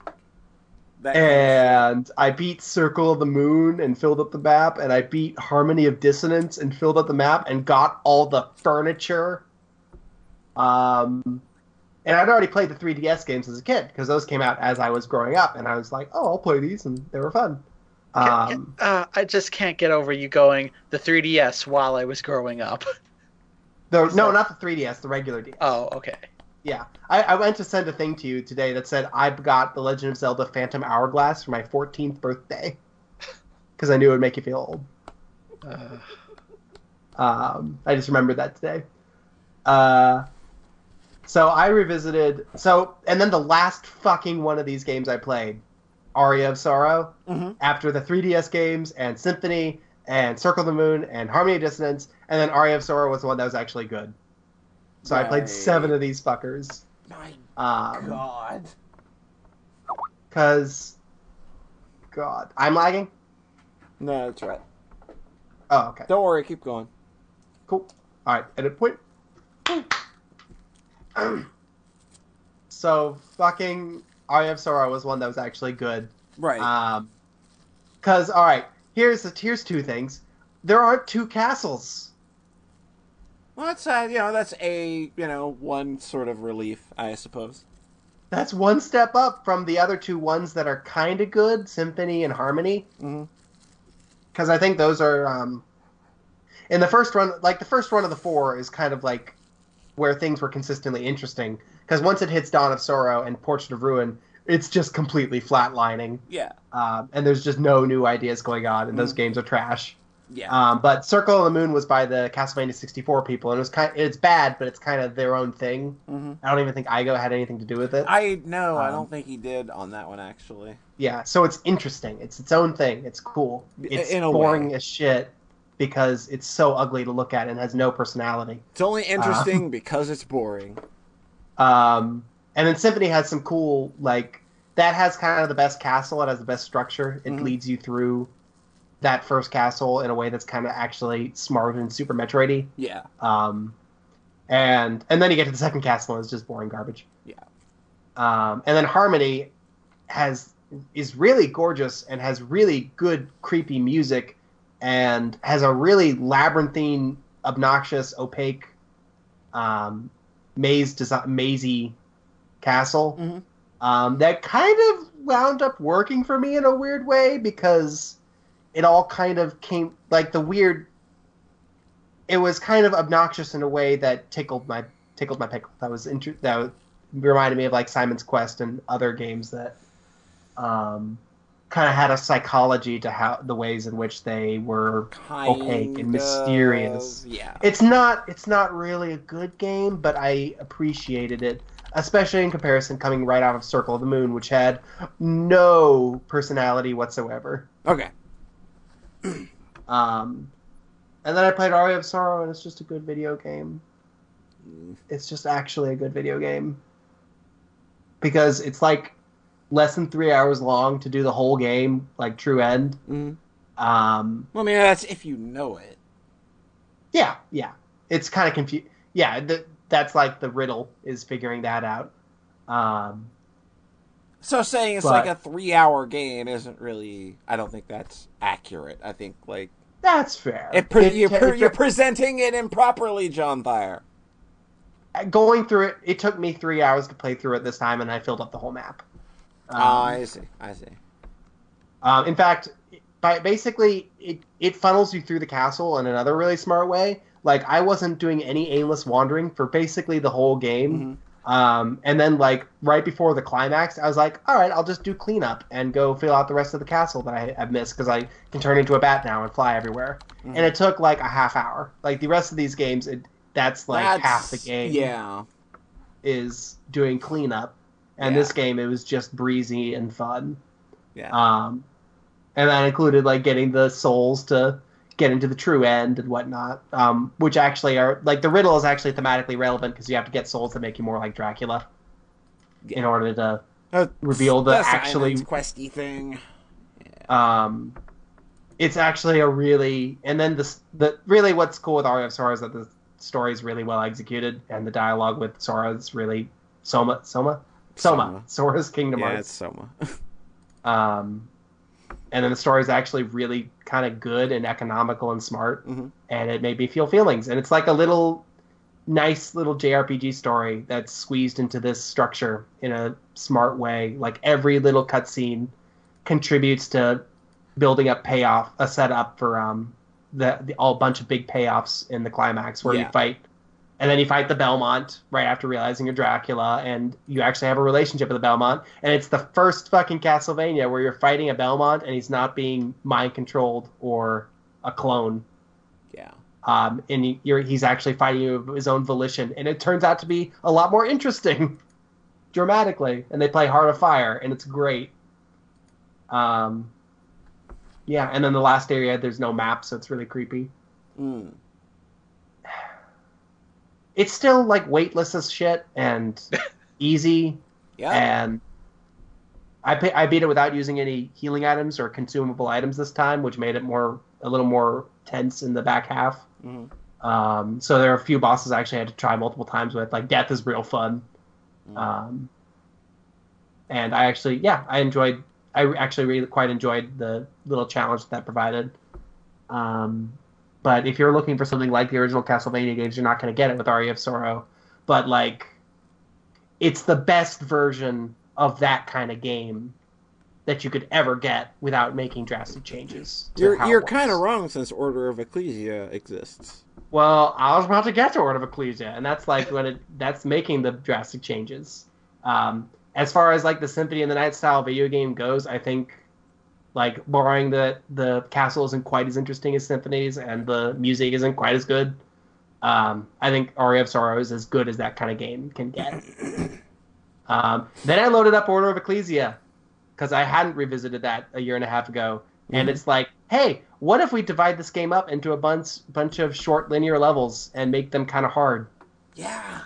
That And I beat Circle of the Moon and filled up the map, and I beat Harmony of Dissonance and filled up the map and got all the furniture. Um, and I'd already played the 3DS games as a kid because those came out as I was growing up, and I was like, "Oh, I'll play these," and they were fun. Um, Uh, I just can't get over you going the 3DS while I was growing up. the, no, not the 3DS, the regular DS. Oh, okay. Yeah, I, I went to send a thing to you today that said I've got The Legend of Zelda Phantom Hourglass for my 14th birthday because I knew it would make you feel old. Uh, Um, I just remembered that today. Uh, so I revisited. So and then the last fucking one of these games I played, Aria of Sorrow, Mhm. after the 3DS games and Symphony and Circle of the Moon and Harmony of Dissonance, and then Aria of Sorrow was the one that was actually good. So I played seven of these fuckers. My Um, God. Cause, God, I'm lagging. No, that's right. Oh, okay, Don't worry, keep going. cool. All right, edit point. so fucking Aria of Sorrow was one that was actually good. Right. Um, cause all right, here's the here's two things. There aren't two castles. well, that's uh, you know that's a you know one sort of relief, I suppose. That's one step up from the other two ones that are kind of good, Symphony and Harmony. because I think those are um, in the first run. Like the first run of the four is kind of like where things were consistently interesting. Because once it hits Dawn of Sorrow and Portrait of Ruin, it's just completely flatlining, Yeah. um, and there's just no new ideas going on, and those Mm. games are trash. Yeah. Um, but Circle of the Moon was by the Castlevania 64 people, and it was kind. it's bad, but it's kind of their own thing. hmm I don't even think Iga had anything to do with it. I no, I Um, don't think he did on that one actually. Yeah, so it's interesting. It's its own thing. It's cool. It's boring way. as shit because it's so ugly to look at and has no personality. It's only interesting because it's boring. Um, and then Symphony has some cool like that has kind of the best castle. It has the best structure. It Mhm. leads you through that first castle in a way that's kind of actually smart and Super Metroidy. Yeah. Um, and and then you get to the second castle and it's just boring garbage. Yeah. Um, and then Harmony has is really gorgeous and has really good creepy music and has a really labyrinthine, obnoxious, opaque, um, maze design, mazy castle Mhm. um, that kind of wound up working for me in a weird way because it all kind of came like the weird it was kind of obnoxious in a way that tickled my tickled my pickle. That was inter- that reminded me of like Simon's Quest and other games that um, kind of had a psychology to how the ways in which they were. Kind Opaque and mysterious. of- Yeah. It's not it's not really a good game, but I appreciated it, especially in comparison coming right out of Circle of the Moon, which had no personality whatsoever. Okay. Um, and then I played Aria of Sorrow, and it's just a good video game. It's just actually a good video game because it's like less than three hours long to do the whole game, like true end. hmm Um, Well, I mean, that's if you know it. yeah, yeah, it's kind of confused. Yeah, th- that's like the riddle is figuring that out. Um, So saying it's But- like a three-hour game isn't really. I don't think that's accurate. I think like that's fair. it pre- It- you're, it- pre- you're presenting it improperly, John Thayer. going through it, it took me three hours to play through it this time, and I filled up the whole map. Um, Ah, I see. I see. Um, in fact, by basically it it funnels you through the castle in another really smart way. Like I wasn't doing any aimless wandering for basically the whole game. Um, and then like right before the climax, I was like, all right, I'll just do cleanup and go fill out the rest of the castle that I have missed because I can turn into a bat now and fly everywhere. Mhm. And it took like a half hour. Like the rest of these games, it, that's like That's- half the game Yeah. is doing cleanup. And Yeah. this game, it was just breezy and fun. Yeah. Um, and that included like getting the souls to get into the true end and whatnot. Um, which actually are like the riddle is actually thematically relevant because you have to get souls that make you more like Dracula in order to Uh, reveal the actually. questy thing. Um, it's actually a really and then the the really what's cool with Aria of Sorrow is that the story is really well executed and the dialogue with Sora is really Soma Soma Soma, Soma. Sora's Kingdom Yeah, Hearts. it's Soma. Um, and then the story is actually really kind of good and economical and smart, Mhm. and it made me feel feelings. And it's like a little nice little JRPG story that's squeezed into this structure in a smart way. Like every little cutscene contributes to building up payoff, a setup for um the, the all bunch of big payoffs in the climax where Yeah. you fight. And then you fight the Belmont right after realizing you're Dracula, and you actually have a relationship with the Belmont. And it's the first fucking Castlevania where you're fighting a Belmont and he's not being mind controlled or a clone. yeah. Um, and you're, he's actually fighting you of his own volition. And it turns out to be a lot more interesting dramatically. And they play Heart of Fire, and it's great. Um, yeah, and then the last area, there's no map, so it's really creepy. Mm. It's still like weightless as shit and easy. Yeah. and I pay, I beat it without using any healing items or consumable items this time, which made it more a little more tense in the back half. Mhm. Um, so there are a few bosses I actually had to try multiple times with. Like death is real fun, Mhm. um, and I actually yeah I enjoyed I actually really quite enjoyed the little challenge that provided. Um, but if you're looking for something like the original Castlevania games, you're not going to get it with Aria of Sorrow. But like, it's the best version of that kind of game that you could ever get without making drastic changes. You're you're kind of wrong since Order of Ecclesia exists. Well, I was about to get to Order of Ecclesia, and that's like when it that's making the drastic changes. Um, as far as like the Symphony of the Night style video game goes, I think like barring the the castle isn't quite as interesting as symphonies and the music isn't quite as good. Um, I think Aria of Sorrow is as good as that kind of game can get. um, then I loaded up Order of Ecclesia because I hadn't revisited that a year and a half ago, and Mhm. it's like, hey, what if we divide this game up into a bunch bunch of short linear levels and make them kind of hard? Yeah.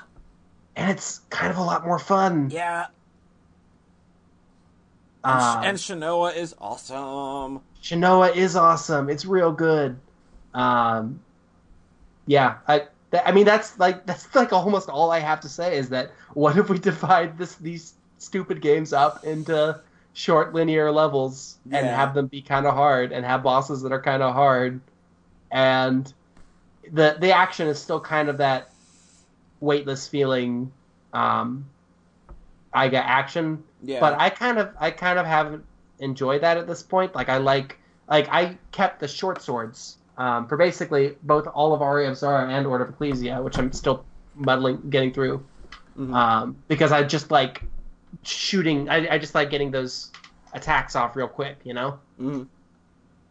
And it's kind of a lot more fun. Yeah. And, Um, and Shanoa is awesome. Shanoa is awesome. It's real good. Um, yeah, I. Th- I mean, that's like that's like almost all I have to say is that what if we divide this these stupid games up into short linear levels and have them be kind of hard and have bosses that are kind of hard, and the the action is still kind of that weightless feeling. Um, I got action, Yeah. but I kind of I kind of haven't enjoyed that at this point. Like I like like I kept the short swords um, for basically both all of Aria of Sorrow and Order of Ecclesia, which I'm still muddling getting through Mhm. um, because I just like shooting. I, I just like getting those attacks off real quick, you know. Mhm.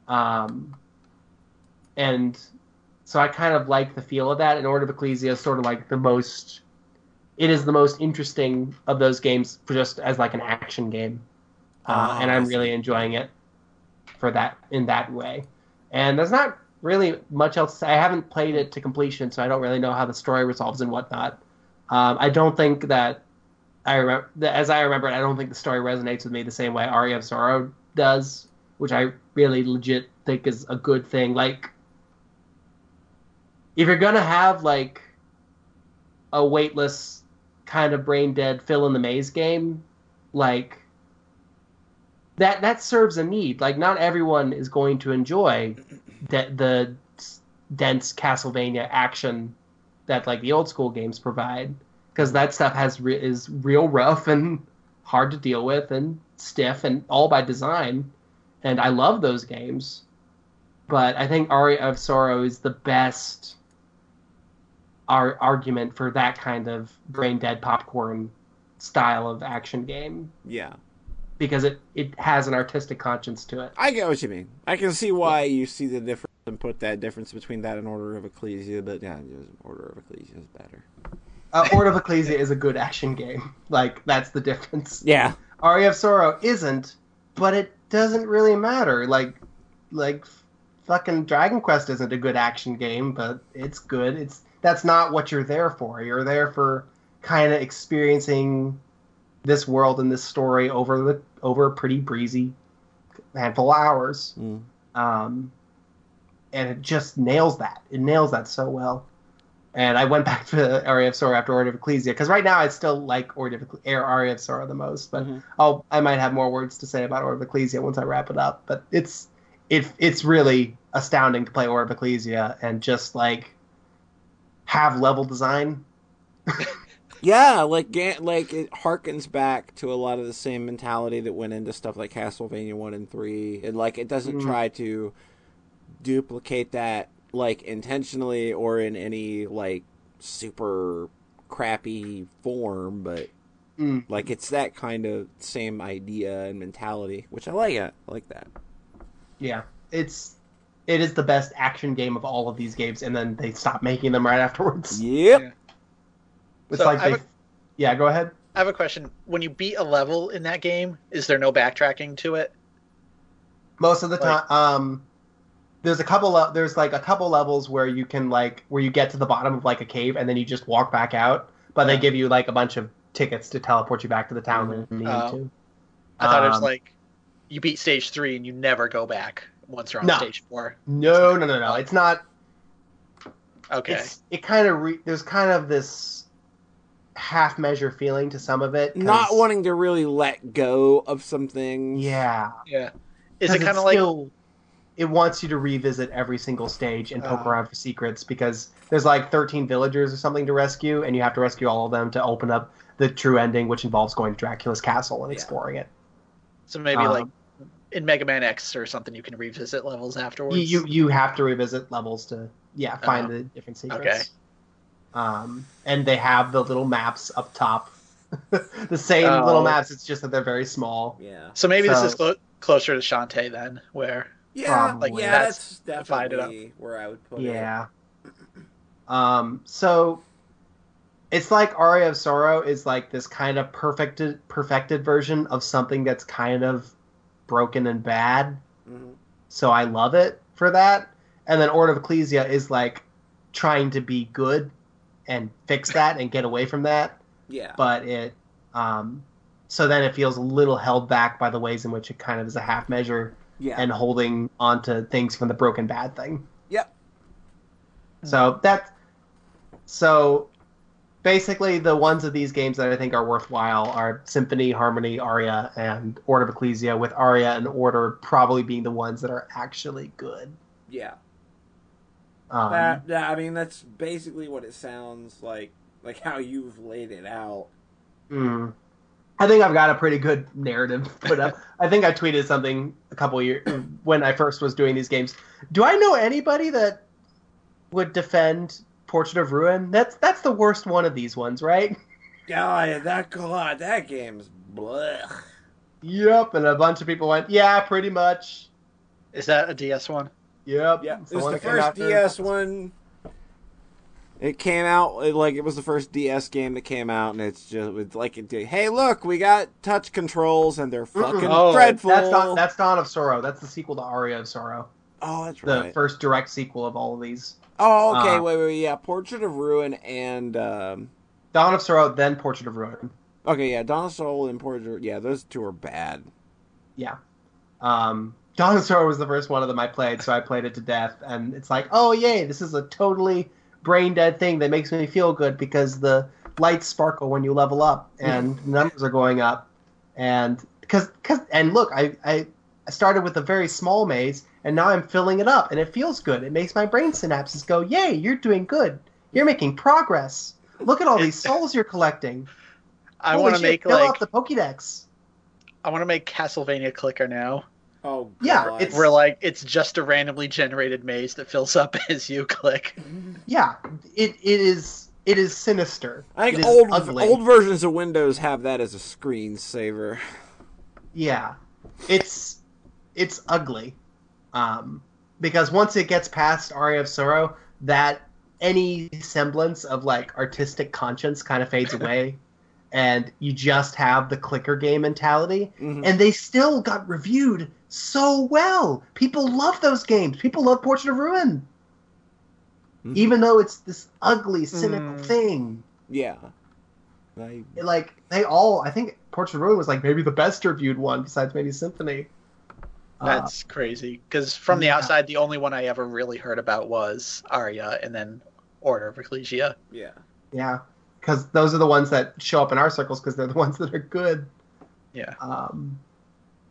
Um, and so I kind of like the feel of that. And Order of Ecclesia is sort of like the most. It is the most interesting of those games, for just as like an action game, uh, Ah, and I'm really enjoying it for that in that way. And there's not really much else. I haven't played it to completion, so I don't really know how the story resolves and whatnot. Um, I don't think that I remember, as I remember it, I don't think the story resonates with me the same way Aria of Sorrow does, which I really legit think is a good thing. Like, if you're gonna have like a weightless kind of brain dead fill in the maze game, like that that serves a need. Like, not everyone is going to enjoy the dense Castlevania action that like the old school games provide because that stuff has re- is real rough and hard to deal with and stiff and all by design and I love those games but I think Aria of Sorrow is the best ar- argument for that kind of brain dead popcorn style of action game Yeah. because it, it has an artistic conscience to it. I get what you mean. I can see why you see the difference and put that difference between that and Order of Ecclesia, but yeah, Order of Ecclesia is better. Uh, Order of Ecclesia is a good action game. Like that's the difference. Yeah. Aria of Sorrow isn't, but it doesn't really matter. Like, like fucking Dragon Quest isn't a good action game, but it's good. It's that's not what you're there for. You're there for kind of experiencing this world and this story over the over a pretty breezy handful of hours. Mm. Um, and it just nails that. It nails that so well. And I went back to Aria of Sorrow after Order of Ecclesia because right now I still like Order of Aria of Sorrow the most. But Mhm. I'll I might have more words to say about Order of Ecclesia once I wrap it up. But it's it it's really astounding to play Order of Ecclesia and just like have level design. Yeah, like like it harkens back to a lot of the same mentality that went into stuff like Castlevania one and three, and like it doesn't Mm. try to duplicate that like intentionally or in any like super crappy form, but Mm. like it's that kind of same idea and mentality, which I like. It. I like that. Yeah, it's it is the best action game of all of these games, and then they stop making them right afterwards. Yep. Yeah. It's So like they, have yeah. Go ahead. I have a question. When you beat a level in that game, is there no backtracking to it? Most of the Like- time, um, there's a couple. Of, there's like a couple levels where you can like where you get to the bottom of like a cave and then you just walk back out, but they give you like a bunch of tickets to teleport you back to the town when you need Oh. to. I thought it was Um, like you beat stage three and you never go back once you're on No. stage four. No, no, no, no. It's not. Okay. It's it kind of re, there's kind of this half measure feeling to some of it. 'cause- Not wanting to really let go of something. Yeah. yeah. Is 'Cause it kind of like still- it wants you to revisit every single stage and poke Oh. around for secrets because there's like 13 villagers or something to rescue and you have to rescue all of them to open up the true ending which involves going to dracula's castle and Yeah. exploring it so maybe um, like in Mega Man X or something you can revisit levels afterwards? you, you you have to revisit levels to yeah find Oh. the different secrets Okay. um and they have the little maps up top the same Oh. little maps it's just that they're very small Yeah. So maybe So- this is clo- closer to Shantae then, where Yeah, Probably. yeah, That's that's divided up. definitely where I would put it. Yeah. Um. So, it's like Aria of Sorrow is like this kind of perfected, perfected version of something that's kind of broken and bad. Mhm. So I love it for that. And then Order of Ecclesia is like trying to be good and fix that and get away from that. Yeah. But it, um, so then it feels a little held back by the ways in which it kind of is a half measure yeah. and holding onto things from the broken bad thing. Yep. So that so basically the ones of these games that I think are worthwhile are Symphony, Harmony, Aria, and Order of Ecclesia, with Aria and Order probably being the ones that are actually good. yeah. Um, That, that, I mean, that's basically what it sounds like, like how you've laid it out. mm. I think I've got a pretty good narrative put up. I think I tweeted something a couple years when I first was doing these games. Do I know anybody that would defend Portrait of Ruin? That's that's the worst one of these ones, right? Oh, God, that God, ah, that game's blech. Yep, and a bunch of people went, yeah, pretty much. is that a DS one? Yep. Yeah, It's it was one the first DS one. It came out it- like it was the first DS game that came out, and it's just it's like. Hey, look, we got touch controls, and they're fucking Oh, dreadful. That's Dawn, that's Dawn of Sorrow. That's the sequel to Aria of Sorrow. oh, that's The right. first direct sequel of all of these. Oh, okay. uh, wait, wait, yeah. Portrait of Ruin and um, Dawn of Sorrow, then Portrait of Ruin. okay, yeah, Dawn of Soul and Portrait. Yeah, those two are bad. Yeah. Um, Dawn of Sorrow was the first one of them I played, so I played it to death. And it's like, oh, yay, this is a totally brain dead thing that makes me feel good because the lights sparkle when you level up and numbers are going up. And because, cause, and look, I, I, I started with a very small maze and now I'm filling it up and it feels good. It makes my brain synapses go, yay, you're doing good. You're making progress. Look at all these souls you're collecting. I want to make fill like out the Pokédex. I want to make Castlevania Clicker now, Oh, Yeah, God. it's- where like it's just a randomly generated maze that fills up as you click. Yeah, it it is it is sinister. I think old ugly. old versions of Windows have that as a screensaver. Yeah, it's it's ugly, um, because once it gets past Aria of Sorrow, that any semblance of like artistic conscience kind of fades away, and you just have the clicker game mentality. Mhm. And they still got reviewed so well. People love those games. People love Portrait of Ruin, Mhm. even though it's this ugly, cynical Mm. thing. Yeah. I, like they all I think Portrait of Ruin was like maybe the best reviewed one besides maybe Symphony. Uh, That's crazy because from the yeah. outside, the only one I ever really heard about was Aria, and then Order of Ecclesia. yeah. yeah, because those are the ones that show up in our circles because they're the ones that are good. Yeah. Um,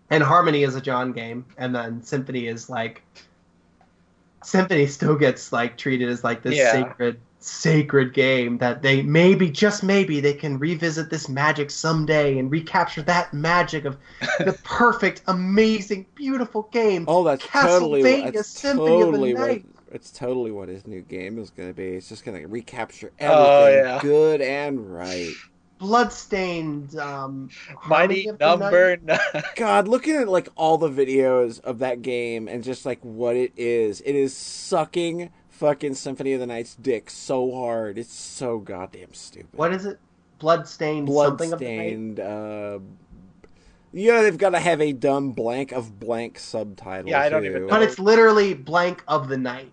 and Harmony is a John game, and then Symphony is like Symphony still gets like treated as like this Yeah. sacred sacred game that they maybe just maybe they can revisit this magic someday and recapture that magic of the perfect amazing beautiful game Oh, that's totally Castlevania that's Symphony of the totally what it's totally what his new game is going to be. It's just going to recapture Oh, everything yeah. good and right. bloodstained um Mighty Harmony of the Night. number nine. God, looking at like all the videos of that game and just like what it is, it is sucking fucking Symphony of the Night's dick so hard. It's so goddamn stupid. what is it bloodstained something of the night Bloodstained. Uh, yeah, they've got to have a dumb blank of blank subtitle. Yeah, I don't too. even know. but it's literally blank of the night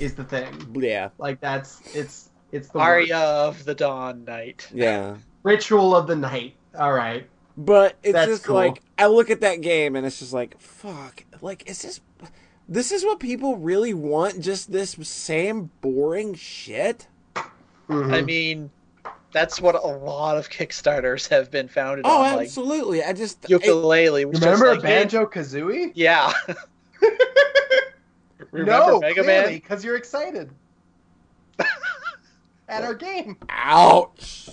is the thing Yeah, like that's it's it's the Aria worst. of the Dawn Night. yeah. ritual of the night all right But it's That's just cool. like I look at that game and it's just like fuck. Like is this this is what people really want? Just this same boring shit? Mhm. I mean, that's what a lot of Kickstarters have been founded Oh, on. Like absolutely. I just Yooka-Laylee. Was remember just like, banjo kazooie Yeah. Remember no Mega clearly because you're excited at our game ouch.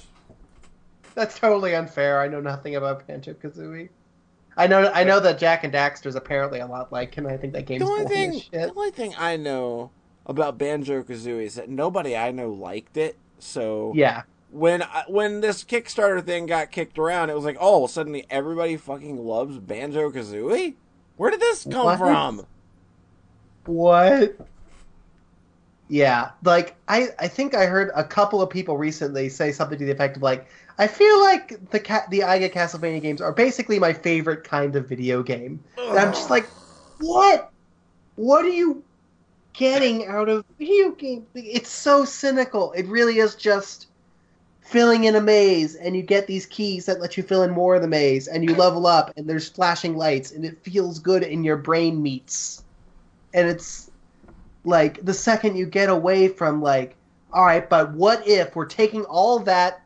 that's totally unfair i know nothing about banjo kazooie I know, I know that Jak and Daxter's apparently a lot like him. I think that game's The only thing, the only thing I know about Banjo Kazooie is that nobody I know liked it. So Yeah, when I, when this Kickstarter thing got kicked around, it was like, oh, suddenly everybody fucking loves Banjo Kazooie. Where did this come What? from? What? Yeah, like I, I think I heard a couple of people recently say something to the effect of like, I feel like the cat, the Iga Castlevania games are basically my favorite kind of video game. And I'm just like, what? What are you getting out of video game? It's so cynical. It really is just filling in a maze, and you get these keys that let you fill in more of the maze, and you level up, and there's flashing lights, and it feels good, and your brain meets. And it's like the second you get away from like, all right, but what if we're taking all that,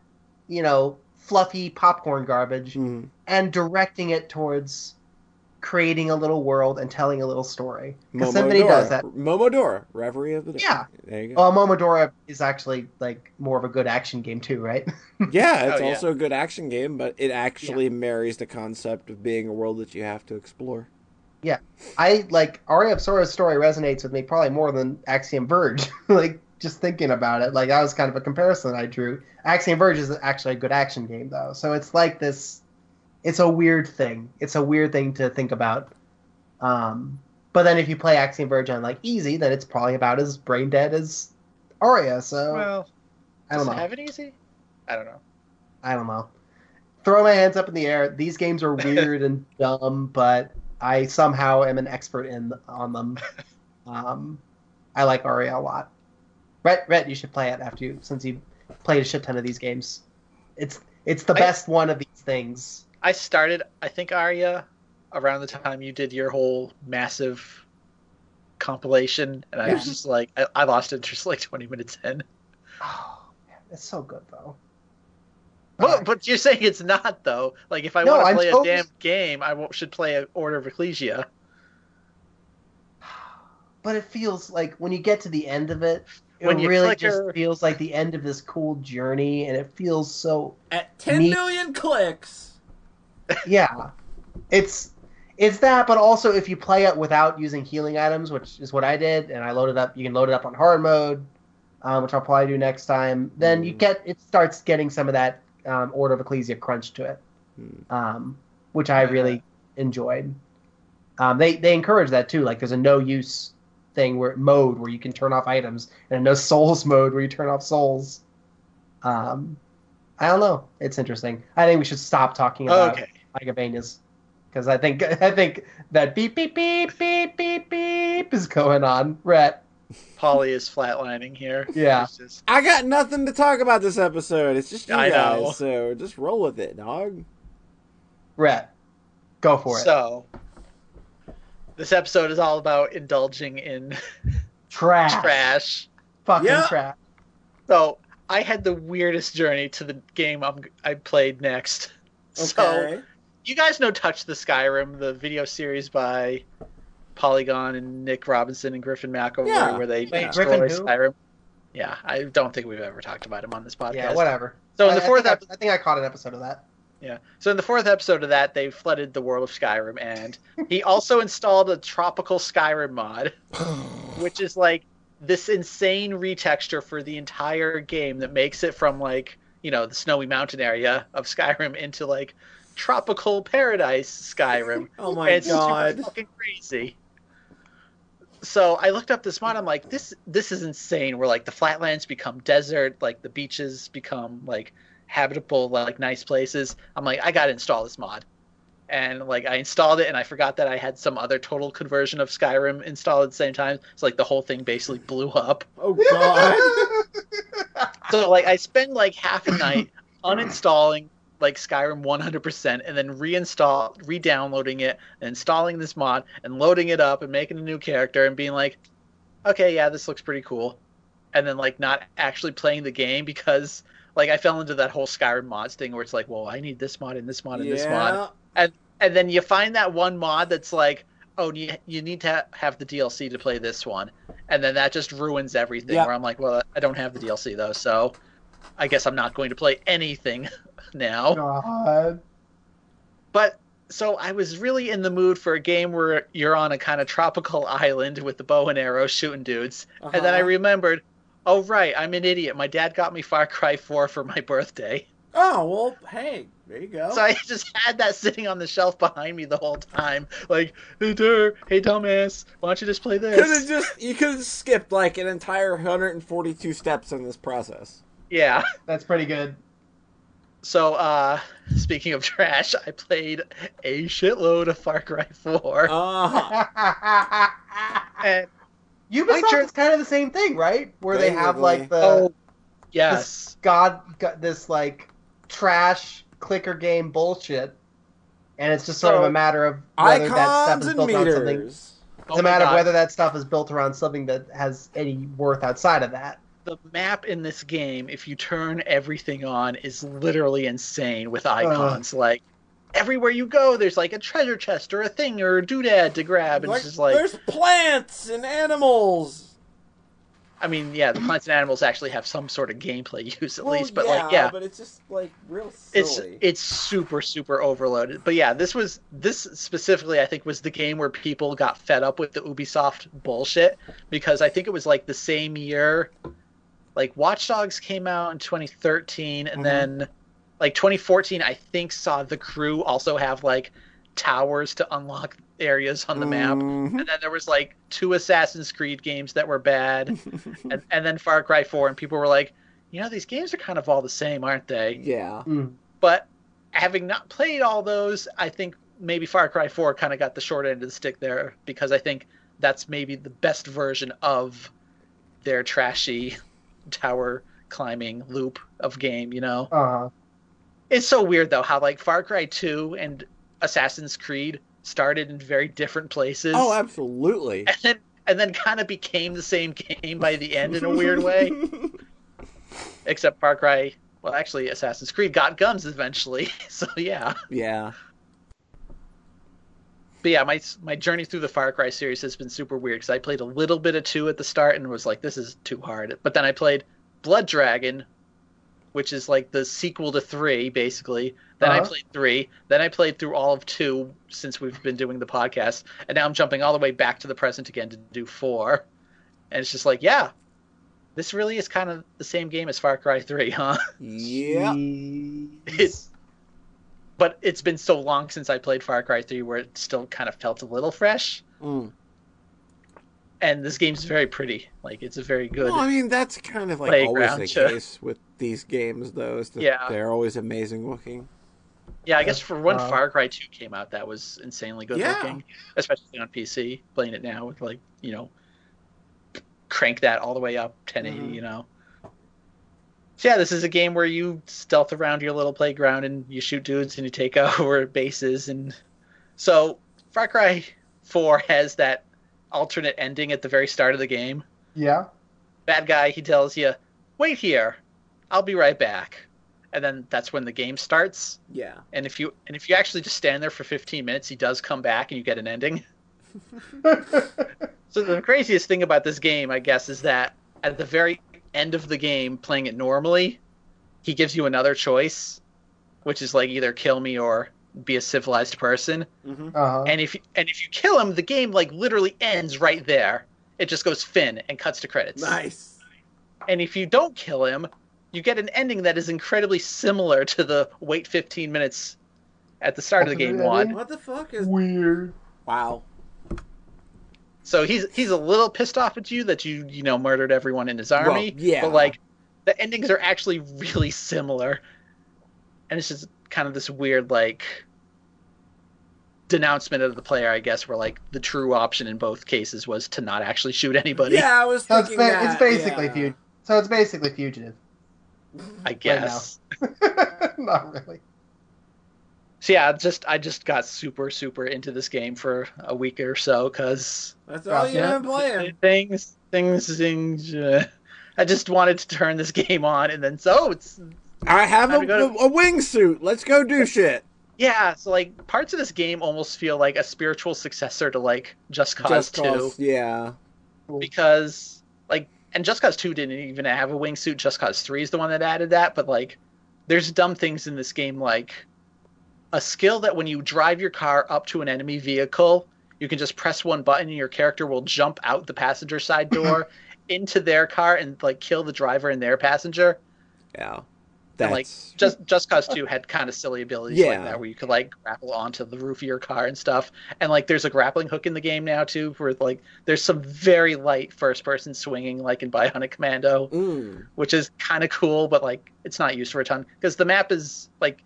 you know, fluffy popcorn garbage Mhm. and directing it towards creating a little world and telling a little story. Because Symphony does that. Momodora, Reverie of the Day. Yeah. There you go. Well, Momodora is actually like more of a good action game too, right? yeah, it's Oh, yeah. also a good action game, but it actually marries the concept of being a world that you have to explore. Yeah, I like Aria of Sorrow's story resonates with me probably more than Axiom Verge. like just thinking about it, like that was kind of a comparison I drew. Axiom Verge is actually a good action game though, so it's like this. It's a weird thing. It's a weird thing to think about. Um, but then if you play Axiom Verge on like easy, then it's probably about as brain dead as Aria. So Well, I don't know. have it easy? I don't know. I don't know. Throw my hands up in the air. These games are weird and dumb, but I somehow am an expert in on them. Um, I like Aria a lot. Rhett, Rhett, you should play it after you, since you played a shit ton of these games. It's it's the I- best one of these things. I started, I think, Aria around the time you did your whole massive compilation, and I was just like, I, I lost interest like 20 minutes in. Oh, man, it's so good though. Well, but you're saying it's not though. Like, if I No, want to I'm play totally- a damn game, I should play Order of Ecclesia. but it feels like when you get to the end of it When you really click just her- feels like the end of this cool journey, and it feels so At ten Neat. million clicks. yeah it's it's that but also if you play it without using healing items which is what i did and i loaded up you can load it up on hard mode um, which i'll probably do next time then you Mm. get it starts getting some of that um, order of ecclesia crunch to it Hmm. um, which i really enjoyed um, they they encourage that too like there's a no use thing where mode where you can turn off items and a no souls mode where you turn off souls um, i don't know it's interesting i think we should stop talking about Okay. Megabanas. Because I think I think that beep beep beep beep beep beep is going on. Rhett. Polly is flatlining here. Yeah. Just- I got nothing to talk about this episode. It's just you I guys, know. so just roll with it, dog. Rhett. Go for it. So, this episode is all about indulging in trash. trash. Fucking Yeah. trash. So, I had the weirdest journey to the game I'm, I played next. So, you guys know Touch the Skyrim, the video series by Polygon and Nick Robinson and Griffin McElroy, Yeah. where they Wait, destroy Griffin who? Skyrim. Yeah, I don't think we've ever talked about him on this podcast. Yeah, whatever. So in the I fourth think I, ep- I think I caught an episode of that. Yeah. So in the fourth episode of that, they flooded the world of Skyrim, and he also installed a tropical Skyrim mod, which is like this insane retexture for the entire game that makes it from like you know the snowy mountain area of Skyrim into like tropical paradise Skyrim. Oh my And it's god. super fucking crazy. So I looked up this mod. I'm like, this this is insane. Where like the flatlands become desert, like the beaches become like habitable, like nice places. I'm like, I gotta install this mod. And like I installed it, and I forgot that I had some other total conversion of Skyrim installed at the same time. So like the whole thing basically blew up. Oh god. So like I spend like half a night uninstalling like Skyrim 100% and then reinstall re-downloading it and installing this mod and loading it up and making a new character and being like okay yeah this looks pretty cool and then like not actually playing the game because like I fell into that whole Skyrim mods thing where it's like well I need this mod and this mod and this mod yeah. and then you find that one mod that's like oh you, you need to ha- have the DLC to play this one and then that just ruins everything Yeah. where I'm like well I don't have the DLC though so I guess I'm not going to play anything now God. but so I was really in the mood for a game where you're on a kind of tropical island with the bow and arrow shooting dudes and then I Uh-huh. remembered Oh right, I'm an idiot. My dad got me Far Cry 4 for my birthday. Oh well, hey, there you go. So I just had that sitting on the shelf behind me the whole time. Like, hey, Dur, hey, dumbass, why don't you just play could have this? just you could have skipped like an entire 142 steps in this process. Yeah. That's pretty good. So, uh, speaking of trash, I played a shitload of Far Cry 4. Uh, and, Ubisoft turn- is kind of the same thing, right? Where they have like the oh, yes. this god, god this like trash clicker game bullshit, and it's just sort of a matter of whether that stuff is and built around something. meters. It's Oh a my matter of whether that stuff is built around something that has any worth outside of that. the map in this game, if you turn everything on, is literally insane with icons. Like everywhere you go, there's like a treasure chest or a thing or a doodad to grab, and Like, it's just like there's plants and animals. I mean, yeah, the plants and animals actually have some sort of gameplay use at Well, least, but yeah, like yeah, but it's just like real silly. it's it's super super overloaded. But yeah, this was this specifically I think was the game where people got fed up with the Ubisoft bullshit because I think it was like the same year like Watch Dogs came out in 2013 and Mhm. then like 2014 I think saw the crew also have like towers to unlock areas on the map. Mhm. And then there was like two Assassin's Creed games that were bad and, and then Far Cry 4 and people were like, you know, these games are kind of all the same, aren't they? yeah. but having not played all those, I think maybe Far Cry 4 kind of got the short end of the stick there because I think that's maybe the best version of their trashy tower climbing loop of game, you know? Uh, It's so weird though how like Far Cry 2 and Assassin's Creed started in very different places. Oh, absolutely. and then and then kind of became the same game by the end in a weird way. Except Far Cry, well actually Assassin's Creed got guns eventually. So yeah. yeah. But yeah, my my journey through the Far Cry series has been super weird because I played a little bit of two at the start and was like, this is too hard. But then I played Blood Dragon, which is like the sequel to three, basically. Then I Uh-huh. played three. Then I played through all of two since we've been doing the podcast, and now I'm jumping all the way back to the present again to do four. And it's just like, yeah, this really is kind of the same game as Far Cry three, huh? Yeah. it's, but it's been so long since I played Far Cry three where it still kind of felt a little fresh. Mm. and this game's very pretty. Like it's a very good. Well, I mean, that's kind of like always the sure. case with these games, though. Is that Yeah. they're always amazing looking. yeah, I guess for when Uh, Far Cry two came out, that was insanely good Yeah. looking, especially on PC. Playing it now with like you know, crank that all the way up 1080. Mhm. You know. So yeah, this is a game where you stealth around your little playground and you shoot dudes and you take over bases and so Far Cry four has that alternate ending at the very start of the game. Yeah. bad guy he tells you wait here i'll be right back and then that's when the game starts Yeah. and if you and if you actually just stand there for 15 minutes he does come back and you get an ending so the craziest thing about this game i guess is that at the very end of the game playing it normally he gives you another choice which is like either kill me or be a civilized person Mm-hmm. uh-huh. and if and if you kill him the game like literally ends right there it just goes fin and cuts to credits Nice. and if you don't kill him, you get an ending that is incredibly similar to the wait 15 minutes at the start of the game one. What the fuck is? Weird. Wow. So he's he's a little pissed off at you that you you know murdered everyone in his army. Well, yeah. But like the endings are actually really similar, and it's just kind of this weird like denouncement of the player, I guess, where like the true option in both cases was to not actually shoot anybody. Yeah, I was So it's, ba- that. it's basically yeah. fug- So it's basically fugitive. I guess. Not really. So yeah, just I just got super super into this game for a week or so because That's all you've been playing. things things things. Uh, I just wanted to turn this game on, and then so it's I have a, Time to a, a wingsuit. Let's go do shit. yeah. So like parts of this game almost feel like a spiritual successor to like Just Cause Just Two cause, yeah. because like and Just Cause Two didn't even have a wingsuit. Just Cause Three is the one that added that, but like there's dumb things in this game like a skill that when you drive your car up to an enemy vehicle, you can just press one button and your character will jump out the passenger side door into their car and like kill the driver and their passenger. Yeah. And, like just Just Cause Two had kind of silly abilities Yeah. like that, where you could like grapple onto the roof of your car and stuff. And like there's a grappling hook in the game now too, where like there's some very light first person swinging, like in Bionic Commando, Mm. which is kind of cool, but like it's not used for a ton because the map is like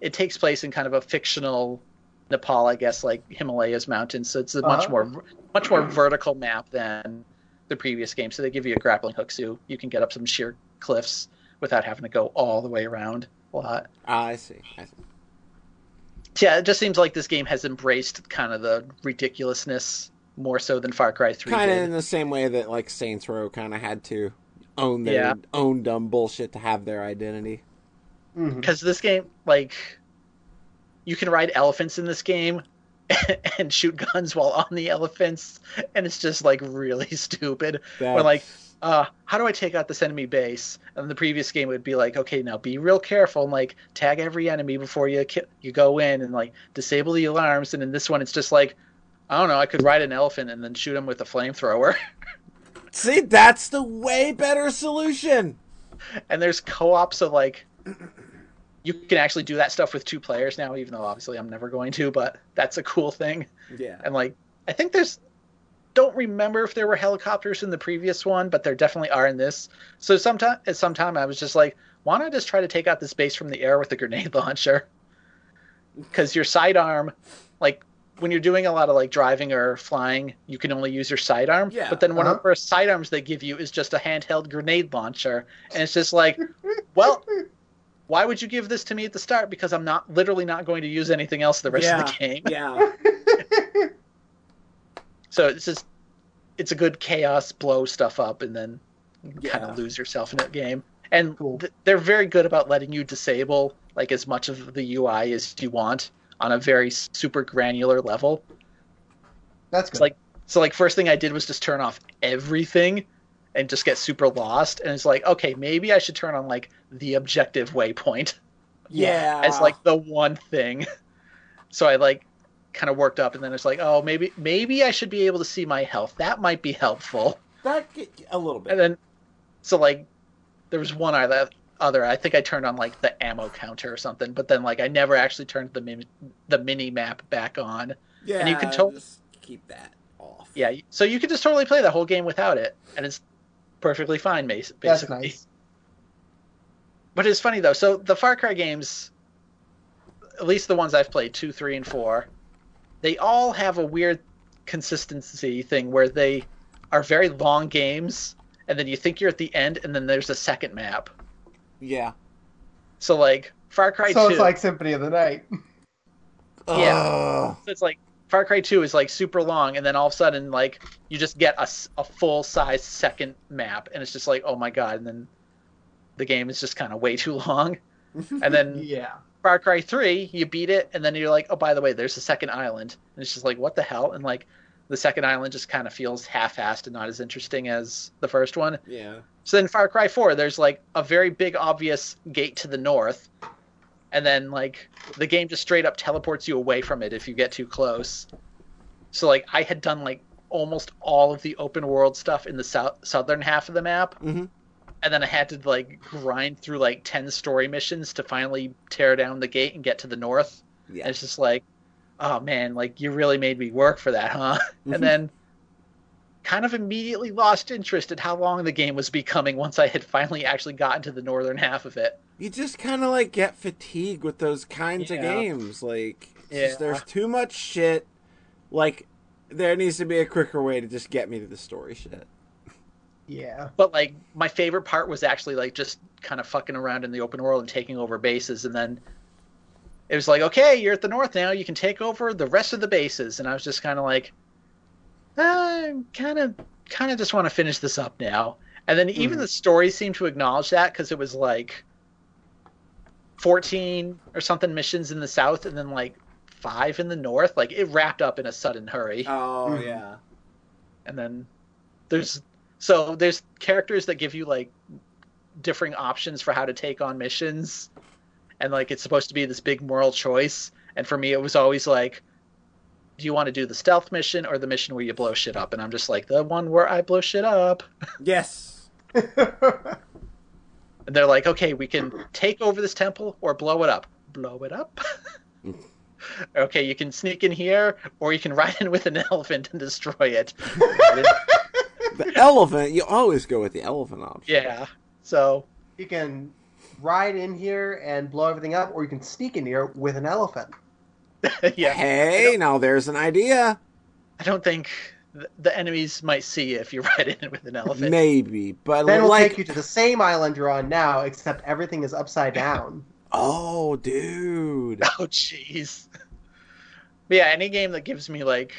it takes place in kind of a fictional Nepal, I guess, like Himalayas mountains. So it's a much Uh-huh. more much more vertical map than the previous game. So they give you a grappling hook, so you can get up some sheer cliffs without having to go all the way around a lot. Ah, I see. I see. Yeah, it just seems like this game has embraced kind of the ridiculousness more so than Far Cry Three Kind of in the same way that like Saints Row kind of had to own their Yeah. own dumb bullshit to have their identity. Mhm. because this game like you can ride elephants in this game and shoot guns while on the elephants and it's just like really stupid That's... like, uh how do i take out this enemy base and the previous game would be like okay now be real careful and like tag every enemy before you ki- you go in and like disable the alarms and in this one it's just like i don't know i could ride an elephant and then shoot him with a flamethrower see, that's the way better solution. and there's co-op so like you can actually do that stuff with two players now even though obviously i'm never going to but that's a cool thing Yeah. and like i think there's don't remember if there were helicopters in the previous one but there definitely are in this. So sometime at some time i was just like why not just try to take out this base from the air with a grenade launcher? Because your sidearm like when you're doing a lot of like driving or flying you can only use your sidearm. Yeah, but then one uh-huh. of the first sidearms they give you is just a handheld grenade launcher. And it's just like well why would you give this to me at the start? Because i'm not literally not going to use anything else the rest of the game. Yeah. so it's just it's a good chaos blow stuff up and then kind of lose yourself in that game and Cool. th- they're very good about letting you disable like as much of the ui as you want on a very super granular level That's good. it's like so like first thing i did was just turn off everything and just get super lost and it's like okay maybe i should turn on like the objective waypoint Yeah. as like the one thing. So I like kind of worked up, and then it's like, oh, maybe maybe I should be able to see my health. That might be helpful. that a little bit. And then, so like, there was one other other. I think I turned on like the ammo counter or something, but then like I never actually turned the min- the mini map back on. yeah. and you can totally- just keep that off. Yeah, so you could just totally play the whole game without it, and it's perfectly fine, bas- basically. That's nice. But it's funny though. So the Far Cry games, at least the ones I've played, two, three, and four, they all have a weird consistency thing where they are very long games, and then you think you're at the end, and then there's a second map. Yeah. So like Far Cry so two, it's like Symphony of the Night. Yeah. Ugh. it's like Far Cry two is like super long, and then all of a sudden like you just get a, a full size second map, and it's just like oh my god, and then the game is just kind of way too long, and then Yeah. Far Cry 3, you beat it, and then you're like, oh, by the way, there's a second island. And it's just like, what the hell? And like, the second island just kind of feels half assed and not as interesting as the first one. Yeah. So then Far Cry 4, there's like a very big, obvious gate to the north. And then, like, the game just straight up teleports you away from it if you get too close. So, like, I had done, like, almost all of the open world stuff in the south- southern half of the map Mhm. And then I had to like grind through like ten story missions to finally tear down the gate and get to the north. And Yeah. it's just like, oh man, like you really made me work for that, huh? Mhm. And then kind of immediately lost interest in how long the game was becoming once I had finally actually gotten to the northern half of it. You just kind of like get fatigued with those kinds of games. Like, it's just, there's too much shit. Like, there needs to be a quicker way to just get me to the story shit. Yeah. But like my favorite part was actually like just kind of fucking around in the open world and taking over bases and then it was like, okay, you're at the north now, you can take over the rest of the bases and I was just kind of like I kind of kind of just want to finish this up now. And then even Mhm. the story seemed to acknowledge that cuz it was like 14 or something missions in the south and then like 5 in the north. Like it wrapped up in a sudden hurry Oh, Mhm. yeah. and then there's so there's characters that give you like differing options for how to take on missions and like it's supposed to be this big moral choice and for me it was always like do you want to do the stealth mission or the mission where you blow shit up? And I'm just like, the one where I blow shit up. Yes. And they're like, okay, we can take over this temple or blow it up. Blow it up. okay, you can sneak in here, or you can ride in with an elephant and destroy it. The elephant. You always go with the elephant option. yeah. So you can ride in here and blow everything up, or you can sneak in here with an elephant. yeah, Hey, now there's an idea. I don't think th- the enemies might see you if you ride in with an elephant. Maybe, but Then we'll like, take you to the same island you're on now, except everything is upside down. oh, dude. Oh, jeez. Yeah, any game that gives me like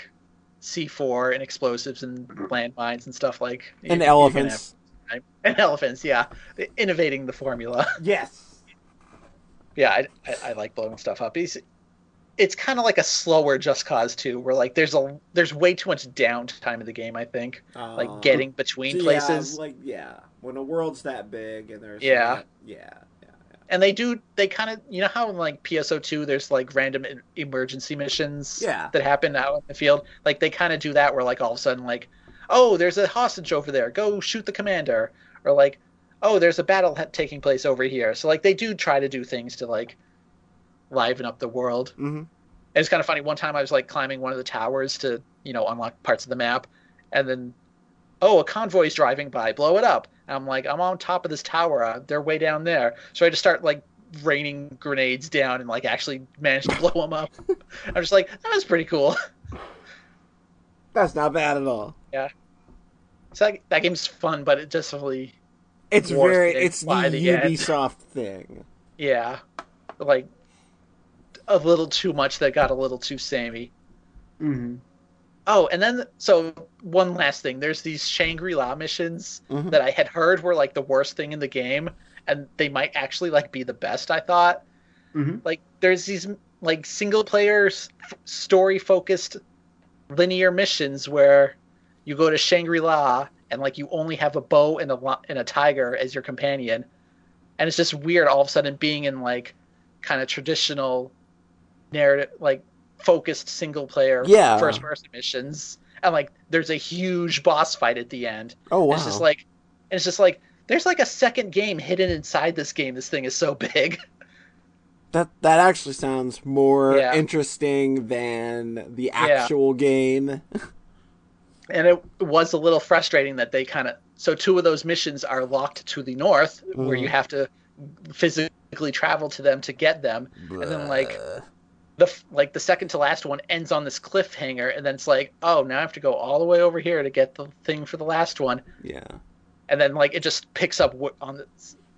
C4 and explosives and landmines and stuff like And you- elephants. have- and elephants, yeah, innovating the formula. Yes. Yeah, I, I, I like blowing stuff up. It's, it's kind of like a slower Just Cause 2, where like there's a there's way too much downtime in the game. I think like getting between places, Uh, like yeah, when a world's that big and there's Yeah. yeah, yeah, and they do they kind of you know how in like PSO2 there's like random emergency missions Yeah. that happen out in the field. Like they kind of do that where like all of a sudden like oh there's a hostage over there, go shoot the commander, or like oh there's a battle ha- taking place over here. So like they do try to do things to like liven up the world. hmm And it's kind of funny. One time I was like climbing one of the towers to, you know, unlock parts of the map, and then, oh, a convoy's driving by, blow it up. And I'm like, I'm on top of this tower. Uh, they're way down there. So I just start like raining grenades down and like actually manage to blow them up. I'm just like, that was pretty cool. That's not bad at all. Yeah. So that, that game's fun, but it just really, It's Wars very. thing It's the by the end. Ubisoft thing. yeah, like a little too much that got a little too samey. Mm-hmm. Oh, and then so one last thing. There's these Shangri-La missions Mhm. that I had heard were like the worst thing in the game, and they might actually like be the best. I thought. Mhm. Like there's these like single player story focused linear missions where you go to Shangri-La and like you only have a bow and a and a tiger as your companion, and it's just weird all of a sudden being in like kind of traditional narrative like focused single player Yeah. first person missions and like there's a huge boss fight at the end Oh wow. it's just like and it's just like there's like a second game hidden inside this game this thing is so big that that actually sounds more Yeah. interesting than the actual game. and it was a little frustrating that they kind of so two of those missions are locked to the north where Mhm. you have to physically travel to them to get them and then like Blah. The like the second to last one ends on this cliffhanger and then it's like oh now i have to go all the way over here to get the thing for the last one. Yeah. and then like it just picks up on the,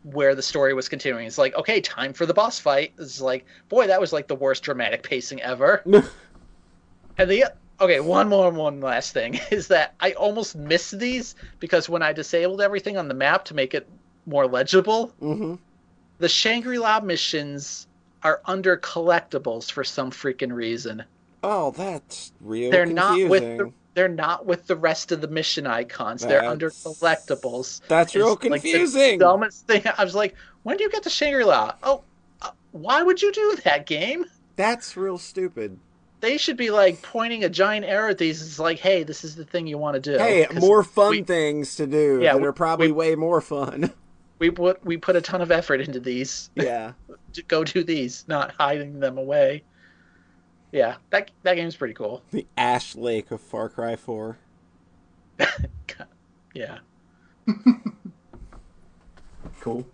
where the story was continuing. It's like okay time for the boss fight. It's like boy that was like the worst dramatic pacing ever. And the okay one more one last thing is that i almost missed these because when i disabled everything on the map to make it more legible hmm the shangri-la missions are under collectibles for some freaking reason Oh, that's real they're not with the, they're not with the rest of the mission icons they're under collectibles That's real It's like the confusing. dumbest thing. I was like, when do you get to Shangri La? Oh, uh, why would you do that game? That's real stupid. They should be like pointing a giant arrow at these. It's like, hey, this is the thing you want to do. Hey, more fun we- things to do Yeah, that we- are probably we- way more fun. We put we put a ton of effort into these. yeah. to Go do these, not hiding them away. Yeah, that that game's pretty cool. The Ash Lake of Far Cry 4. Yeah. Cool.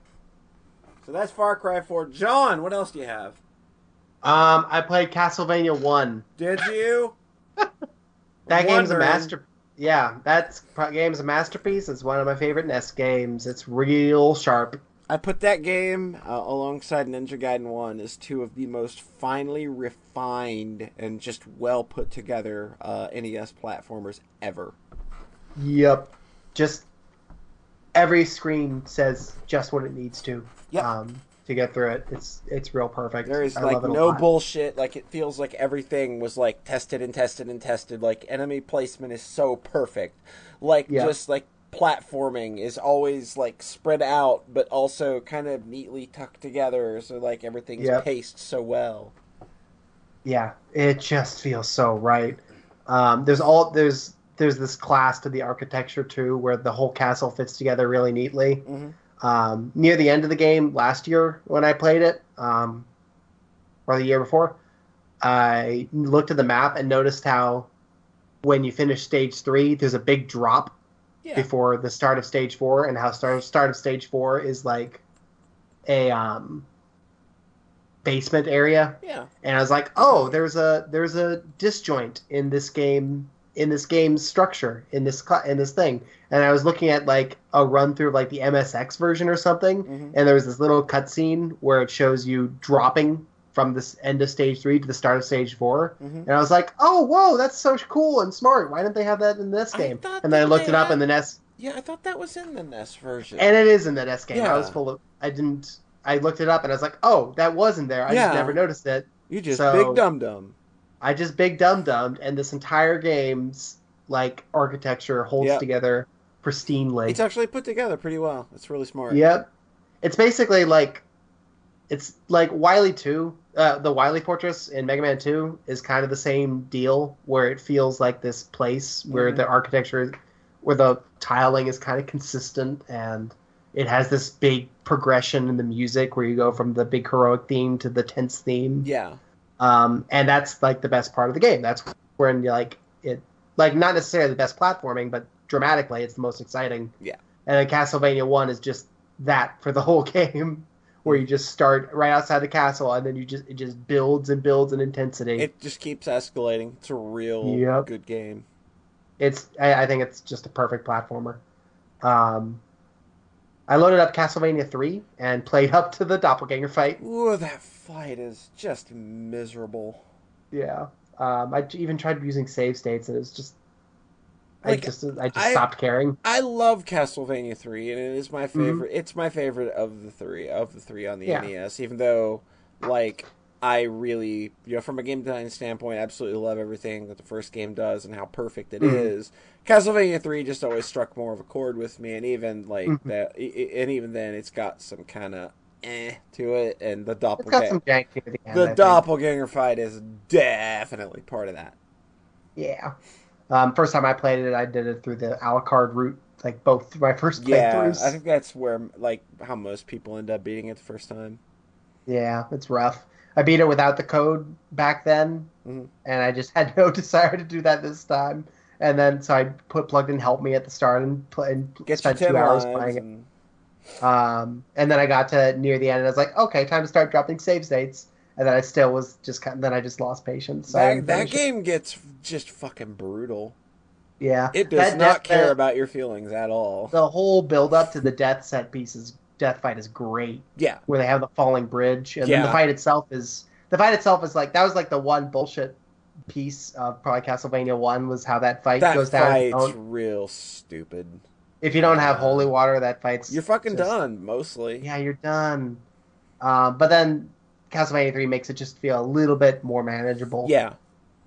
So that's Far Cry 4. John, what else do you have? Um, I played Castlevania One. Did you? That game's a Wondering. master. Yeah, that game's a masterpiece. It's one of my favorite NES games. It's real sharp. I put that game uh, alongside Ninja Gaiden 1 as two of the most finely refined and just well put together uh, NES platformers ever. Yep. Just every screen says just what it needs to. Yep. Um, to get through it, it's it's real perfect. There is I like love it a no bullshit. Like it feels like everything was like tested and tested and tested. Like enemy placement is so perfect. Like Yeah. just like platforming is always like spread out, but also kind of neatly tucked together. So like everything's Yep. paced so well. Yeah, it just feels so right. Um, there's all there's there's this class to the architecture too, where the whole castle fits together really neatly. hmm Um, near the end of the game last year when I played it, um, or the year before, I looked at the map and noticed how when you finish stage three, there's a big drop Yeah. before the start of stage four, and how start start of stage four is like a um, basement area Yeah. and I was like, "Oh, there's a there's a disjoint in this game in this game's structure in this in this thing." And I was looking at like a run through of like the MSX version or something, Mhm. and there was this little cutscene where it shows you dropping from this end of stage three to the start of stage 4 Mhm. and I was like, "Oh, whoa, that's so cool and smart. Why didn't they have that in this game?" And then I looked it up had- in the NES, Yeah, I thought that was in the NES version. and it is in the NES game. Yeah. I was full of I didn't. I looked it up and I was like, "Oh, that was in there. I Yeah. just never noticed it." you just so- big dum dum. I just big dum dummed, and this entire game's like architecture holds Yep. together pristinely. It's actually put together pretty well. It's really smart. Yep, it's basically like it's like Wily Two. Uh, the Wily Fortress in Mega Man Two is kind of the same deal, where it feels like this place where Mhm. the architecture, where the tiling is kind of consistent, and it has this big progression in the music where you go from the big heroic theme to the tense theme. Yeah. um, and that's like the best part of the game. That's when you like it, like not necessarily the best platforming, but dramatically, it's the most exciting. Yeah. And then Castlevania One is just that for the whole game, where you just start right outside the castle, and then you just it just builds and builds in intensity. It just keeps escalating. It's a real Yep. good game. it's I, I think it's just a perfect platformer. Um, I loaded up Castlevania Three and played up to the doppelganger fight. Ooh, that fight is just miserable. Yeah. Um, I even tried using save states, and it was just. I just I just I- stopped caring. I love Castlevania 3 and it is my favorite. It's my favorite of the 3 of the 3 on the Yeah. NES even though like I really, you know, from a game design standpoint, absolutely love everything that the first game does and how perfect it is. Mhm. Castlevania 3 just always struck more of a chord with me and even like Mhm. that and even then it's got some kind of eh to it and the doppelganger some jank near the end. The doppelganger fight is definitely part of that. Yeah. Um, first time I played it, I did it through the Alucard route, like both my first Yeah, playthroughs. I think that's where like how most people end up beating it the first time. Yeah, it's rough. I beat it without the code back then, Mhm. and I just had no desire to do that this time. And then so I put plugged in help me at the start and, play, and Get spent two hours playing it. Um, and then I got to near the end, and I was like, okay, time to start dropping save states. And then I still was just kind Of, then I just lost patience. so that, that finish it. game gets just fucking brutal. yeah, It does That- not that- care that- about your feelings at all. the whole build up to the death set pieces death fight is great Yeah, where they have the falling bridge and then the fight itself is the fight itself is like that was like the one bullshit piece of probably Castlevania one was how that fight that goes down. Fight's real stupid. If you don't have holy water, that fight's You're fucking just- done mostly. Yeah, you're done. Um, but then Castlevania three makes it just feel a little bit more manageable. Yeah,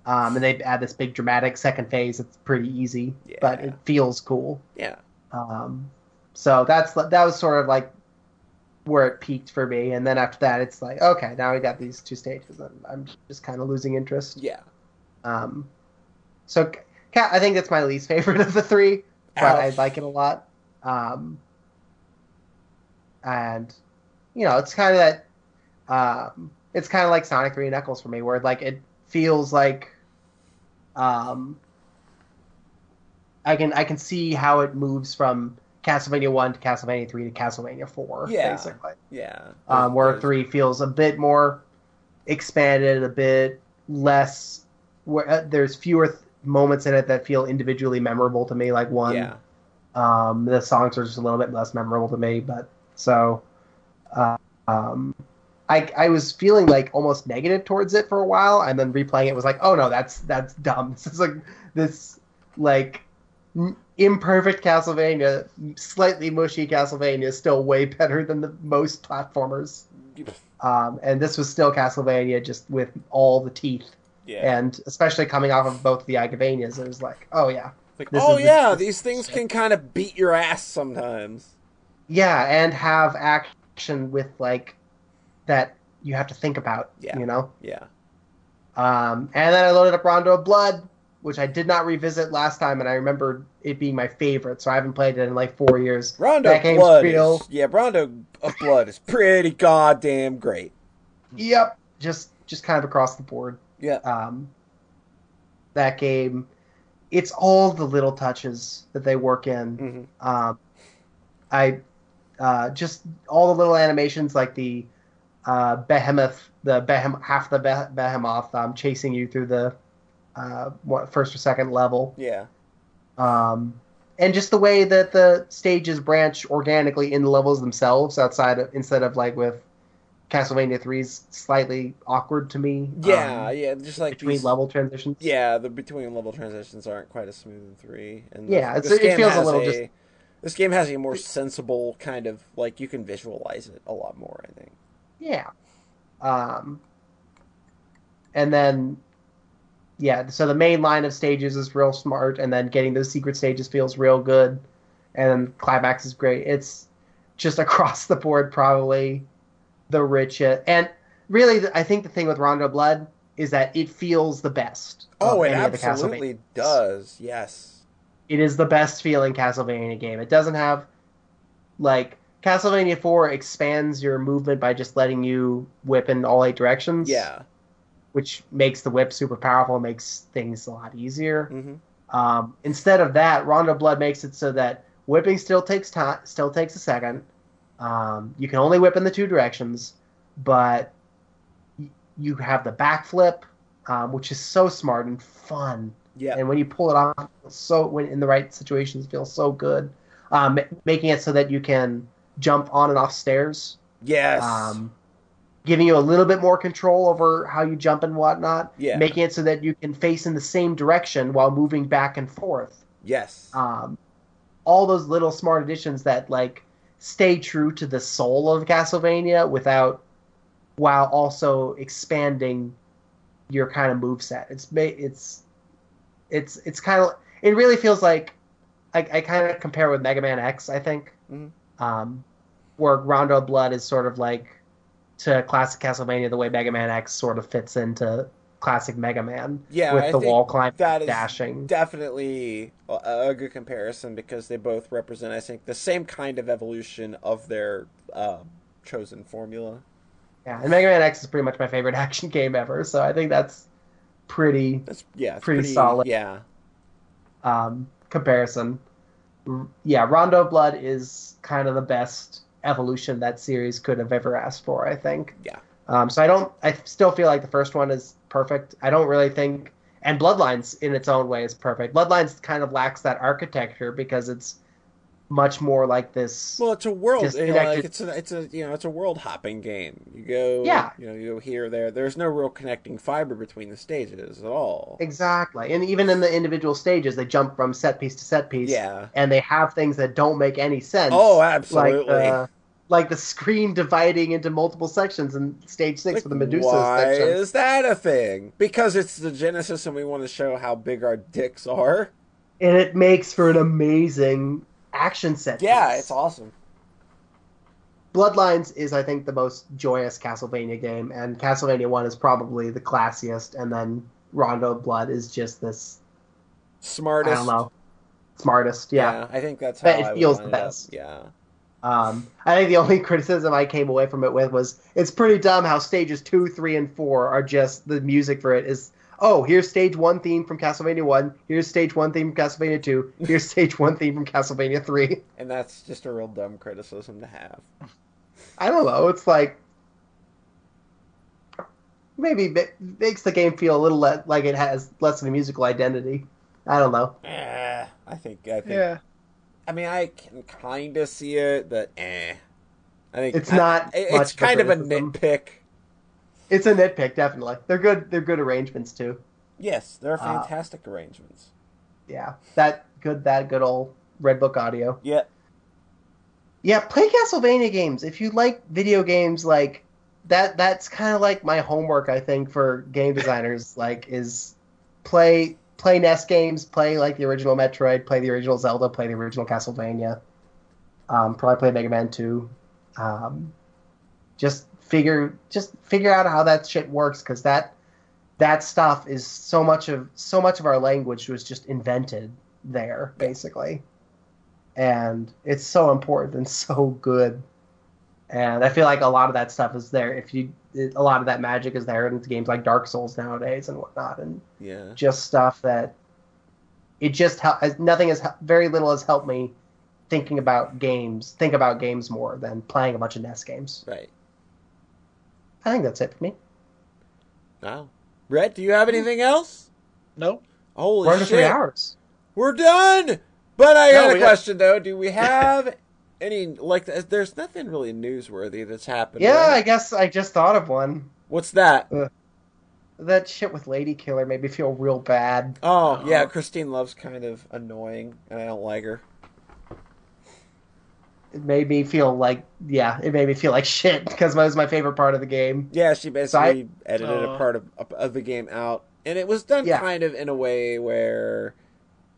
Um, and they add this big dramatic second phase. It's pretty easy, but it feels cool. yeah. Um, so that's that was sort of like where it peaked for me, and then after that, it's like okay, now we got these two stages, and I'm just kind of losing interest. Yeah. Um, so Ca- I think that's my least favorite of the three, but I like it a lot. Um, and you know, it's kind of that. Um, it's kind of like Sonic Three and Knuckles for me, where like it feels like, um, I can I can see how it moves from Castlevania One to Castlevania Three to Castlevania Four, Yeah. basically. Yeah. Um, where There's- three feels a bit more expanded, a bit less. Where uh, there's fewer th- moments in it that feel individually memorable to me. Like one, Yeah. um, the songs are just a little bit less memorable to me. But so, uh, um, I I was feeling like almost negative towards it for a while, and then replaying it was like, oh no, that's that's dumb. This is like this like imperfect Castlevania, slightly mushy Castlevania is still way better than the most platformers. Um, and this was still Castlevania, just with all the teeth, Yeah. and especially coming off of both the Igavanias, it was like, oh yeah, like, oh yeah, this- these things can kind of beat your ass sometimes. yeah, and have action with like that you have to think about, Yeah. you know. Yeah. Um, and then I loaded up Rondo of Blood, which I did not revisit last time, and I remember it being my favorite, so I haven't played it in like four years. Rondo that game's Blood real. is, yeah, Rondo of Blood is pretty goddamn great. Yep, just just kind of across the board. Yeah. Um, that game, it's all the little touches that they work in. hmm Um, I uh, just all the little animations like the uh, behemoth, the behem- half the beh- behemoth um, chasing you through the uh, what, first or second level, Yeah. um, and just the way that the stages branch organically in the levels themselves, outside of instead of like with Castlevania 3's slightly awkward to me. Yeah, um, yeah, just like between these, level transitions. Yeah, the between level transitions aren't quite as smooth in three. And Yeah, it's- it feels a little just- This game has a more sensible kind of like you can visualize it a lot more. I think. Yeah. Um, and then, yeah, so the main line of stages is real smart, and then getting those secret stages feels real good, and then climax is great. It's just across the board, probably the richest. And really, I think the thing with Rondo Blood is that it feels the best. Oh, it any of the absolutely does. Yes. It is the best feeling Castlevania game. It doesn't have like Castlevania 4 expands your movement by just letting you whip in all eight directions. Yeah. Which makes the whip super powerful, and makes things a lot easier. hmm Um, instead of that, Rondo Blood makes it so that whipping still takes time, still takes a second. Um, you can only whip in the two directions, but y- you have the backflip, um, which is so smart and fun. Yeah. And when you pull it off, so when in the right situations, it feels so good. Um, making it so that you can jump on and off stairs, Yes. um, giving you a little bit more control over how you jump and whatnot. Yeah. Making it so that you can face in the same direction while moving back and forth. yes. Um, all those little smart additions that like stay true to the soul of Castlevania without, while also expanding your kind of move set. It's it's it's it's kind of it really feels like I, I kind of compare with Mega Man X. I think, Mhm. Um, where Rondo of Blood is sort of like to classic Castlevania the way Mega Man X sort of fits into classic Mega Man Yeah, with I the wall climb that is dashing. definitely a, good comparison because they both represent, I think, the same kind of evolution of their uh, chosen formula. Yeah, and Mega Man X is pretty much my favorite action game ever, so I think that's pretty That's yeah, it's Pretty solid. Yeah, um, comparison. Yeah, Rondo Blood is kind of the best evolution that series could have ever asked for. I think. Yeah. Um, so I don't. I still feel like the first one is perfect. I don't really think, and Bloodlines in its own way is perfect. Bloodlines kind of lacks that architecture because it's much more like this. Well, it's a world. You know, like it's a it's a you know it's a world hopping game. You go Yeah. You know you go here there. There's no real connecting fiber between the stages at all. Exactly, and even in the individual stages, they jump from set piece to set piece. Yeah. and they have things that don't make any sense. Oh, like absolutely. uh, like the screen dividing into multiple sections in stage six Like, for the Medusa why section. is that a thing? Because it's the Genesis, and we want to show how big our dicks are. And it makes for an amazing action set. Yeah, piece. it's awesome. Bloodlines is, I think, the most joyous Castlevania game, and Castlevania One is probably the classiest, and then Rondo of Blood is just this. Smartest. I don't know, smartest. Yeah. I think that's But how it I feels the it up. best. Yeah. Um, I think the only criticism I came away from it with was it's pretty dumb how stages two, three, and four are just the music for it is. Oh, here's stage one theme from Castlevania one. Here's stage one theme from Castlevania two. Here's stage one theme from Castlevania three. And that's just a real dumb criticism to have. I don't know. It's like maybe ma- makes the game feel a little le- like it has less of a musical identity. I don't know. Eh, I think. I think. Yeah. I mean, I can kind of see it, but eh. I think It's I- not it- much It's of a kind of a nitpick. It's a nitpick, definitely. They're good. They're good arrangements too. Yes, they're Uh, fantastic arrangements. Yeah, that good. That good old Red Book audio. Yeah. Yeah, play Castlevania games if you like video games. Like that. That's kind of like my homework. I think for game designers, like is play play NES games, play like the original Metroid, play the original Zelda, play the original Castlevania. Um, probably play Mega Man Two. Um, just figure just figure out how that shit works because that that stuff is so much of so much of our language was just invented there, basically. And it's so important and so good. And I feel like a lot of that stuff is there. If you, a lot of that magic is there in games like Dark Souls nowadays and whatnot, and Yeah. just stuff that it just hel- has- nothing has very little has helped me thinking about games, think about games more than playing a bunch of NES games. Right. I think that's it for me. Wow. Brett, do you have anything else? No. Holy We're under shit. three hours. We're done. But I No, got a we got- question though. Do we have any like? There's nothing really newsworthy that's happened. Yeah, I guess I just thought of one. What's that? Uh, that shit with Lady Killer made me feel real bad. Oh yeah, Oh. Christine Love's kind of annoying, and I don't like her. It made me feel like, yeah, it made me feel like shit because it was my favorite part of the game. Yeah, she basically edited a Oh. part of of the game out, and it was done Yeah. kind of in a way where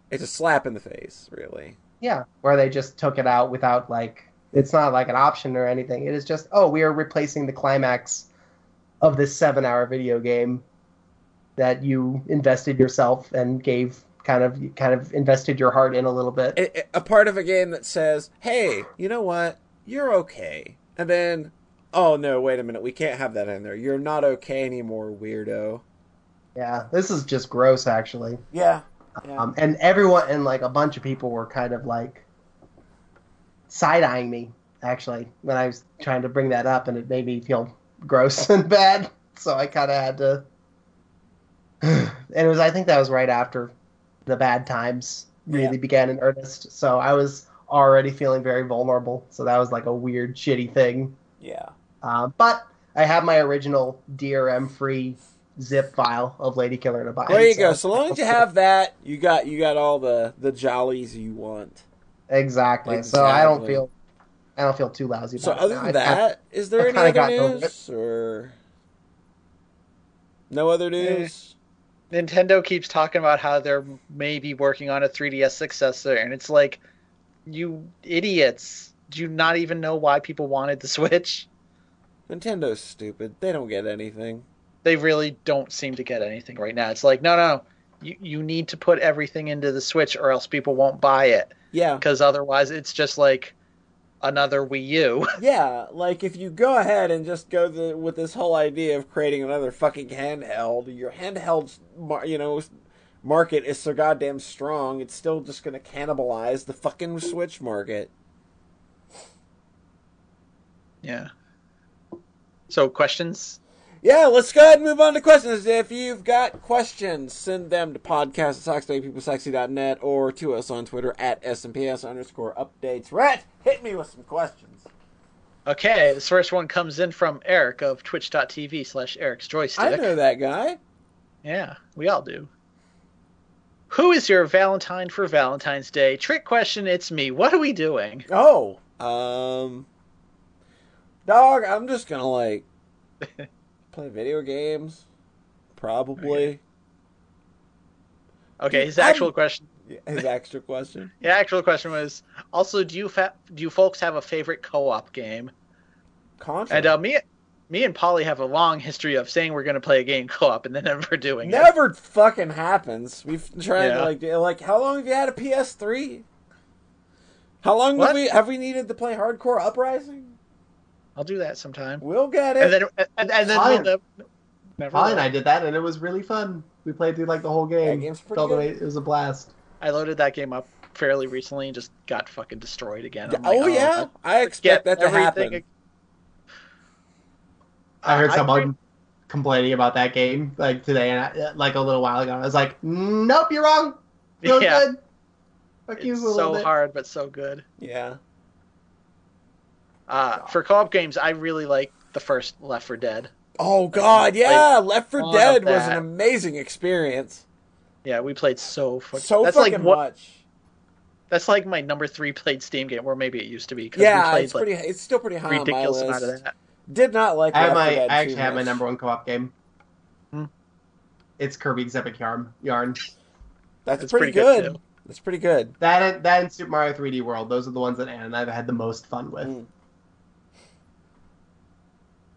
it's a slap in the face, really. Yeah, where they just took it out without like, it's not like an option or anything. It is just, oh, we are replacing the climax of this seven-hour video game that you invested yourself and gave kind of kind of invested your heart in a little bit. a, a part of a game that says, "Hey, you know what? You're okay," and then, "Oh no, wait a minute, we can't have that in there. You're not okay anymore, weirdo." Yeah, this is just gross, actually. Yeah, yeah. Um, and everyone and like a bunch of people were kind of like side eyeing me actually when I was trying to bring that up, and it made me feel gross and bad. So I kind of had to. and it was I think that was right after the bad times really Yeah. began in earnest. So I was already feeling very vulnerable. So that was like a weird, shitty thing. yeah. Uh, but I have my original DRM free zip file of Lady Killer to buy. There you go. So long as you have that, you got you got all the the jollies you want. Exactly. So I don't feel I don't feel too lousy So about other it. than now. I- that, is there I've any kinda other news or no other news? Nintendo keeps talking about how they're maybe working on a 3DS successor, and it's like, you idiots! Do you not even know why people wanted the Switch? Nintendo's stupid. They don't get anything. They really don't seem to get anything right now. It's like, no, no, you you need to put everything into the Switch, or else people won't buy it, Yeah. because otherwise it's just like another Wii U. Yeah, like if you go ahead and just go the, with this whole idea of creating another fucking handheld, your handheld, you know, market is so goddamn strong, it's still just going to cannibalize the fucking Switch market. yeah. So questions? Yeah, let's go ahead and move on to questions. If you've got questions, send them to podcast at sockspeoplesexy.net or to us on Twitter at SMPS underscore updates. Rhett, hit me with some questions. Okay, this first one comes in from Eric of twitch.tv slash Eric's joystick. I know that guy. Yeah, we all do. Who is your Valentine for Valentine's Day? Trick question, it's me. What are we doing? Oh, um, dog. I'm just gonna like play video games, probably. Okay, his I'm- actual question His extra question. the actual question was also do you fa- do you folks have a favorite co-op game? Contra. And uh, me me and Polly have a long history of saying we're going to play a game co-op and then never doing it. Never fucking happens. We've tried Yeah. to like like how long have you had a PS3? How long What? have we have we needed to play Hard Corps Uprising? I'll do that sometime. We'll get it. And then and, and then Fine. we'll never, never Holly and. I did that, and it was really fun. We played through like the whole game. That game's pretty Felt good. It was a blast. I loaded that game up fairly recently and just got fucking destroyed again. I'm oh yeah, I expect that to everything happen. I heard Uh, I someone complaining about that game like today, and I, like a little while ago. I was like, "Nope, you're wrong. Feels Yeah. good." Fuck you a It's little so bit. hard but so good. Yeah. Uh, for co-op games, I really like the first Left 4 Dead. Oh god, yeah. Left 4 all Dead was an amazing experience. Yeah, we played so fucking. So that's fucking like what. much. That's like my number three played Steam game, or maybe it used to be. 'cause we Yeah, played, it's like, pretty. It's still pretty high on my ridiculous list. amount of that. Did not like. I Left 4 my. I actually too have my number one co-op game. Hmm. It's Kirby's Epic Yarn. Yarn. That's It's pretty, pretty good, good. That's pretty good. That and, that and Super Mario 3D World. Those are the ones that Ann and I've had the most fun with. Mm.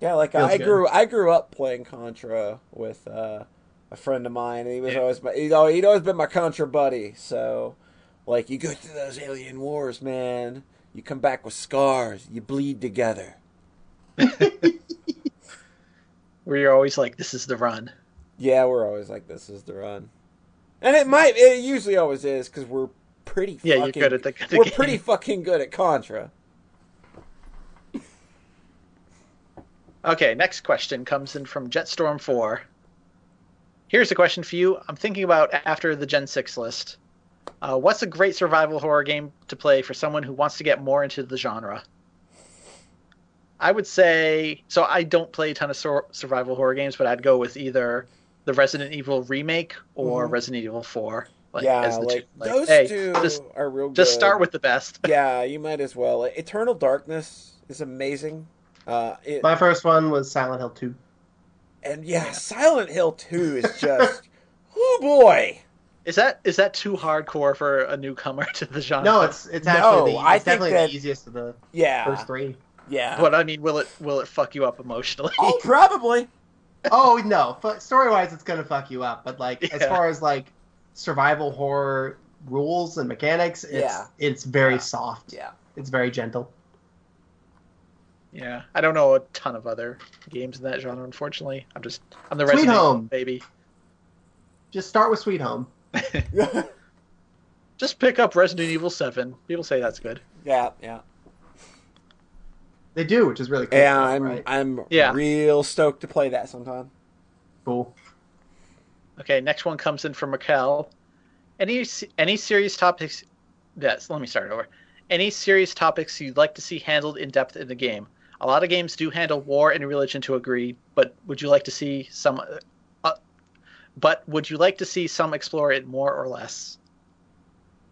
Yeah, like Feels I good. grew. I grew up playing Contra with uh, a friend of mine, and he was always my he'd always, he'd always been my contra buddy. So, like, you go through those alien wars, man. You come back with scars. You bleed together. Where you're always like, "This is the run." Yeah, we're always like, this is the run, and it might. It usually always is because we're pretty. Yeah, fucking, you're good at the, the We're game. pretty fucking good at contra. Okay, next question comes in from Jetstorm Four. Here's a question for you. I'm thinking about after the Gen Six list. Uh, what's a great survival horror game to play for someone who wants to get more into the genre? I would say so. I don't play a ton of sur- survival horror games, but I'd go with either the Resident Evil remake or Mhm. Resident Evil Four. Like, yeah, as the like, two- like, those hey, two just are real. Good. just start with the best. Yeah, you might as well. Eternal Darkness is amazing. Uh, it, My first one was Silent Hill 2. and yeah, Silent Hill Two is just. oh boy. Is that is that too hardcore for a newcomer to the genre? No, it's it's No, actually the, I it's think definitely that- the easiest of the Yeah. first three. Yeah. But I mean, will it will it fuck you up emotionally? oh, probably. oh no, story wise, it's gonna fuck you up. But like as far as like survival horror rules and mechanics, it's Yeah. it's very Yeah. soft. Yeah. It's very gentle. Yeah, I don't know a ton of other games in that genre. Unfortunately, I'm just I'm the Sweet Resident Evil Home. baby. Just start with Sweet Home. Just pick up Resident Evil Seven. People say that's good. yeah. Yeah. They do, which is really cool. Yeah, I'm right? I'm Yeah. real stoked to play that sometime. cool. Okay, next one comes in from Raquel. Any any serious topics? Yes, let me start over. Any serious topics you'd like to see handled in depth in the game? A lot of games do handle war and religion to agree, but would you like to see some? Uh, uh, but would you like to see some explore it more or less?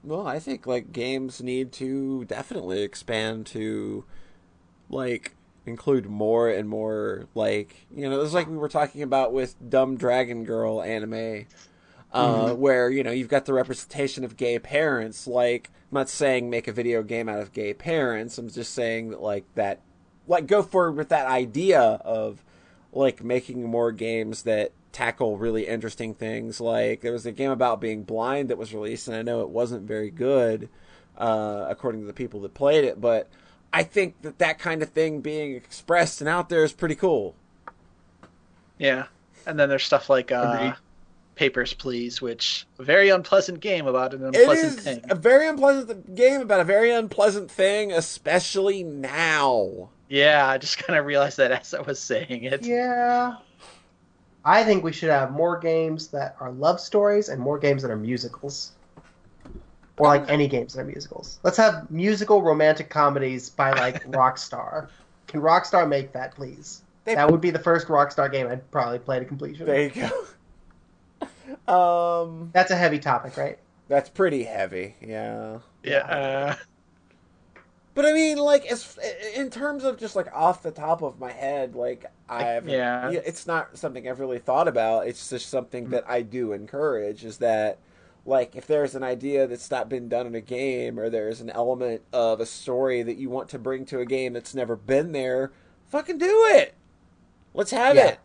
Well, I think like games need to definitely expand to like include more and more like you know, it's like we were talking about with Dumb Dragon Girl anime. Uh, where you know you've got the representation of gay parents. Like, I'm not saying make a video game out of gay parents. I'm just saying that like that, like go forward with that idea of like making more games that tackle really interesting things. Like there was a game about being blind that was released, and I know it wasn't very good, uh, according to the people that played it. But I think that that kind of thing being expressed and out there is pretty cool. Yeah, and then there's stuff like uh. Papers, Please, which a very unpleasant game about an unpleasant is thing. a very unpleasant game about a very unpleasant thing, especially now. Yeah, I just kind of realized that as I was saying it. Yeah. I think we should have more games that are love stories and more games that are musicals. Or like any games that are musicals. Let's have musical romantic comedies by like Rockstar. Can Rockstar make that, please? They- That would be the first Rockstar game I'd probably play to completion. There you go. um, That's a heavy topic, right? that's pretty heavy. Yeah. Yeah, uh, But I mean, like, as in terms of just like off the top of my head, like I have, Yeah. it's not something I've really thought about. It's just something mm. that I do encourage. Is that like if there's an idea that's not been done in a game, or there's an element of a story that you want to bring to a game that's never been there, fucking do it. Let's have Yeah. it.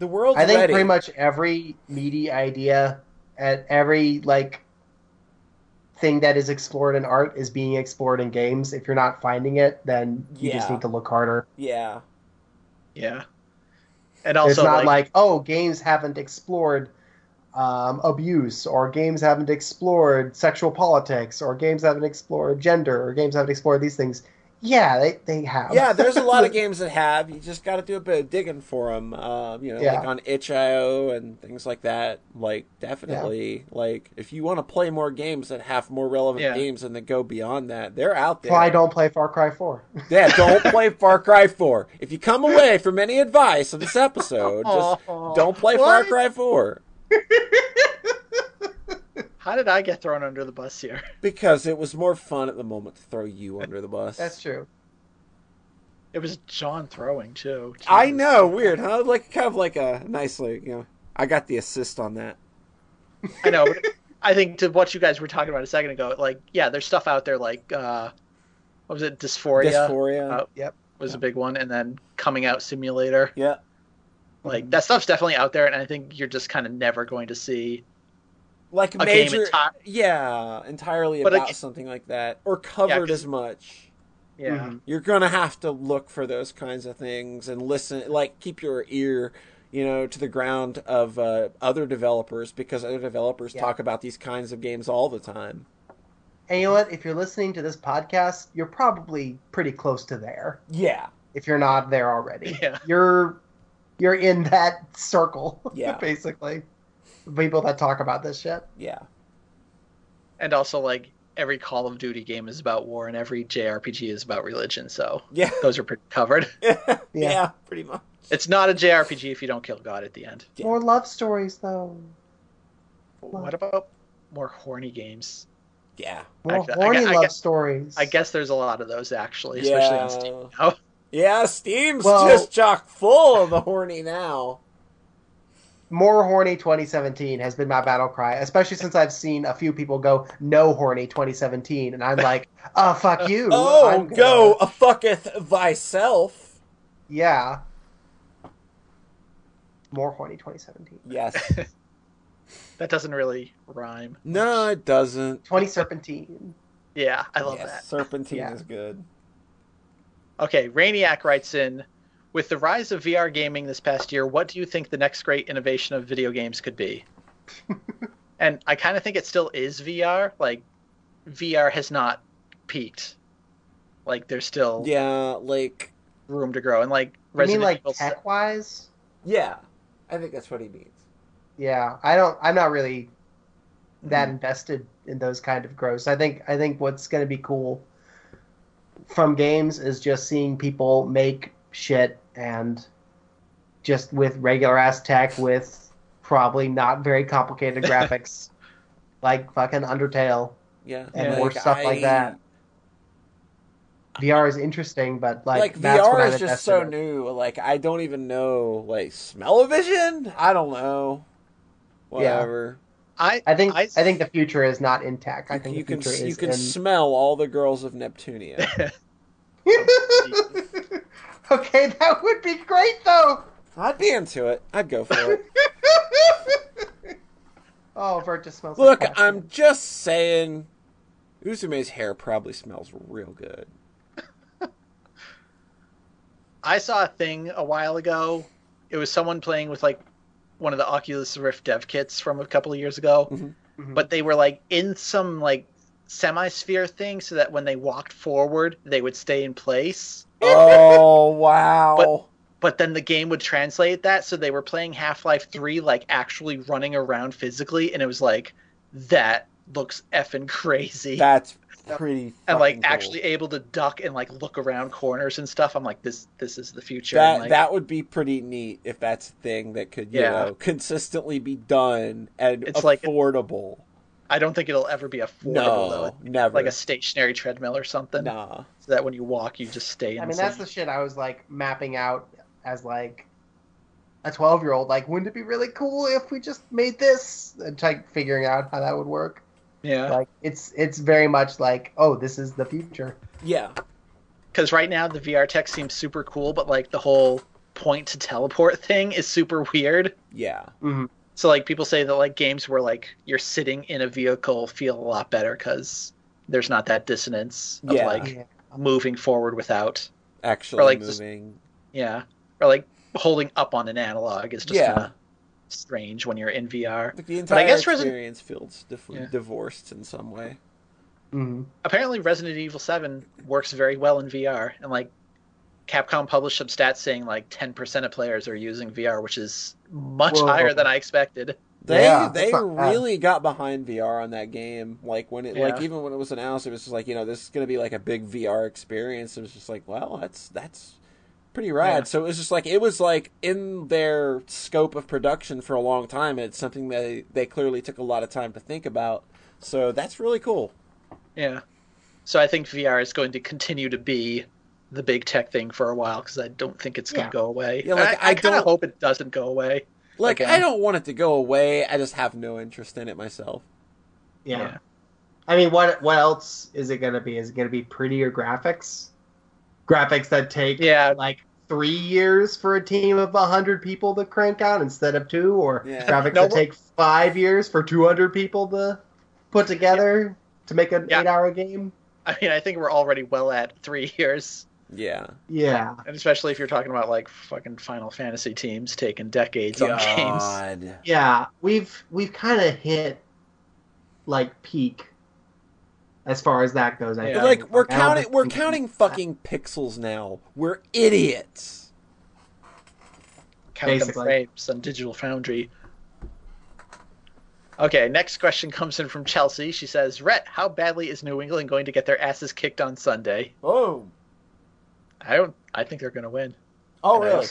The world's I think ready. pretty much every meaty idea at every like thing that is explored in art is being explored in games. If you're not finding it, then you just need to look harder. yeah. yeah. And also, it's not like, like, oh, games haven't explored um, abuse, or games haven't explored sexual politics, or games haven't explored gender, or games haven't explored these things. Yeah, they, they have. Yeah, there's a lot of games that have. You just got to do a bit of digging for them. Um, you know, Yeah. like on itch.io and things like that. Like, definitely, like if you want to play more games that have more relevant Yeah. games and that go beyond that, they're out there. Why I don't play Far Cry 4. Yeah, don't play Far Cry 4. If you come away from any advice on this episode, just don't play Far Cry 4 how did I get thrown under the bus here? because it was more fun at the moment to throw you under the bus. That's true. It was John throwing too. I know, weird, huh? Like kind of like a nicely, you know, I got the assist on that. I know. But I think to what you guys were talking about a second ago, like yeah, there's stuff out there like uh, what was it? Dysphoria, Dysphoria. Uh, Yep. was a big one, and then coming out simulator. yeah. Like that stuff's definitely out there, and I think you're just kind of never going to see. Like A major, enti- yeah, entirely But about like- something like that, or covered 'cause- as much. Yeah, Mhm. You're gonna have to look for those kinds of things and listen, like keep your ear, you know, to the ground of uh, other developers because other developers Yeah. talk about these kinds of games all the time. And you know what? If you're listening to this podcast, you're probably pretty close to there. Yeah, If you're not there already, Yeah. you're you're in that circle. Yeah. basically, people that talk about this shit. yeah, and also like every Call of Duty game is about war, and every JRPG is about religion. So yeah, those are pretty covered. yeah, pretty much. It's not a JRPG if you don't kill God at the end. Yeah. More love stories, though. What about more horny games? Yeah, More I- I horny gue- I love guess- stories. I guess there's a lot of those actually, especially on Steam. Yeah. now. yeah. Steam's Well- just chock full of the horny now. More horny 2017 has been my battle cry, especially since I've seen a few people go no horny 2017, and I'm like, oh fuck you. Oh, I'm gonna- go a fucketh thyself. Yeah. More horny 2017. Yes. That doesn't really rhyme. no, it doesn't. 20 serpentine. Yeah, I love yes, that. Serpentine Yeah. is good. Okay, Rainiac writes in With the rise of VR gaming this past year, what do you think the next great innovation of video games could be? and I kind of think it still is VR. Like, VR has not peaked. Like, there's still Yeah, like room to grow. And, like, You mean like Evil. tech wise? yeah. I think that's what he means. Yeah, I don't. I'm not really that Mhm. invested in those kind of growths. I think. I think what's going to be cool from games is just seeing people make shit and just with regular ass tech with probably not very complicated graphics, like fucking Undertale. Yeah, And more stuff like that. VR is interesting, but like, Like, that's what VR I'm is just so in. new. Like I don't even know. Like smell-o-vision? I don't know. Yeah. Whatever. I, I think. I, I, think the future is not in tech. I think you can you can in. smell all the girls of Neptunia. okay, that would be great though. I'd be into it. I'd go for it. oh, Vert just smells. Look, like I'm just saying. Uzume's hair probably smells real good. I saw a thing a while ago. It was someone playing with like one of the Oculus Rift dev kits from a couple of years ago, Mhm. Mhm. but they were like in some like semi-sphere thing, so that when they walked forward, they would stay in place. Oh wow! But then the game would translate that, so they were playing Half Life Three, like actually running around physically, and it was like that looks effing crazy. That's pretty. and like cool. actually able to duck and like look around corners and stuff. I'm like, this this is the future. that like, that would be pretty neat if that's a thing that could you Yeah. know consistently be done and It's like- affordable. I don't think it'll ever be affordable no, though. never. Like a stationary treadmill or something, nah. so that when you walk, you just stay. In I mean, that's the shit I was like mapping out as like a 12 year old. Like, wouldn't it be really cool if we just made this? And like figuring out how that would work. yeah. Like, it's it's very much like, oh, this is the future. Yeah, Because right now the VR tech seems super cool, but like the whole point to teleport thing is super weird. yeah, Mm-hmm. So like people say that like games where like you're sitting in a vehicle feel a lot better because there's not that dissonance of Yeah. like Yeah. moving forward without actually or, like this- moving. yeah or like holding up on an analog is just Yeah. kind of strange when you're in VR. Like the entire I entire guess Resident- experience feels dif- Yeah. divorced in some way. Mm-hmm. Apparently, Resident Evil Seven works very well in VR, and like Capcom published some stats saying like 10% of players are using VR, which is much Whoa. higher than I expected. They Yeah, they that's really got behind VR on that game. Like when it like even when it was announced, it was just like you know this is gonna be like a big VR experience. It was just like well that's that's pretty rad. Yeah. So it was just like it was like in their scope of production for a long time. It's something they they clearly took a lot of time to think about. So that's really cool. Yeah. So I think VR is going to continue to be the big tech thing for a while because I don't think it's going Yeah. to go away. Yeah, like, I, I kind of don't- hope it doesn't go away. Like Again. I um, don't want it to go away. I just have no interest in it myself. Yeah. Yeah. I mean, what what else is it gonna be? Is it gonna be prettier graphics? Graphics that take Yeah. like three years for a team of hundred people to crank out instead of two, or Yeah. graphics No, that take five years for two hundred people to put together to make an Yeah. eight-hour game. I mean, I think we're already well at three years, Yeah. Yeah, and especially if you're talking about like fucking Final Fantasy teams taking decades on games. Yeah, we've we've kind of hit like peak as far as that goes. I Yeah. think. Like we're I counting we're counting fucking pixels now. We're idiots. Count them Basically. frames on Digital Foundry. Okay, next question comes in from Chelsea. She says, "Rhett, how badly is New England going to get their asses kicked on Sunday?" Oh. I don't. I think they're going to win. Oh And really?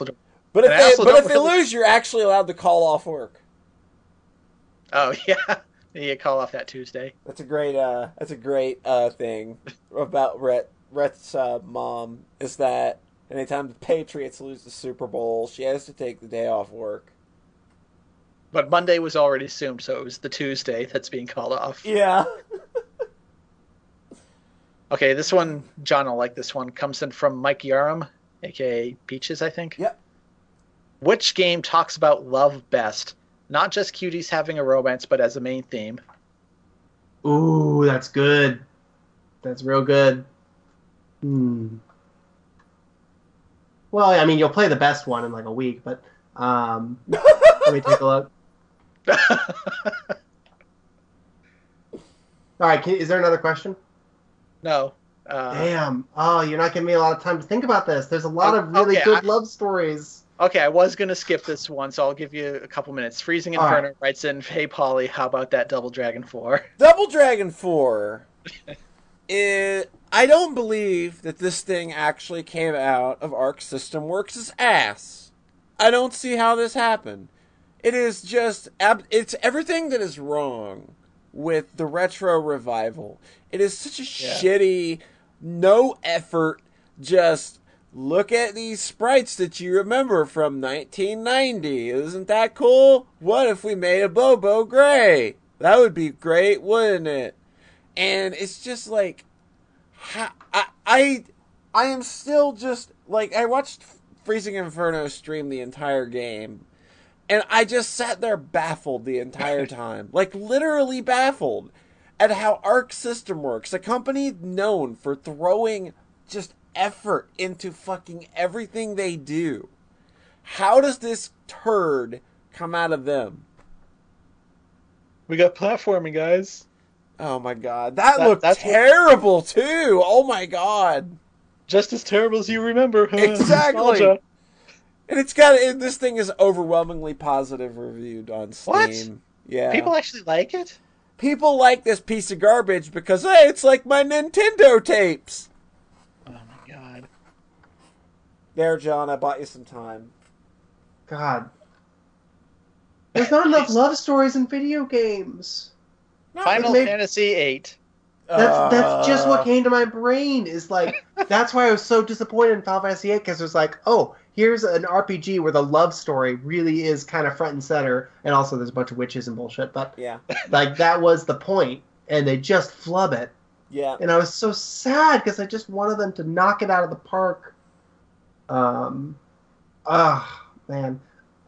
But if they but if they really- lose, you're actually allowed to call off work. Oh yeah, you call off that Tuesday. That's a great uh that's a great uh thing about Rhett Rhett's uh, mom is that anytime the Patriots lose the Super Bowl, she has to take the day off work. But Monday was already assumed, so it was the Tuesday that's being called off. Yeah. Okay, this one, John will like this one. Comes in from Mike Yarum, aka Peaches, I think. Yep. Which game talks about love best? Not just cuties having a romance, but as a main theme. Ooh, that's good. That's real good. Hmm. Well, I mean, you'll play the best one in like a week, but um, let me take a look. All right, can, is there another question? No. Uh, Damn. Oh, you're not giving me a lot of time to think about this. There's a lot Oh, of really okay, good I- love stories. okay, I was gonna skip this one, so I'll give you a couple minutes. Freezing All right. Inferno writes in, "Hey Polly, how about that Double Dragon 4? Double Dragon 4 is I don't believe that this thing actually came out of Arc System Works' ass. I don't see how this happened. It is just ab- it's everything that is wrong with the retro revival. It is such a Yeah. shitty, no effort, just look at these sprites that you remember from 1990. Isn't that cool? What if we made a Bobo Gray? That would be great, wouldn't it? And it's just like, I, I, I am still just like I watched Freezing Inferno stream the entire game, and I just sat there baffled the entire time, like literally baffled at how Arc System works, a company known for throwing just effort into fucking everything they do. How does this turd come out of them? We got platforming, guys. Oh my god, that, That- looked that's what- terrible too. Oh my god. Just as terrible as you remember. Exactly. Nostalgia. And it's got and this thing is overwhelmingly positive reviewed on Steam. What? Yeah. People actually like it. People like this piece of garbage because hey, it's like my Nintendo tapes. Oh my god. There, John, I bought you some time. God. There's not enough love stories in video games. Final maybe- Fantasy VIII. That's that's just what Uh, came to my brain. Is like that's why I was so disappointed in Final Fantasy VIII because it was like, oh, here's an RPG where the love story really is kind of front and center, and also there's a bunch of witches and bullshit. But Yeah. like that was the point, and they just flub it, Yeah. and I was so sad because I just wanted them to knock it out of the park. Um, ah, man,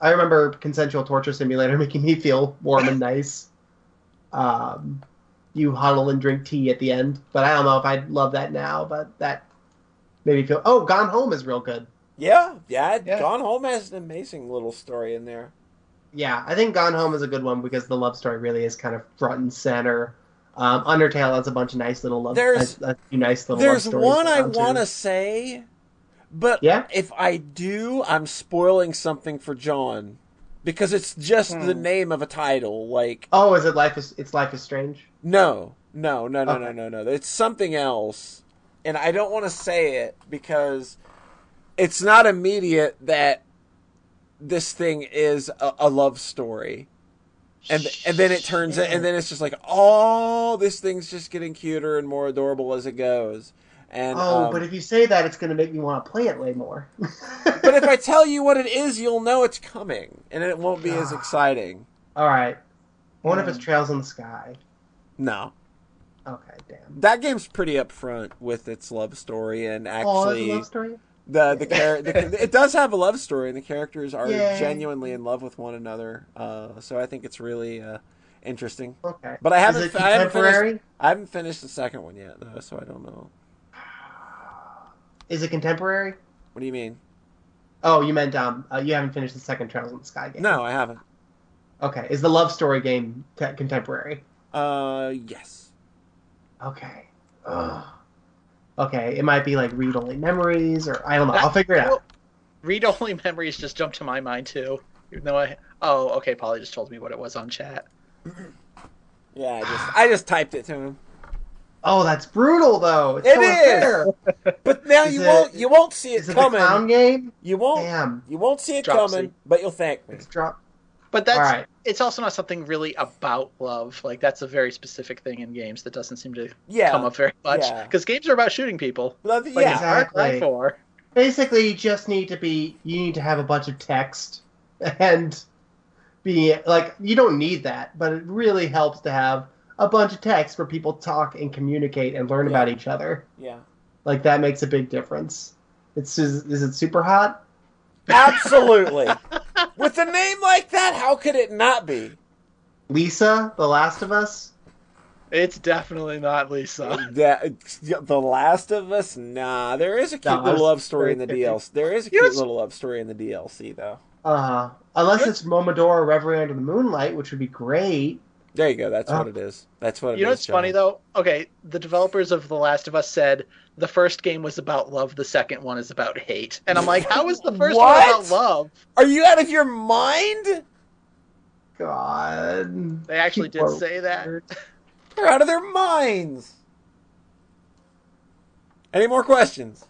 I remember consensual torture simulator making me feel warm and nice. Um, you huddle and drink tea at the end, but I don't know if I'd love that now. But that made me feel. Oh, Gone Home is real good. Yeah, yeah, Yeah. Gone Home has an amazing little story in there. Yeah, I think Gone Home is a good one because the love story really is kind of front and center. Um, Undertale has a bunch of nice little love. There's- a, a few nice little. There's one I want to say, but Yeah? if I do, I'm spoiling something for John because it's just the Hmm. name of a title. Like, Oh, is it Life is It's Life is Strange? no, no, no, no, no, no, no. It's something else, and I don't want to say it because it's not immediate that this thing is a, a love story. And and then it turns and then it's just like oh this thing's just getting cuter and more adorable as it goes. And oh, um, but if you say that, it's going to make me want to play it way more. But if I tell you what it is, you'll know it's coming, and it won't be as Ah. exciting. all right, I wonder if it's Trails in the Sky. No, Okay, damn. that game's pretty upfront with its love story, and Oh, actually, love story. The the, char- the it does have a love story, and the characters are Yay. genuinely in love with one another. Uh, so I think it's really uh, interesting. Okay. But I haven't. I haven't finished. I haven't finished the second one yet, though, so I don't know. Is it contemporary? What do you mean? Oh, you meant um, uh, you haven't finished the second Trails in the Sky game. No, I haven't. Okay. Is the love story game te- contemporary? Uh, yes. Okay. Ugh. Okay. It might be like read only memories, or I don't know. I'll figure it out. Read only memories just jumped to my mind too. Even though I oh okay, Polly just told me what it was on chat. Yeah, I just I just typed it to him. Oh, that's brutal though. It's It so is! unfair. But now Is you it- won't you won't see it Is it the coming. clown game? You won't Damn. you won't see it Dropsy. coming, but you'll thank me. It's drop. But that's All right. It's also not something really about love. Like that's a very specific thing in games that doesn't seem to Yeah. come up very much. Yeah. Because games are about shooting people. Love- Like yeah. it's Far Cry Exactly. 4. Basically, you just need to be. You need to have a bunch of text and be like. You don't need that, but it really helps to have a bunch of text where people talk and communicate and learn Yeah. about each other. Yeah. Like that makes a big difference. It's is, is it super hot? Absolutely. With a name like that, how could it not be? Lisa, The Last of Us. It's definitely not Lisa. That, the Last of Us? Nah, there is a cute No, little love story in the DLC. There is a cute what's- little love story in the DLC, though. Uh, huh. unless it's Momodora Reverie Under the Moonlight, which would be great. There you go. That's Oh. what it is. That's what it is. You know what's John. funny though? Okay, the developers of The Last of Us said the first game was about love, the second one is about hate. And I'm like, how is the first What? one about love? Are you out of your mind? God. They actually did People are say that. They're out of their minds. Any more questions?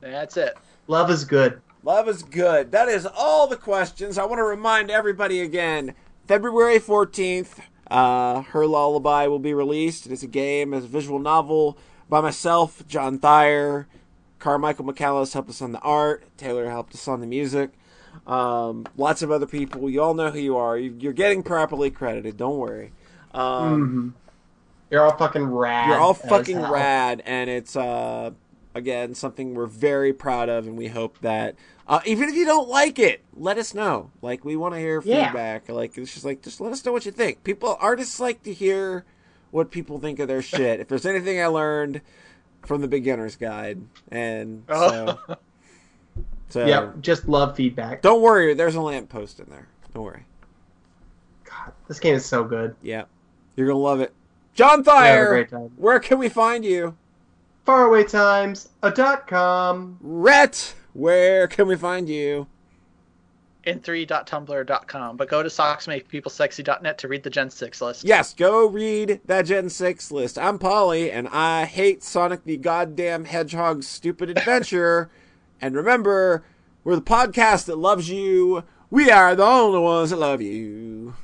That's it. Love is good. Love is good. That is all the questions. I want to remind everybody again February 14th, uh, Her Lullaby will be released. It is a game, it's a visual novel by myself, John Thayer. Carmichael McCallis helped us on the art. Taylor helped us on the music. Um, lots of other people. You all know who you are. You- You're getting properly credited. Don't worry. Um, Mhm. You're all fucking rad. you're all fucking rad, and it's uh again something we're very proud of, and we hope that uh, even if you don't like it, let us know. Like we want to hear Yeah. feedback. Like it's just like just let us know what you think. People artists like to hear what people think of their shit. if there's anything I learned from the beginner's guide, and so Oh. so Yep, just love feedback. don't worry. There's a lamppost in there. Don't worry. God, this game is so good. Yeah, you're gonna love it. John We're having a Thayer, great time. where can we find you? Farawaytimes, a dot com. Rhett, where can we find you? in3.tumblr.com. But go to socksmakepeoplesexy.net to read the Gen 6 list. Yes, go read that Gen 6 list. I'm Polly, and I hate Sonic the Goddamn Hedgehog's stupid adventure. and remember, we're the podcast that loves you. We are the only ones that love you.